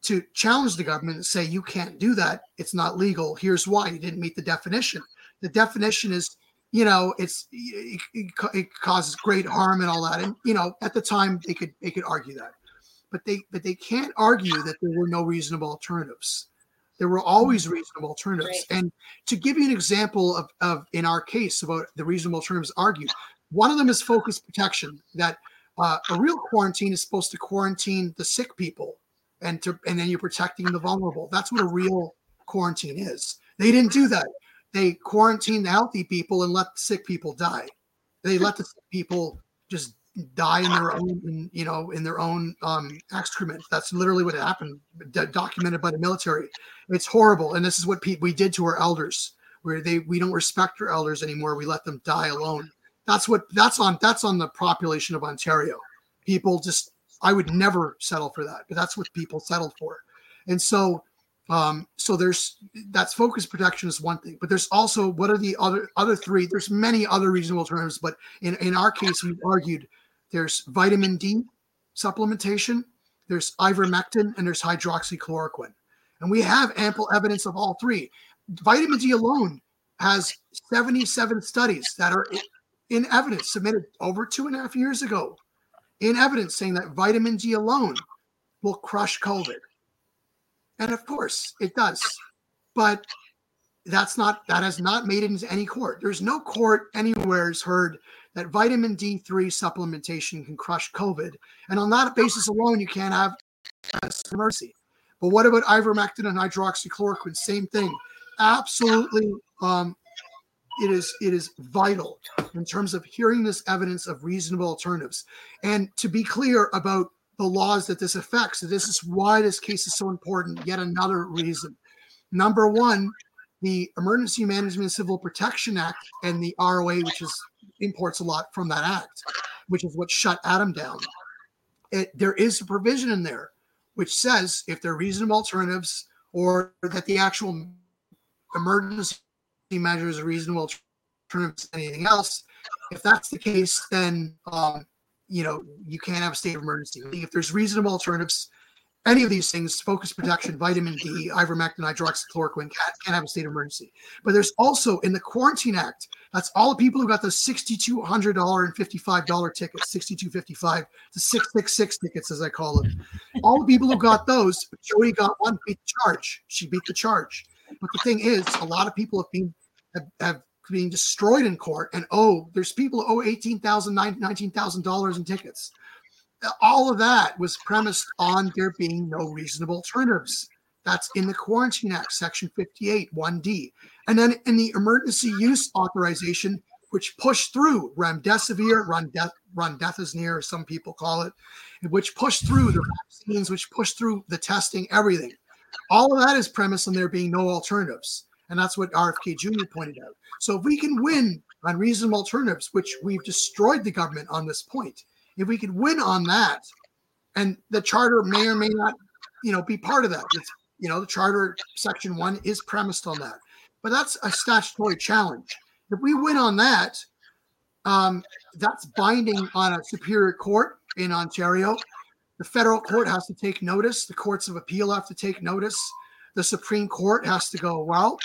to challenge the government and say you can't do that. It's not legal. Here's why you didn't meet the definition. The definition is you know it's it, it, it causes great harm and all that. And you know at the time they could they could argue that, but they but they can't argue that there were no reasonable alternatives. There were always reasonable alternatives. And to give you an example of, of in our case about the reasonable alternatives argued, one of them is focus protection. That uh, a real quarantine is supposed to quarantine the sick people, and to and then you're protecting the vulnerable. That's what a real quarantine is. They didn't do that. They quarantined the healthy people and let the sick people die. They let the sick people just die in their own, you know, in their own um, excrement. That's literally what happened, d- documented by the military. It's horrible, and this is what pe- we did to our elders, where they we don't respect our elders anymore. We let them die alone. That's what that's on that's on the population of Ontario. People just I would never settle for that, but that's what people settled for, and so um, so there's that's focus protection is one thing, but there's also what are the other other three? There's many other reasonable terms, but in in our case, we've argued there's vitamin D supplementation, there's ivermectin, and there's hydroxychloroquine, and we have ample evidence of all three. Vitamin D alone has 77 studies that are in, evidence submitted over two and a half years ago, in evidence saying that vitamin D alone will crush COVID. And of course, it does. But that's not that has not made it into any court. There's no court anywhere has heard that vitamin D3 supplementation can crush COVID. And on that basis alone, you can't have mercy. But what about ivermectin and hydroxychloroquine? Same thing. Absolutely um, it is it is vital in terms of hearing this evidence of reasonable alternatives and to be clear about the laws that this affects this is why this case is so important yet another reason number one the Emergency Management Civil Protection Act and the ROA, which is imports a lot from that act, which is what shut Adam down. It, there is a provision in there which says if there are reasonable alternatives or that the actual emergency measures are reasonable alternatives to anything else, if that's the case, then um, you know you can't have a state of emergency. If there's reasonable alternatives, any of these things, focus protection, vitamin D, ivermectin, hydroxychloroquine, can't, can't have a state of emergency. But there's also in the Quarantine Act, that's all the people who got hundred dollar and fifty-five dollar tickets, sixty-two fifty-five, the six six six tickets as I call them. All the people who got those, Jody got one, beat the charge. She beat the charge. But the thing is, a lot of people have been have, have been destroyed in court, and oh, there's people who owe eighteen thousand, nineteen thousand dollars in tickets. All of that was premised on there being no reasonable alternatives. That's in the Quarantine Act, Section 58, 1D. And then in the emergency use authorization, which pushed through remdesivir, Rundeth, Rundethasnir, some people call it, which pushed through the vaccines, which pushed through the testing, everything. All of that is premised on there being no alternatives. And that's what RFK Jr. pointed out. So if we can win on reasonable alternatives, which we've destroyed the government on this point, if we could win on that, and the charter may or may not, you know, be part of that. It's, you know, the charter section one is premised on that, but that's a statutory challenge. If we win on that, um, that's binding on a superior court in Ontario. The federal court has to take notice. The courts of appeal have to take notice. The Supreme Court has to go, well,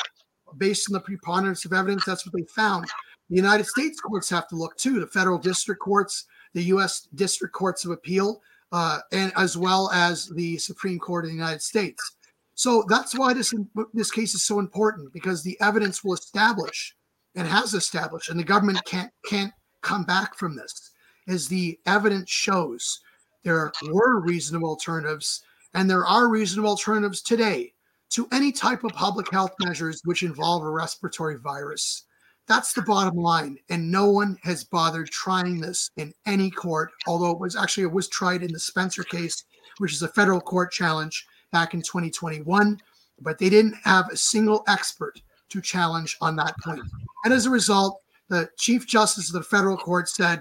based on the preponderance of evidence, that's what they found. The United States courts have to look too. The federal district courts, the U.S. district courts of appeal, uh, and as well as the Supreme Court of the United States. So that's why this this case is so important because the evidence will establish and has established, and the government can't can't come back from this. Is the evidence shows there were reasonable alternatives, and there are reasonable alternatives today to any type of public health measures which involve a respiratory virus. That's the bottom line. And no one has bothered trying this in any court, although it was actually it was tried in the Spencer case, which is a federal court challenge back in 2021, but they didn't have a single expert to challenge on that point. And as a result, the Chief Justice of the federal court said,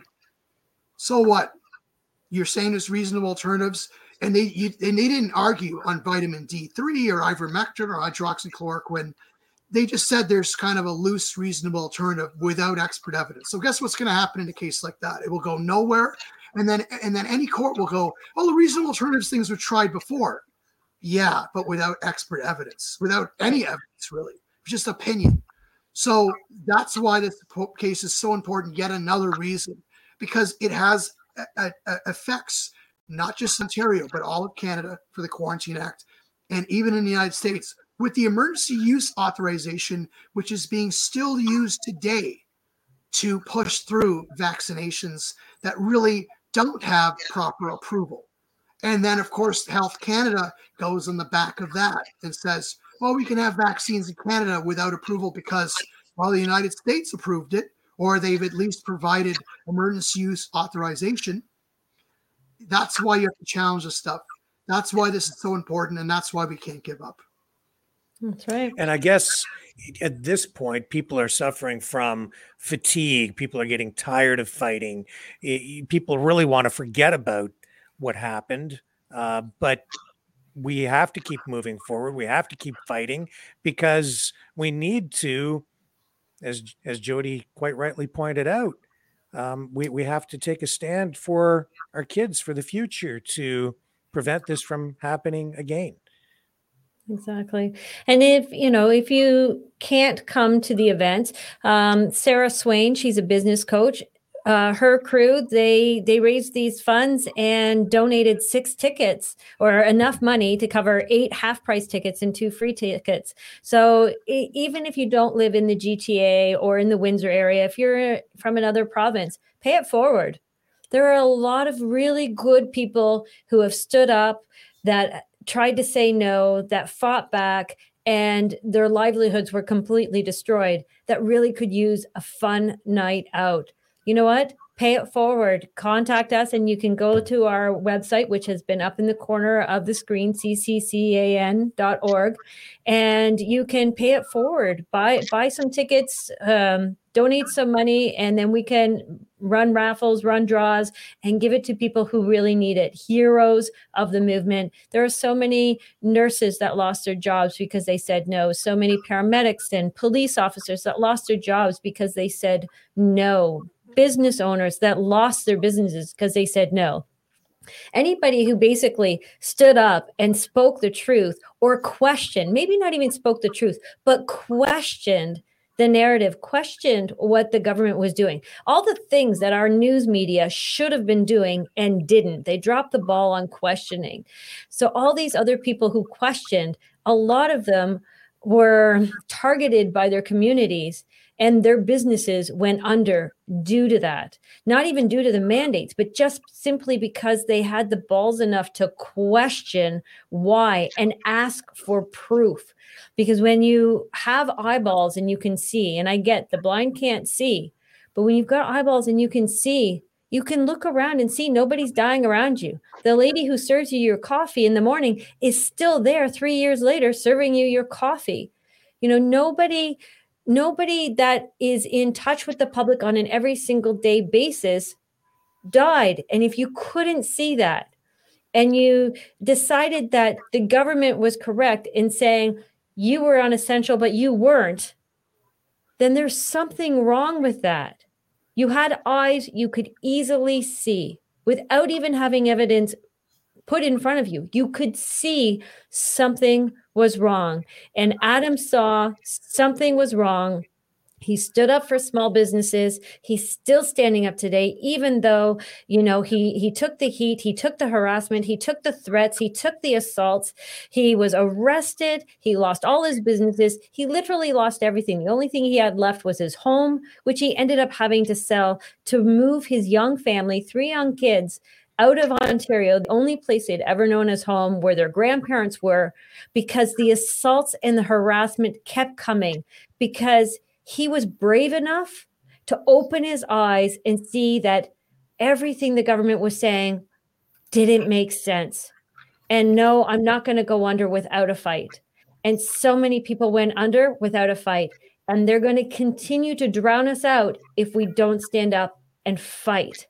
So what? You're saying there's reasonable alternatives? And they you, and they didn't argue on vitamin D3 or ivermectin or hydroxychloroquine. They just said there's kind of a loose, reasonable alternative without expert evidence. So guess what's going to happen in a case like that? It will go nowhere, and then and then any court will go, "Oh, the reasonable alternatives things were tried before." Yeah, but without expert evidence, without any evidence, really, just opinion. So that's why this case is so important. Yet another reason, because it has a, a, effects not just Ontario, but all of Canada for the Quarantine Act, and even in the United States with the emergency use authorization, which is being still used today to push through vaccinations that really don't have proper approval. And then, of course, Health Canada goes on the back of that and says, well, we can have vaccines in Canada without approval because, well, the United States approved it, or they've at least provided emergency use authorization. That's why you have to challenge this stuff. That's why this is so important, and that's why we can't give up. That's right. And I guess at this point, people are suffering from fatigue. People are getting tired of fighting. People really want to forget about what happened. Uh, but we have to keep moving forward. We have to keep fighting because we need to, as as Jody quite rightly pointed out, um, we we have to take a stand for our kids for the future to prevent this from happening again. Exactly. And if, you know, if you can't come to the event, um, Sarah Swain, she's a business coach. Uh, her crew, they they raised these funds and donated six tickets or enough money to cover eight half price tickets and two free tickets. So even if you don't live in the GTA or in the Windsor area, if you're from another province, pay it forward. There are a lot of really good people who have stood up that tried to say no, that fought back, and their livelihoods were completely destroyed, that really could use a fun night out. You know what? pay it forward. Contact us, and you can go to our website, which has been up in the corner of the screen, cccan.org, and you can pay it forward. Buy buy some tickets, um, donate some money, and then we can run raffles, run draws, and give it to people who really need it. Heroes of the movement. There are so many nurses that lost their jobs because they said no. So many paramedics and police officers that lost their jobs because they said no business owners that lost their businesses because they said no. Anybody who basically stood up and spoke the truth or questioned, maybe not even spoke the truth, but questioned the narrative, questioned what the government was doing. All the things that our news media should have been doing and didn't. They dropped the ball on questioning. So, all these other people who questioned, a lot of them were targeted by their communities and their businesses went under due to that. Not even due to the mandates, but just simply because they had the balls enough to question why and ask for proof. Because when you have eyeballs and you can see, and I get the blind can't see, but when you've got eyeballs and you can see, you can look around and see nobody's dying around you. The lady who serves you your coffee in the morning is still there three years later serving you your coffee. You know, nobody nobody that is in touch with the public on an every single day basis died. And if you couldn't see that, and you decided that the government was correct in saying you were unessential, but you weren't, then there's something wrong with that. You had eyes you could easily see without even having evidence put in front of you. You could see something was wrong. And Adam saw something was wrong. He stood up for small businesses. He's still standing up today, even though, you know, he he took the heat, he took the harassment, he took the threats, he took the assaults. He was arrested. He lost all his businesses. He literally lost everything. The only thing he had left was his home, which he ended up having to sell to move his young family, three young kids, out of Ontario, the only place they'd ever known as home, where their grandparents were, because the assaults and the harassment kept coming, because he was brave enough to open his eyes and see that everything the government was saying didn't make sense. And no, I'm not going to go under without a fight. And so many people went under without a fight. And they're going to continue to drown us out if we don't stand up and fight.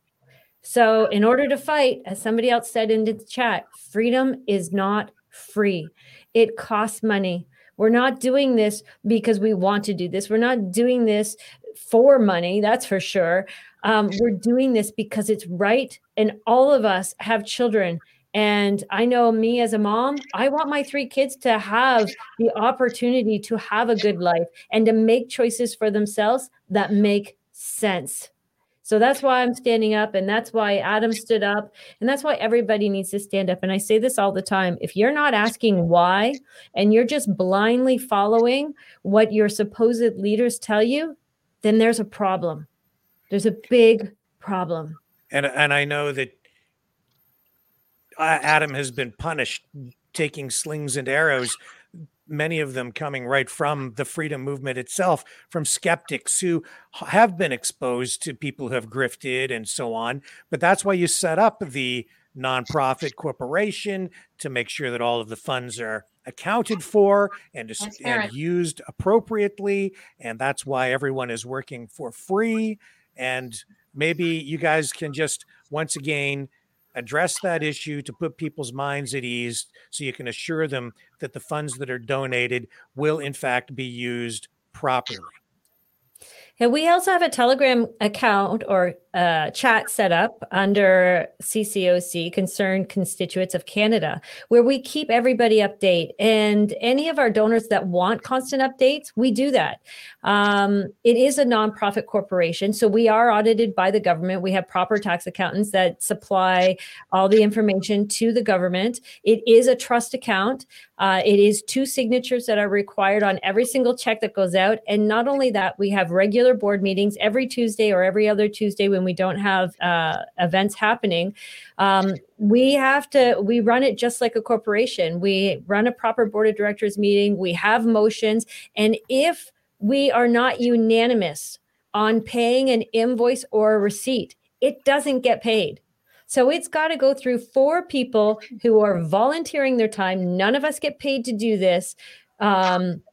So, in order to fight, as somebody else said in the chat, freedom is not free. It costs money. We're not doing this because we want to do this. We're not doing this for money, that's for sure. Um, we're doing this because it's right. And all of us have children. And I know me as a mom, I want my three kids to have the opportunity to have a good life and to make choices for themselves that make sense. So that's why I'm standing up. And that's why Adam stood up. And that's why everybody needs to stand up. And I say this all the time if you're not asking why and you're just blindly following what your supposed leaders tell you, then there's a problem. There's a big problem. And, and I know that uh, Adam has been punished taking slings and arrows many of them coming right from the freedom movement itself, from skeptics who have been exposed to people who have grifted and so on. But that's why you set up the nonprofit corporation to make sure that all of the funds are accounted for and, and used appropriately. And that's why everyone is working for free. And maybe you guys can just once again address that issue to put people's minds at ease so you can assure them that the funds that are donated will in fact be used properly. And we also have a Telegram account or uh, chat set up under CCOC, Concerned Constituents of Canada, where we keep everybody update. And any of our donors that want constant updates, we do that. Um, it is a nonprofit corporation, so we are audited by the government. We have proper tax accountants that supply all the information to the government. It is a trust account. Uh, it is two signatures that are required on every single check that goes out. And not only that, we have regular board meetings every Tuesday or every other Tuesday when we don't have uh, events happening. Um, we have to, we run it just like a corporation. We run a proper board of directors meeting, we have motions. And if we are not unanimous on paying an invoice or a receipt, it doesn't get paid. So it's got to go through four people who are volunteering their time. None of us get paid to do this. Um,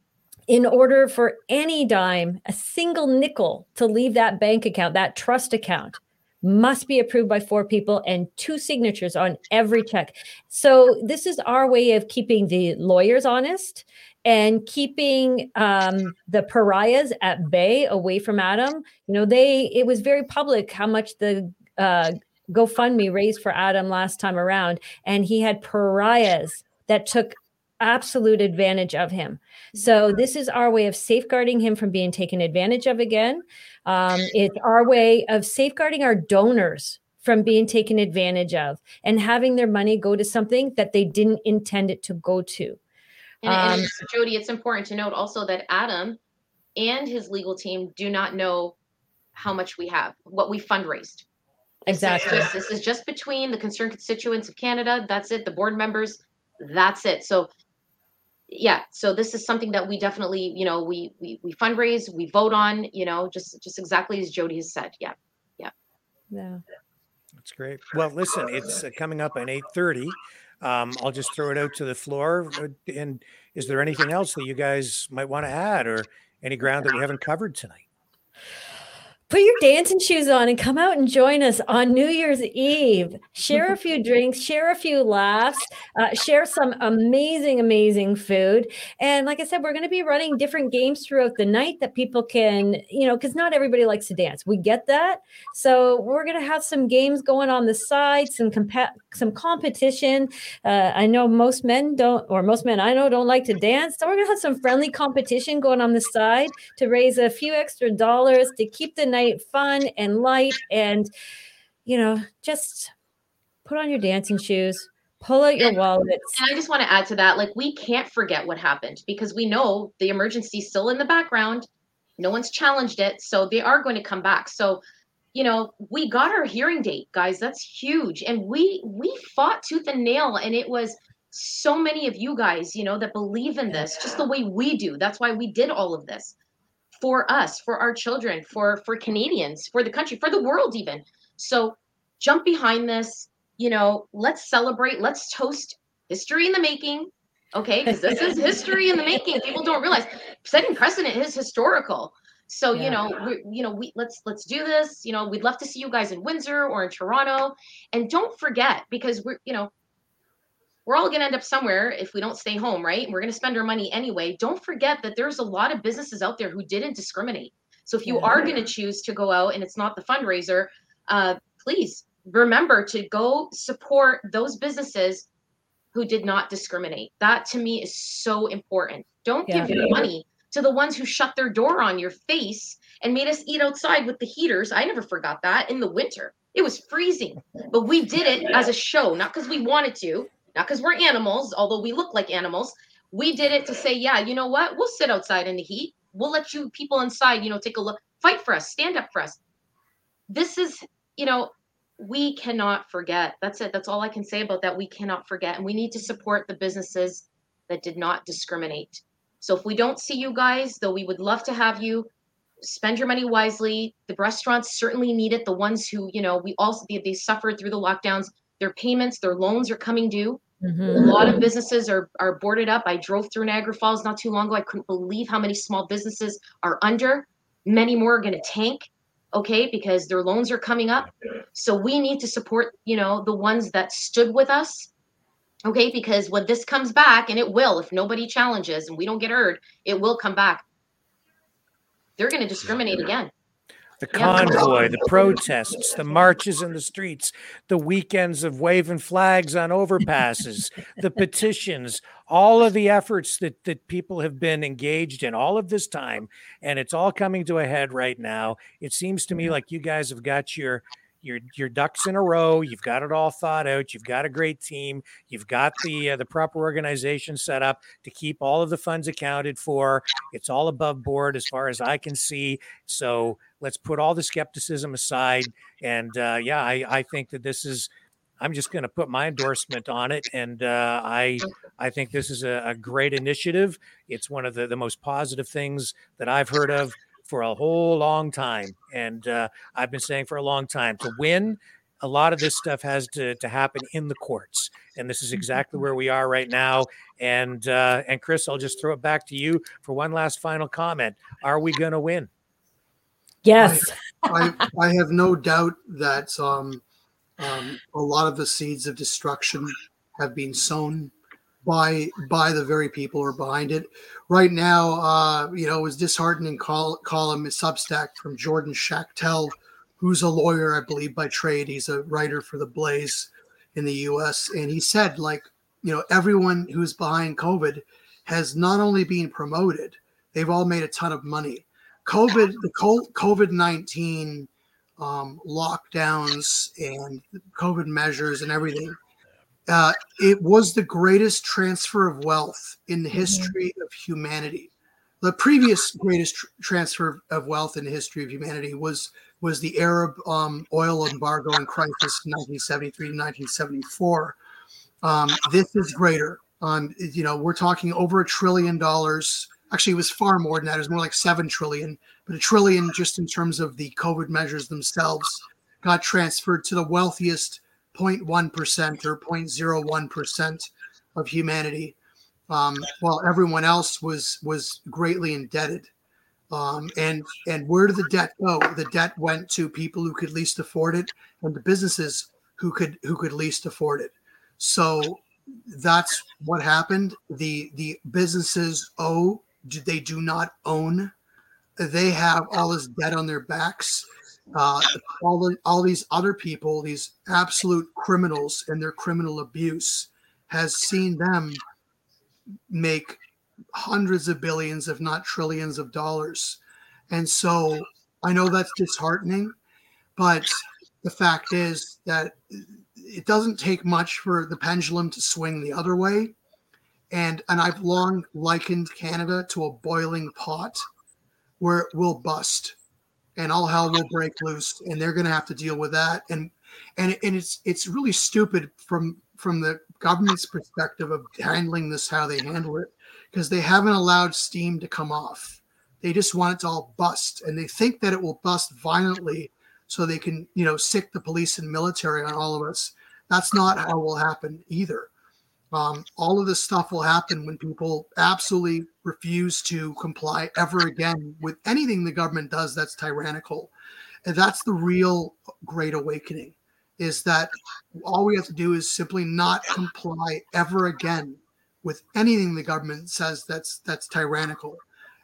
in order for any dime, a single nickel to leave that bank account, that trust account, must be approved by four people and two signatures on every check. So this is our way of keeping the lawyers honest and keeping um, the pariahs at bay away from Adam. You know, they it was very public how much the uh, GoFundMe raised for Adam last time around, and he had pariahs that took absolute advantage of him. So this is our way of safeguarding him from being taken advantage of again. Um, it's our way of safeguarding our donors from being taken advantage of and having their money go to something that they didn't intend it to go to. And, and Um, Jody, it's important to note also that Adam and his legal team do not know how much we have, what we fundraised. This is Exactly. just- This is just between the concerned constituents of Canada. That's it. The board members. That's it. So, yeah. So this is something that we definitely, you know, we we we fundraise, we vote on. You know, just just exactly as Jody has said. Yeah, yeah. Yeah. That's great. Well, listen, it's uh, coming up at eight thirty. Um, I'll just throw it out to the floor. Uh, And is there anything else that you guys might want to add, or any ground that we haven't covered tonight? Put your dancing shoes on and come out and join us on New Year's Eve. Share a few drinks, share a few laughs, uh, share some amazing, amazing food. And like I said, we're going to be running different games throughout the night that people can, you know, because not everybody likes to dance. We get that. So we're going to have some games going on the side, some compa- some competition. Uh, I know most men don't, or most men I know don't like to dance. So we're going to have some friendly competition going on the side to raise a few extra dollars to keep the night fun and light and, you know, just put on your dancing shoes, pull out your wallets. And I just want to add to that, like we can't forget what happened because we know the emergency's still in the background. No one's challenged it, so they are going to come back. So, you know, we got our hearing date, guys. That's huge, and we we fought tooth and nail, and it was so many of you guys, you know, that believe in this just the way we do. That's why we did all of this for us, for our children, for for Canadians, for the country, for the world even. So jump behind this, you know, let's celebrate, let's toast history in the making. Okay, because this is history in the making. People don't realize setting precedent is historical. So you know, we you know, we let's let's do this. You know, we'd love to see you guys in Windsor or in Toronto, and don't forget because we're you know we're all going to end up somewhere if we don't stay home, right? We're going to spend our money anyway. Don't forget that there's a lot of businesses out there who didn't discriminate. So if you Yeah. are going to choose to go out and it's not the fundraiser, uh, please remember to go support those businesses who did not discriminate. That to me is so important. Don't Yeah. give your money to the ones who shut their door on your face and made us eat outside with the heaters. I never forgot that in the winter. It was freezing, but we did it as a show, not because we wanted to, not because we're animals, although we look like animals. We did it to say, yeah, you know what? We'll sit outside in the heat. We'll let you people inside, you know, take a look, fight for us, stand up for us. This is, you know, we cannot forget. That's it. That's all I can say about that. We cannot forget. And we need to support the businesses that did not discriminate. So if we don't see you guys, though we would love to have you, spend your money wisely. The restaurants certainly need it. The ones who, you know, we also they, they suffered through the lockdowns. Their payments, their loans are coming due. Mhm. A lot of businesses are are boarded up. I drove through Niagara Falls not too long ago. I couldn't believe how many small businesses are under. Many more are going to tank, okay, because their loans are coming up. So we need to support, you know, the ones that stood with us, okay, because when this comes back, and it will, if nobody challenges and we don't get heard, it will come back. They're going to discriminate again. The convoy, the protests, the marches in the streets, the weekends of waving flags on overpasses, the petitions, all of the efforts that that people have been engaged in all of this time, and it's all coming to a head right now. It seems to me mm-hmm. like you guys have got your your your ducks in a row. You've got it all thought out. You've got a great team. You've got the uh, the proper organization set up to keep all of the funds accounted for. It's all above board as far as I can see. So let's put all the skepticism aside. And uh, yeah, I, I think that this is. I'm just going to put my endorsement on it, and uh, I I think this is a, a great initiative. It's one of the, the most positive things that I've heard of for a whole long time. And uh, I've been saying for a long time to win, a lot of this stuff has to, to happen in the courts. And this is exactly where we are right now. And uh, and Chris, I'll just throw it back to you for one last final comment. Are we going to win? Yes. I, I have no doubt that um, um, a lot of the seeds of destruction have been sown by by the very people who are behind it. Right now, uh, you know, it was disheartening call, column Substack from Jordan Schachtel, who's a lawyer, I believe, by trade. He's a writer for the Blaze in the U.S. And he said, like, you know, everyone who's behind COVID has not only been promoted, they've all made a ton of money. COVID, the COVID nineteen um, lockdowns and COVID measures and everything. Uh, it was the greatest transfer of wealth in the history of humanity. The previous greatest tr- transfer of wealth in the history of humanity was was the Arab um, oil embargo and crisis, 1973 to 1974. Um, this is greater. Um, you know, we're talking over a trillion dollars. Actually, it was far more than that. It was more like seven trillion, but a trillion just in terms of the COVID measures themselves got transferred to the wealthiest 0.1% or 0.01% of humanity, um, while everyone else was was greatly indebted. Um, and and where did the debt go? The debt went to people who could least afford it, and the businesses who could who could least afford it. So that's what happened. The the businesses owe they do not own. They have all this debt on their backs. Uh, all the, all these other people, these absolute criminals and their criminal abuse, has seen them make hundreds of billions, if not trillions of dollars. And so I know that's disheartening, but the fact is that it doesn't take much for the pendulum to swing the other way. And and I've long likened Canada to a boiling pot where it will bust and all hell will break loose and they're going to have to deal with that and and and it's it's really stupid from from the government's perspective of handling this how they handle it because they haven't allowed steam to come off. They just want it to all bust, and they think that it will bust violently so they can, you know, sick the police and military on all of us. That's not how it will happen either. Um, all of this stuff will happen when people absolutely refuse to comply ever again with anything the government does that's tyrannical. And that's the real great awakening is that all we have to do is simply not comply ever again with anything the government says that's that's tyrannical.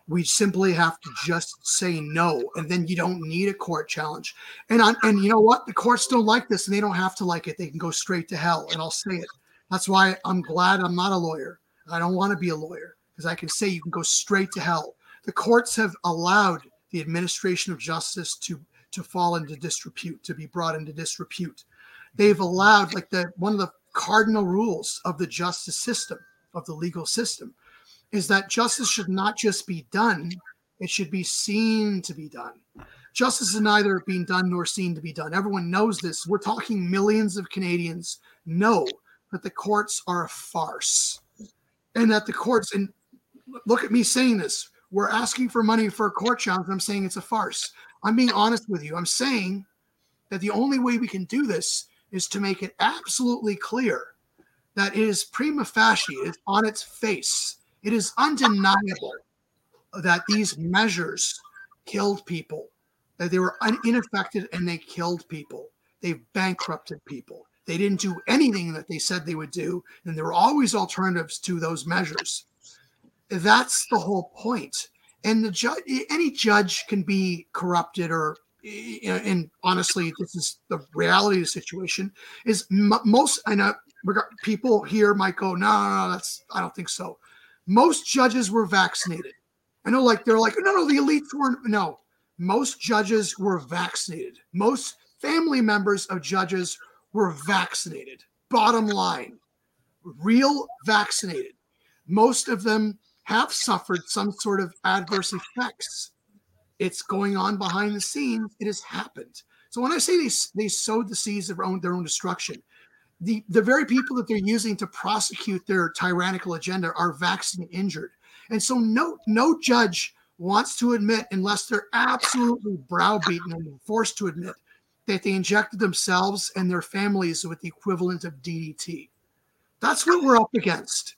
We simply have to just say no, and then you don't need a court challenge. And on, and you know what? The courts don't like this, and they don't have to like it. They can go straight to hell, and I'll say it. That's why I'm glad I'm not a lawyer. I don't want to be a lawyer because I can say you can go straight to hell. The courts have allowed the administration of justice to to fall into disrepute, to be brought into disrepute. They've allowed like the one of the cardinal rules of the justice system of the legal system is that justice should not just be done, it should be seen to be done. Justice is neither being done nor seen to be done. Everyone knows this. We're talking millions of Canadians know that the courts are a farce and that the courts, and look at me saying this, we're asking for money for a court challenge. I'm saying it's a farce. I'm being honest with you. I'm saying that the only way we can do this is to make it absolutely clear that it is prima facie, it is on its face, it is undeniable that these measures killed people, that they were ineffective and they killed people. They've bankrupted people. They didn't do anything that they said they would do, and there were always alternatives to those measures. That's the whole point. And the judge, any judge can be corrupted or and honestly, this is the reality of the situation. Is most I know uh, people here might go, no, no, no, that's I don't think so. Most judges were vaccinated. I know, like they're like, no, no, the elites weren't. No, most judges were vaccinated. Most family members of judges were vaccinated. Bottom line, real vaccinated. Most of them have suffered some sort of adverse effects. It's going on behind the scenes. It has happened. So when I say they, they sowed the seeds of their own, their own destruction, the, the very people that they're using to prosecute their tyrannical agenda are vaccine injured. And so no no judge wants to admit, unless they're absolutely browbeaten and forced to admit, that they injected themselves and their families with the equivalent of DDT. That's what we're up against.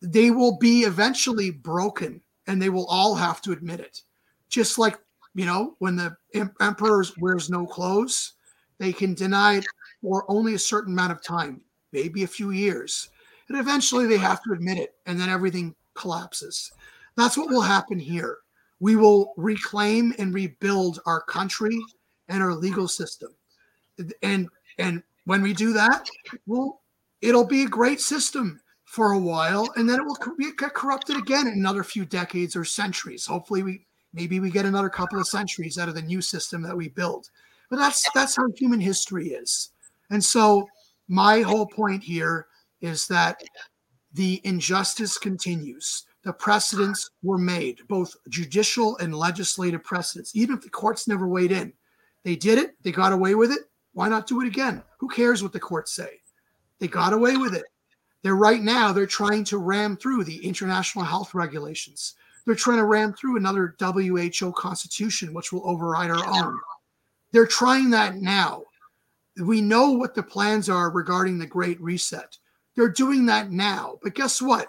They will be eventually broken and they will all have to admit it. Just like, you know, when the emperor wears no clothes, they can deny it for only a certain amount of time, maybe a few years. And eventually they have to admit it and then everything collapses. That's what will happen here. We will reclaim and rebuild our country and our legal system. And and when we do that, we'll it'll be a great system for a while, and then it will get corrupted again in another few decades or centuries. Hopefully, we maybe we get another couple of centuries out of the new system that we build. But that's that's how human history is. And so my whole point here is that the injustice continues. The precedents were made, both judicial and legislative precedents, even if the courts never weighed in. They did it, they got away with it. Why not do it again? Who cares what the courts say? They got away with it. They're right now, they're trying to ram through the international health regulations. They're trying to ram through another WHO constitution, which will override our own. They're trying that now. We know what the plans are regarding the Great Reset. They're doing that now. But guess what?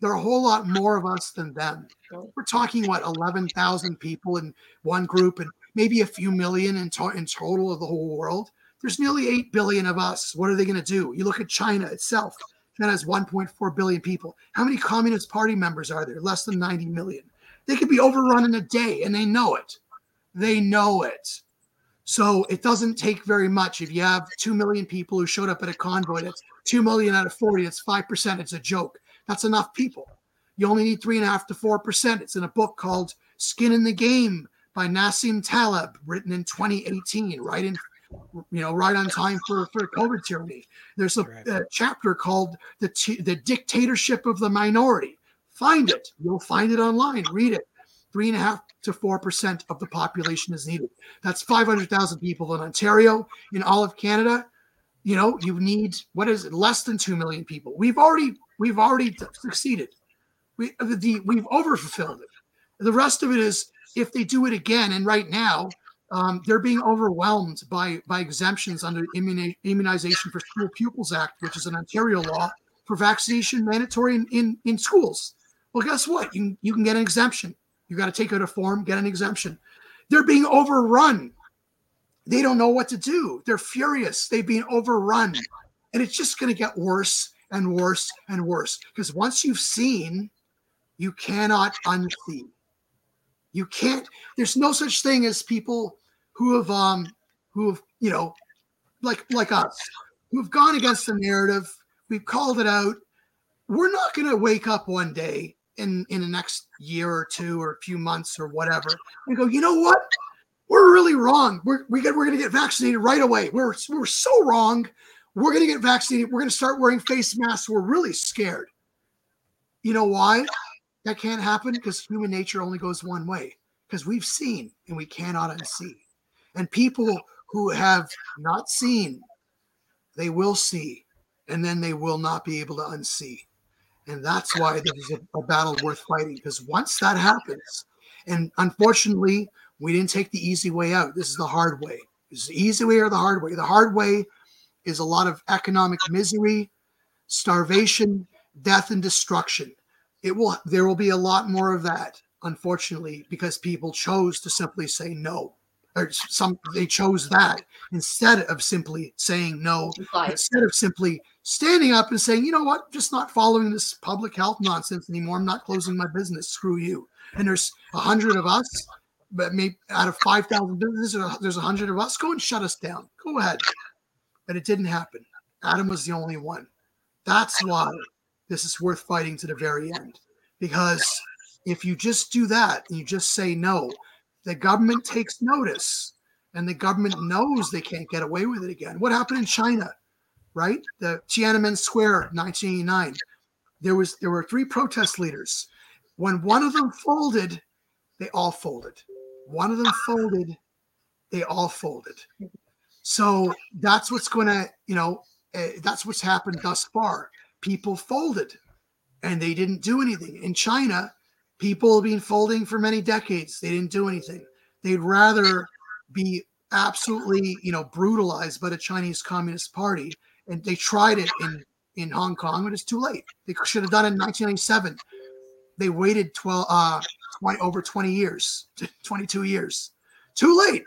There are a whole lot more of us than them. We're talking, what, 11,000 people in one group and maybe a few million in, to- in total of the whole world. There's nearly 8 billion of us. What are they going to do? You look at China itself, that has 1.4 billion people. How many Communist Party members are there? Less than 90 million. They could be overrun in a day, and they know it. They know it. So it doesn't take very much. If you have 2 million people who showed up at a convoy, that's 2 million out of 40, that's 5%. It's a joke. That's enough people. You only need three and a half to 4%. It's in a book called Skin in the Game by Nassim Taleb, written in 2018, right in you know, right on time for for COVID tyranny. There's a, a chapter called the T- the dictatorship of the minority. Find it. You'll find it online. Read it. Three and a half to four percent of the population is needed. That's five hundred thousand people in Ontario. In all of Canada, you know, you need what is it? Less than two million people. We've already we've already succeeded. We the we've overfulfilled it. The rest of it is if they do it again, and right now um, they're being overwhelmed by by exemptions under Immuni- Immunization for School Pupils Act, which is an Ontario law for vaccination mandatory in, in, in schools. Well, guess what? You, can- you can get an exemption. You got to take out a form, get an exemption. They're being overrun. They don't know what to do. They're furious. They've been overrun. And it's just going to get worse and worse and worse. Because once you've seen, you cannot unsee you can't there's no such thing as people who have um who have you know like like us who've gone against the narrative. We've called it out. We're not going to wake up one day in in the next year or two or a few months or whatever and go you know what? We're really wrong. We're we get, we're going to get vaccinated right away. We're we're so wrong. We're going to get vaccinated. We're going to start wearing face masks. We're really scared. You know why that can't happen because human nature only goes one way because we've seen and we cannot unsee. And people who have not seen, they will see, and then they will not be able to unsee. And that's why this is a, a battle worth fighting because once that happens, and unfortunately, we didn't take the easy way out. This is the hard way. Is the easy way or the hard way. The hard way is a lot of economic misery, starvation, death, and destruction it will there will be a lot more of that unfortunately because people chose to simply say no. Or some they chose that instead of simply saying no. Instead of simply standing up and saying you know what? Just not following this public health nonsense anymore. I'm not closing my business. Screw you. And there's a hundred of us but maybe out of 5000 businesses uh, there's a hundred of us. Go and shut us down. Go ahead. But it didn't happen. Adam was the only one. That's why this is worth fighting to the very end. Because if you just do that and you just say no, the government takes notice and the government knows they can't get away with it again. What happened in China, right? The Tiananmen Square, 1989. There was there were three protest leaders. When one of them folded, they all folded. One of them folded, they all folded. So that's what's going to, you know, uh, that's what's happened thus far people folded and they didn't do anything. In China, People have been folding for many decades. They didn't do anything. They'd rather be absolutely, you know, brutalized by the Chinese Communist Party. And they tried it in, in Hong Kong, but it's too late. They should have done it in 1997. They waited 12, uh, 20, over 20 years, 22 years. Too late.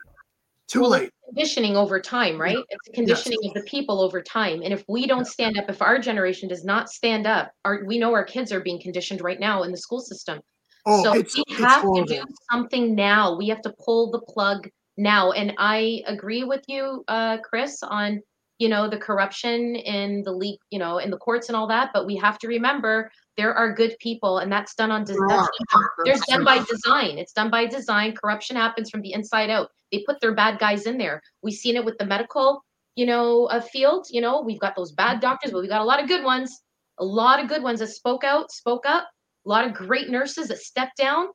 Too Well, late. Conditioning over time, right? It's a conditioning of the people over time. And if we don't stand up, if our generation does not stand up, our we know our kids are being conditioned right now in the school system. Oh, so it's- we it's have to do something now. We have to pull the plug now. And I agree with you, uh, Chris, on you know the corruption in the league, you know, in the courts and all that. But we have to remember there are good people, and that's done on design. done by design. It's done by design. Corruption happens from the inside out. They put their bad guys in there. We've seen it with the medical, you know, uh, field. You know, we've got those bad doctors, but we got a lot of good ones. A lot of good ones that spoke out, spoke up. A lot of great nurses that stepped down.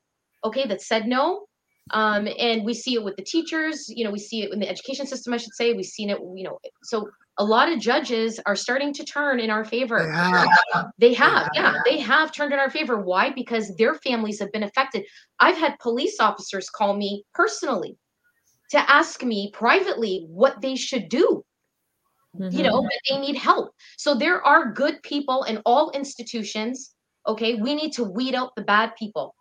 Okay, that said no. Um, and we see it with the teachers. You know, we see it in the education system. I should say we've seen it. You know, so a lot of judges are starting to turn in our favor. They have. They have, yeah, they have turned in our favor. Why? Because their families have been affected. I've had police officers call me personally to ask me privately what they should do. You know, mm-hmm. that they need help. So there are good people in all institutions. Okay, we need to weed out the bad people.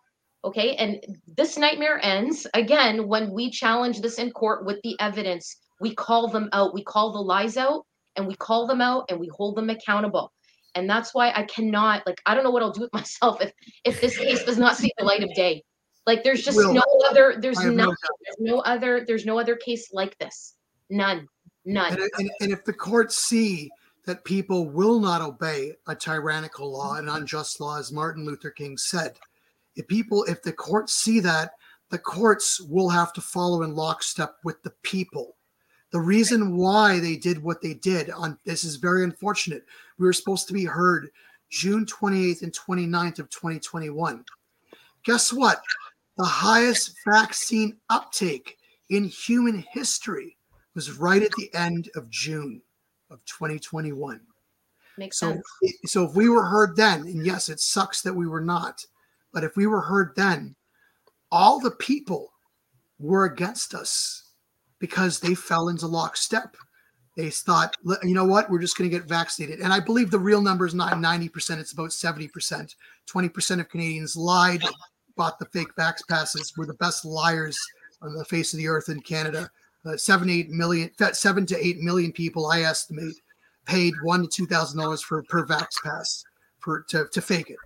Okay, and this nightmare ends again when we challenge this in court with the evidence. We call them out, we call the lies out, and we call them out and we hold them accountable. And that's why i cannot like i don't know what i'll do with myself if if this case does not see the light of day. Like there's just will. no other there's I have no no there's no other there's no other case like this. None. None. And, and, and if the courts see that people will not obey a tyrannical law, an unjust law, as Martin Luther King said, if people, if the courts see that, the courts will have to follow in lockstep with the people. The reason why they did what they did on this is very unfortunate. We were supposed to be heard June 28th and 29th of 2021. Guess what? The highest vaccine uptake in human history was right at the end of June of 2021. makes So, sense so if we were heard then, and yes, it sucks that we were not, but if we were heard then, all the people were against us because they fell into lockstep. They thought, you know what, we're just going to get vaccinated. And I believe the real number is not 90%, it's about 70%. 20% of Canadians lied, bought the fake vax passes, were the best liars on the face of the earth in Canada. Uh, seven, eight million, seven to eight million people, I estimate, paid one to two thousand dollars for per vax pass for to, to fake it.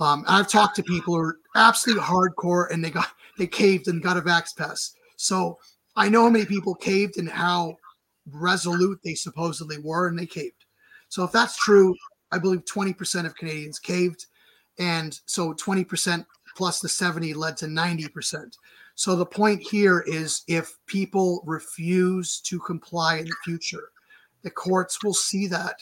Um, I've talked to people who are absolutely hardcore and they got they caved and got a vax pass. So I know how many people caved and how resolute they supposedly were, and they caved. So if that's true, I believe 20% of Canadians caved. And so 20% plus the 70 led to 90%. So the point here is if people refuse to comply in the future, the courts will see that.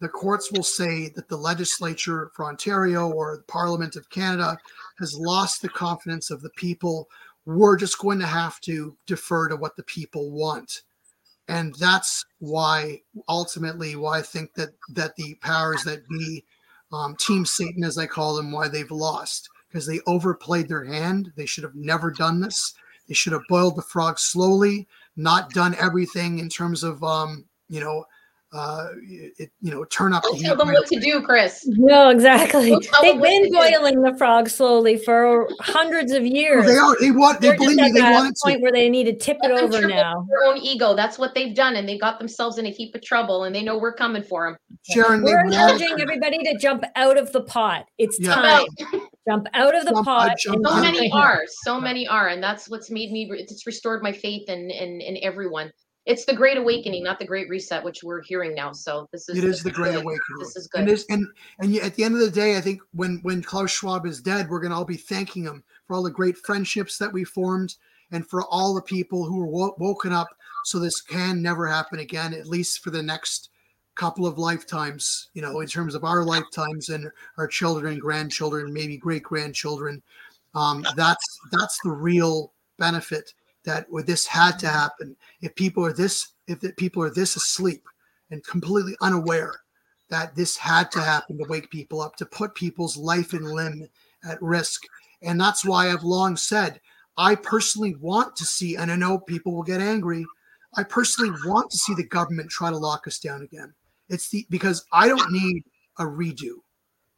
The courts will say that the legislature for Ontario or the Parliament of Canada has lost the confidence of the people. We're just going to have to defer to what the people want. And that's why ultimately why I think that that the powers that be, um, Team Satan as I call them, why they've lost because they overplayed their hand. They should have never done this. They should have boiled the frog slowly, not done everything in terms of um, you know, uh, it, you know, turn up. don't the tell them what to do chris No, exactly. They've been boiling the frog slowly for hundreds of years. they are. They want. They They're believe me. They that wanted point to. where they need to tip it Let them over now. their own ego that's what they've done and they got themselves in a heap of trouble and they know we're coming for them Sharon, We're encouraging everybody to jump out of the pot. It's Yeah. time. Jump out of the Jump- pot. so many are so many are and that's what's made me it's restored my faith in in in everyone it's the great awakening not the great reset which we're hearing now so this is It is the great good. awakening. this is And good this, and and at the end of the day, I think when when Klaus Schwab is dead, we're going to all be thanking him for all the great friendships that we formed, and for all the people who were wo- woken up so this can never happen again, at least for the next couple of lifetimes. You know, in terms of our lifetimes and our children, grandchildren, maybe great grandchildren. Um, that's that's the real benefit that where this had to happen. If people are this, if the people are this asleep and completely unaware that this had to happen to wake people up, to put people's life and limb at risk. And that's why I've long said I personally want to see, and I know people will get angry. I personally want to see the government try to lock us down again. It's the because I don't need a redo,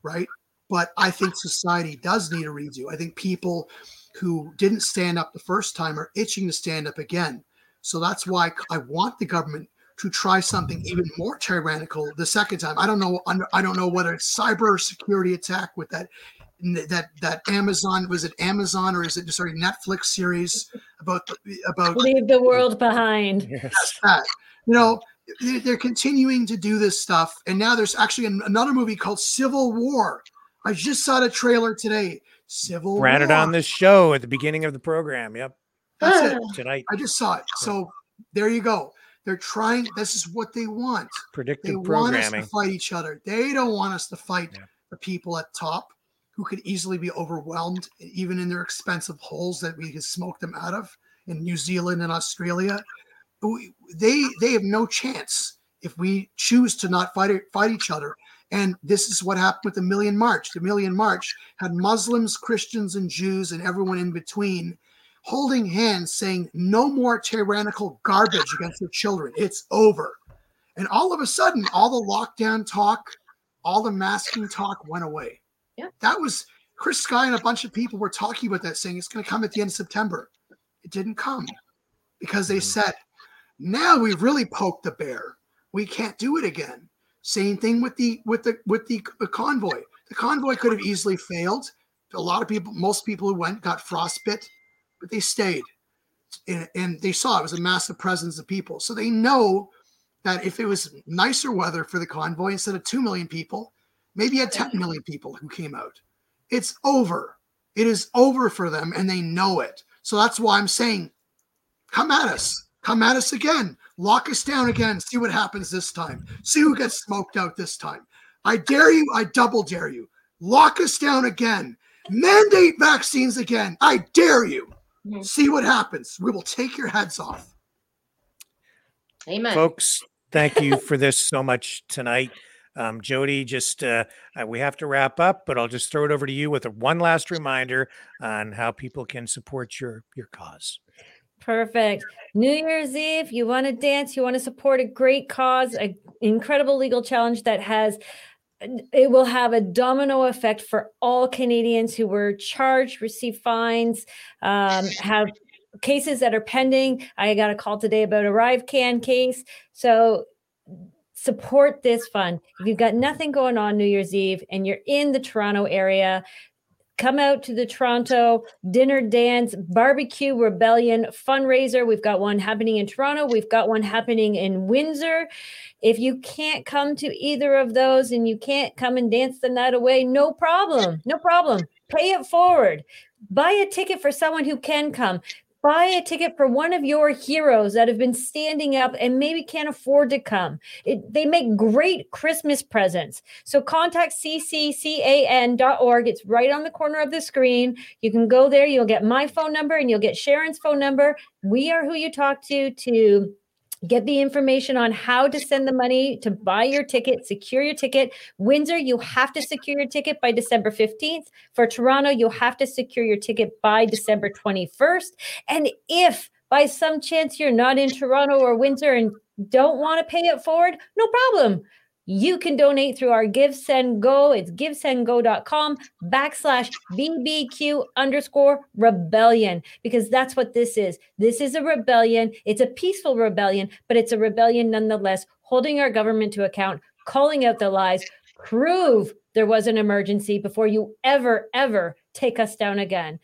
right? But I think society does need a redo. I think people who didn't stand up the first time are itching to stand up again. So that's why I want the government to try something even more tyrannical the second time. I don't know. I don't know whether it's cyber security attack with that that that Amazon was it Amazon or is it sorry Netflix series about about leave the world behind. Yes, that. You know, they're continuing to do this stuff, and now there's actually another movie called Civil War. I just saw the trailer today. Civil it on this show at the beginning of the program. Yep. That's it. Ah, tonight. I just saw it. So there you go. They're trying. This is what they want. Predictive They want us to programming. fight each other. They don't want us to fight the people at top who could easily be overwhelmed, even in their expensive holes that we can smoke them out of in New Zealand and Australia. We- They they have no chance if we choose to not fight fight each other. And this is what happened with the Million March. The Million March had Muslims, Christians, and Jews, and everyone in between holding hands saying no more tyrannical garbage against their children. It's over. And all of a sudden, all the lockdown talk, all the masking talk went away. Yeah. That was Chris Sky and a bunch of people were talking about that, saying it's going to come at the end of September. It didn't come because they mm-hmm. said, now we've really poked the bear. We can't do it again. Same thing with the with the with the, the convoy. The convoy could have easily failed. A lot of people, most people who went got frostbit, but they stayed. And, and they saw it was a massive presence of people. So they know that if it was nicer weather for the convoy instead of 2 million people, maybe had 10 million people who came out. It's over. It is over for them and they know it. So that's why I'm saying, come at us. Come at us again. Lock us down again. See what happens this time. See who gets smoked out this time. I dare you. I double dare you. Lock us down again. Mandate vaccines again. I dare you. See what happens. We will take your heads off. Amen. folks thank you for this so much tonight um, jody just uh, uh, we have to wrap up but i'll just throw it over to you with a one last reminder on how people can support your your cause Perfect. New Year's Eve, you want to dance, you want to support a great cause, an incredible legal challenge that has it will have a domino effect for all Canadians who were charged, received fines, um, have cases that are pending. I got a call today about ArriveCAN case. So support this fund. If you've got nothing going on New Year's Eve and you're in the Toronto area, come out to the Toronto Dinner Dance Barbecue Rebellion fundraiser. We've got one happening in Toronto, we've got one happening in Windsor. If you can't come to either of those and you can't come and dance the night away, no problem. No problem. Pay it forward. Buy a ticket for someone who can come. Buy a ticket for one of your heroes that have been standing up and maybe can't afford to come. It, they make great Christmas presents. So contact cccan.org. It's right on the corner of the screen. You can go there. You'll get my phone number and you'll get Sharon's phone number. We are who you talk to to get the information on how to send the money to buy your ticket, secure your ticket. Windsor, you have to secure your ticket by December 15th. For Toronto, you'll have to secure your ticket by December 21st. And if by some chance you're not in Toronto or Windsor and don't want to pay it forward, no problem. You can donate through our Give Send Go. It's givesendgo.com backslash BBQ underscore rebellion because that's what this is. This is a rebellion. It's a peaceful rebellion, but it's a rebellion nonetheless, holding our government to account, calling out the lies, prove there was an emergency before you ever, ever take us down again.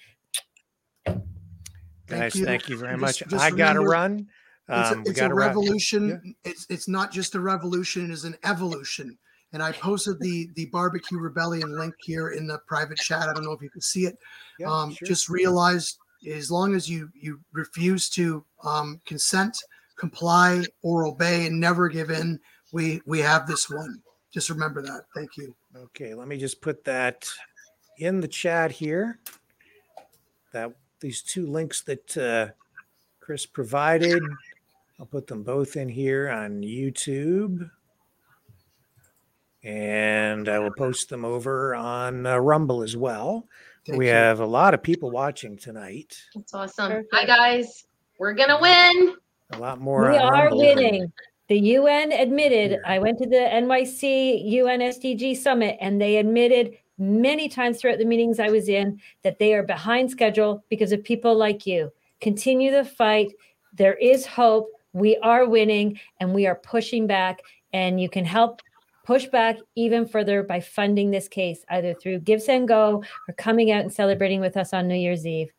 guys you. thank you very And much just- just i gotta run It's, um, a, it's a gotta wrap. revolution. It's it's not just a revolution; it is an evolution. And I posted the the barbecue rebellion link here in the private chat. I don't know if you can see it. Yeah, um, sure. Just realize, as long as you you refuse to um, consent, comply, or obey, and never give in, we we have this one. Just remember that. Thank you. Okay, let me just put that in the chat here. That these two links that uh, Chris provided, I'll put them both in here on YouTube. and I will post them over on uh, Rumble as well. Thank we you. have a lot of people watching tonight. That's awesome. Hi guys, we're gonna win. A lot more. we are Rumble. winning. The UN admitted, I went to the NYC UN SDG summit and they admitted many times throughout the meetings I was in that they are behind schedule because of people like you. Continue the fight. There is hope. We are winning and we are pushing back. And you can help push back even further by funding this case, either through Give Send Go or coming out and celebrating with us on New Year's Eve.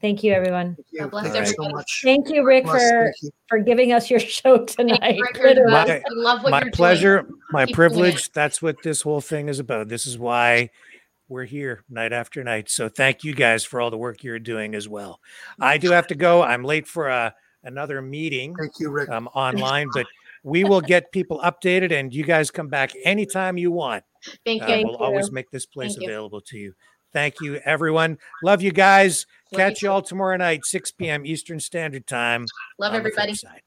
Thank you, everyone. God bless Thank you so much. Thank you, Rick, Bless, for thank you. for giving us your show tonight. Rick, My- love what my you're doing. pleasure, my Keep privilege. That's what this whole thing is about. This is why we're here night after night. So thank you guys for all the work you're doing as well. I do have to go. I'm late for a, another meeting. Thank you, Rick. Um, online, but we will get people updated, and you guys come back anytime you want. Thank Uh, you. we'll always make this place Thank you. available to you. Thank you, everyone. Love you guys. Love Catch you you all tomorrow night, 6 p.m. Eastern Standard Time. Love on the flip everybody.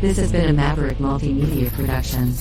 This has been a Maverick Multimedia production.